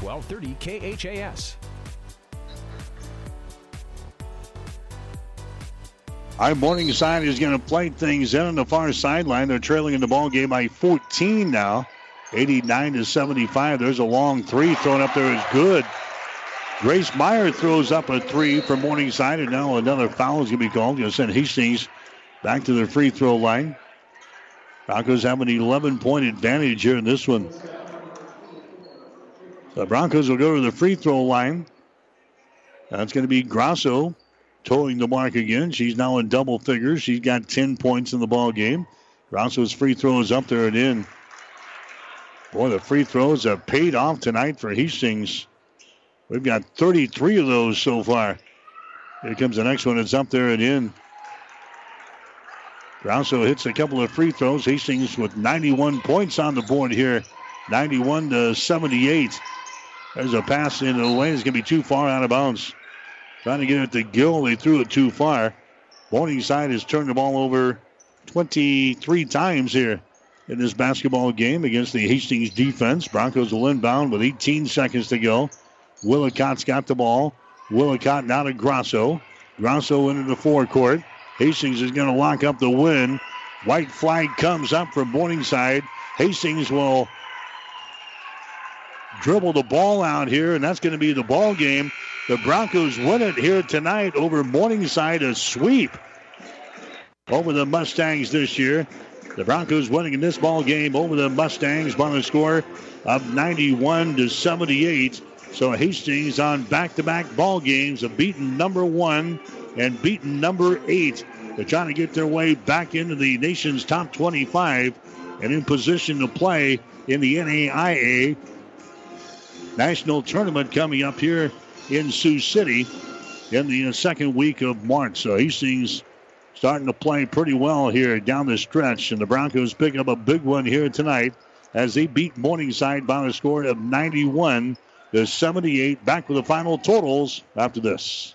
1230 KHAS. Our Morningside is going to play things in on the far sideline. They're trailing in the ball game by 14 now, 89 to 75. There's a long three thrown up there is good. Grace Meyer throws up a three for Morningside, and now another foul is going to be called. Going to send Hastings back to the free throw line. Broncos have an 11 point advantage here in this one. The Broncos will go to the free throw line. That's going to be Grasso towing the mark again. She's now in double figures. She's got 10 points in the ball game. Grasso's free throws up there and in. Boy, the free throws have paid off tonight for Hastings. We've got 33 of those so far. Here comes the next one. It's up there and in. Grasso hits a couple of free throws. Hastings with 91 points on the board here. 91 to 78. There's a pass into the lane. It's going to be too far out of bounds. Trying to get it to Gill. They threw it too far. Morningside has turned the ball over 23 times here in this basketball game against the Hastings defense. Broncos will inbound with 18 seconds to go. Willicott's got the ball. Willicott now to Grasso. Grasso into the forecourt. Hastings is going to lock up the win. White flag comes up from Morningside. Hastings will dribble the ball out here, and that's going to be the ball game. The Broncos win it here tonight over Morningside, a sweep over the Mustangs this year. The Broncos winning in this ball game over the Mustangs by a score of 91 to 78. So Hastings on back-to-back ball games of beaten number one and beaten number eight. They're trying to get their way back into the nation's top 25 and in position to play in the NAIA National Tournament coming up here in Sioux City in the second week of March. So Hastings starting to play pretty well here down the stretch, and the Broncos pick up a big one here tonight as they beat Morningside by a score of 91 to 78. Back with the final totals after this.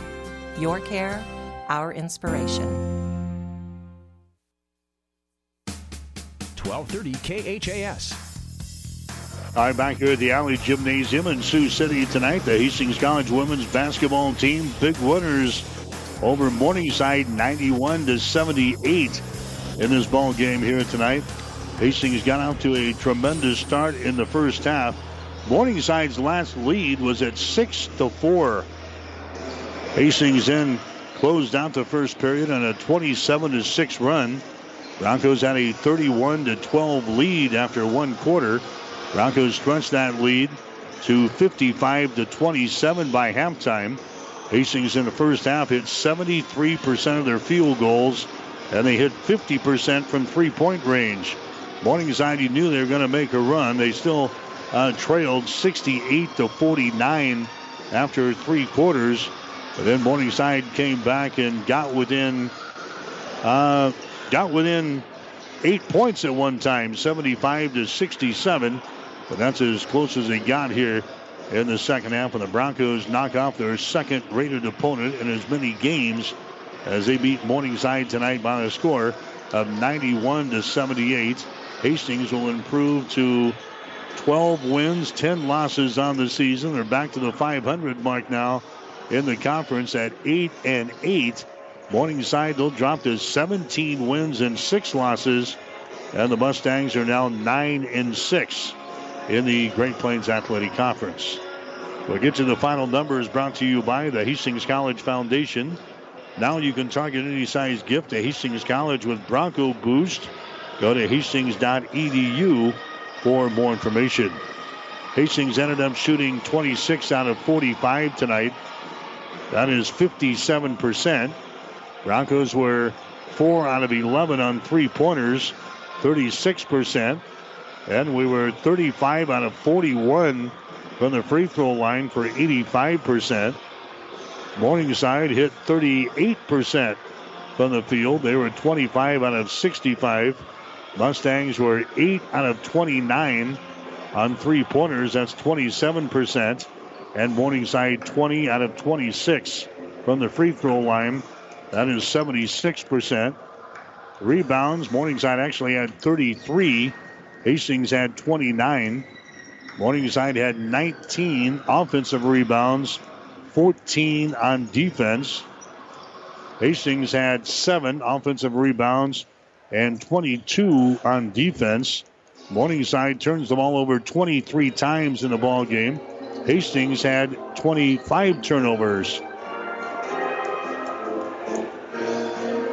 Your care, our inspiration. 1230 KHAS. All right, back here at the Allee Gymnasium in Sioux City tonight, the Hastings College women's basketball team big winners over Morningside 91 to 78 in this ball game here tonight. Hastings got out to a tremendous start in the first half. Morningside's last lead was at 6 to 4. Hastings then closed out the first period on a 27 to 6 run. Broncos had a 31 to 12 lead after one quarter. Broncos stretched that lead to 55 to 27 by halftime. Hastings in the first half hit 73% of their field goals, and they hit 50% from three-point range. Morningside, you knew they were going to make a run. They still uh, trailed 68 to 49 after three quarters, but then Morningside came back and got within uh, got within eight points at one time, 75 to 67. But that's as close as they got here in the second half. And the Broncos knock off their second rated opponent in as many games as they beat Morningside tonight by a score of 91 to 78. Hastings will improve to 12 wins, 10 losses on the season. They're back to the 500 mark now in the conference at 8 and 8. Morningside, they'll drop to 17 wins and 6 losses. And the Mustangs are now 9 and 6 in the Great Plains Athletic Conference. We'll get to the final numbers brought to you by the Hastings College Foundation. Now you can target any size gift to Hastings College with Bronco Boost. Go to hastings.edu for more information. Hastings ended up shooting 26 out of 45 tonight. That is 57%. Broncos were 4 out of 11 on three pointers, 36%. And we were 35 out of 41 from the free throw line for 85%. Morningside hit 38% from the field. They were 25 out of 65. Mustangs were 8 out of 29 on three pointers. That's 27%. And Morningside 20 out of 26 from the free throw line. That is 76%. Rebounds, Morningside actually had 33. Hastings had 29. Morningside had 19 offensive rebounds, 14 on defense. Hastings had seven offensive rebounds and 22 on defense. Morningside turns the ball over 23 times in the ball game. Hastings had 25 turnovers.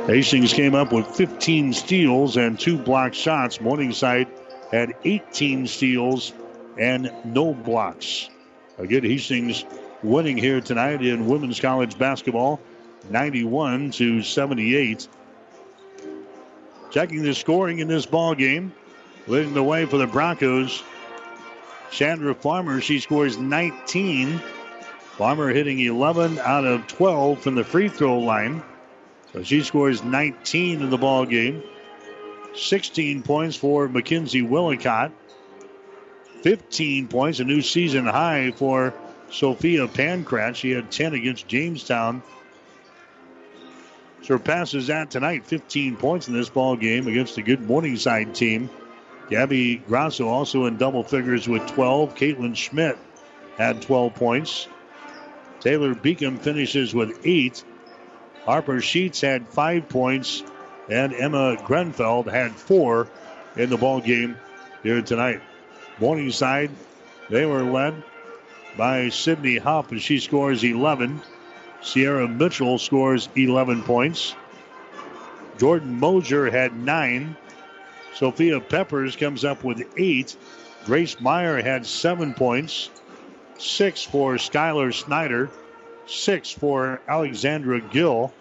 Hastings came up with 15 steals and two block shots. Morningside had 18 steals and no blocks. Again, Hastings winning here tonight in women's college basketball, 91 to 78. Checking the scoring in this ball game, leading the way for the Broncos. Chandra Farmer, she scores 19. Farmer hitting 11 out of 12 from the free throw line. So she scores 19 in the ball game. 16 points for Mackenzie Willicott. 15 points, a new season high for Sophia Pankratz. She had 10 against Jamestown. Surpasses that tonight, 15 points in this ball game against the good Morningside team. Gabby Grasso also in double figures with 12. Caitlin Schmidt had 12 points. Taylor Beacom finishes with eight. Harper Sheets had five points, and Emma Grenfell had four in the ball game here tonight. Morningside, they were led by Sydney Hupp, and she scores 11. Sierra Mitchell scores 11 points. Jordan Moser had nine. Sophia Peppers comes up with eight. Grace Meyer had seven points. Six for Skylar Snyder. Six for Alexandra Gill.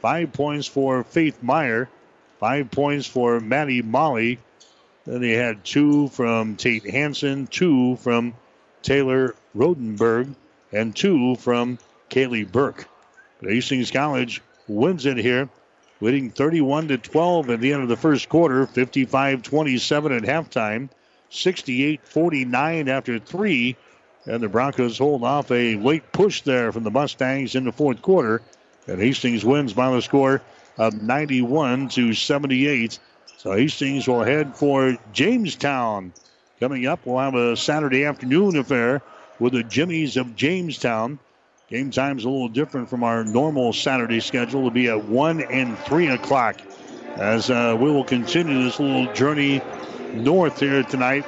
Five points for Faith Meyer. Five points for Maddie Molly. Then they had two from Tate Hansen, two from Taylor Rodenberg, and two from Kaylee Burke. But Hastings College wins it here, leading 31 to 12 at the end of the first quarter, 55 27 at halftime, 68 49 after three. And the Broncos hold off a late push there from the Mustangs in the fourth quarter. And Hastings wins by the score of 91 to 78. So Hastings will head for Jamestown. Coming up, we'll have a Saturday afternoon affair with the Jimmies of Jamestown. Game time's a little different from our normal Saturday schedule. It'll be at 1 and 3 o'clock as uh, we will continue this little journey north here tonight.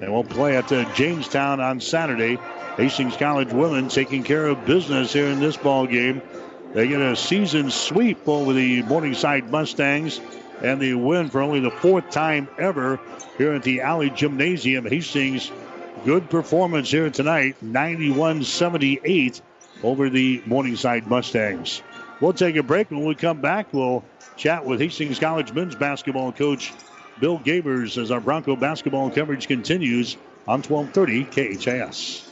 And we'll play at uh, Jamestown on Saturday. Hastings College women taking care of business here in this ball game. They get a season sweep over the Morningside Mustangs, and they win for only the fourth time ever here at the Allee Gymnasium. Hastings, good performance here tonight, 91 78 over the Morningside Mustangs. We'll take a break. When we come back, we'll chat with Hastings College men's basketball coach Bill Gabers as our Bronco basketball coverage continues on 1230 KHAS.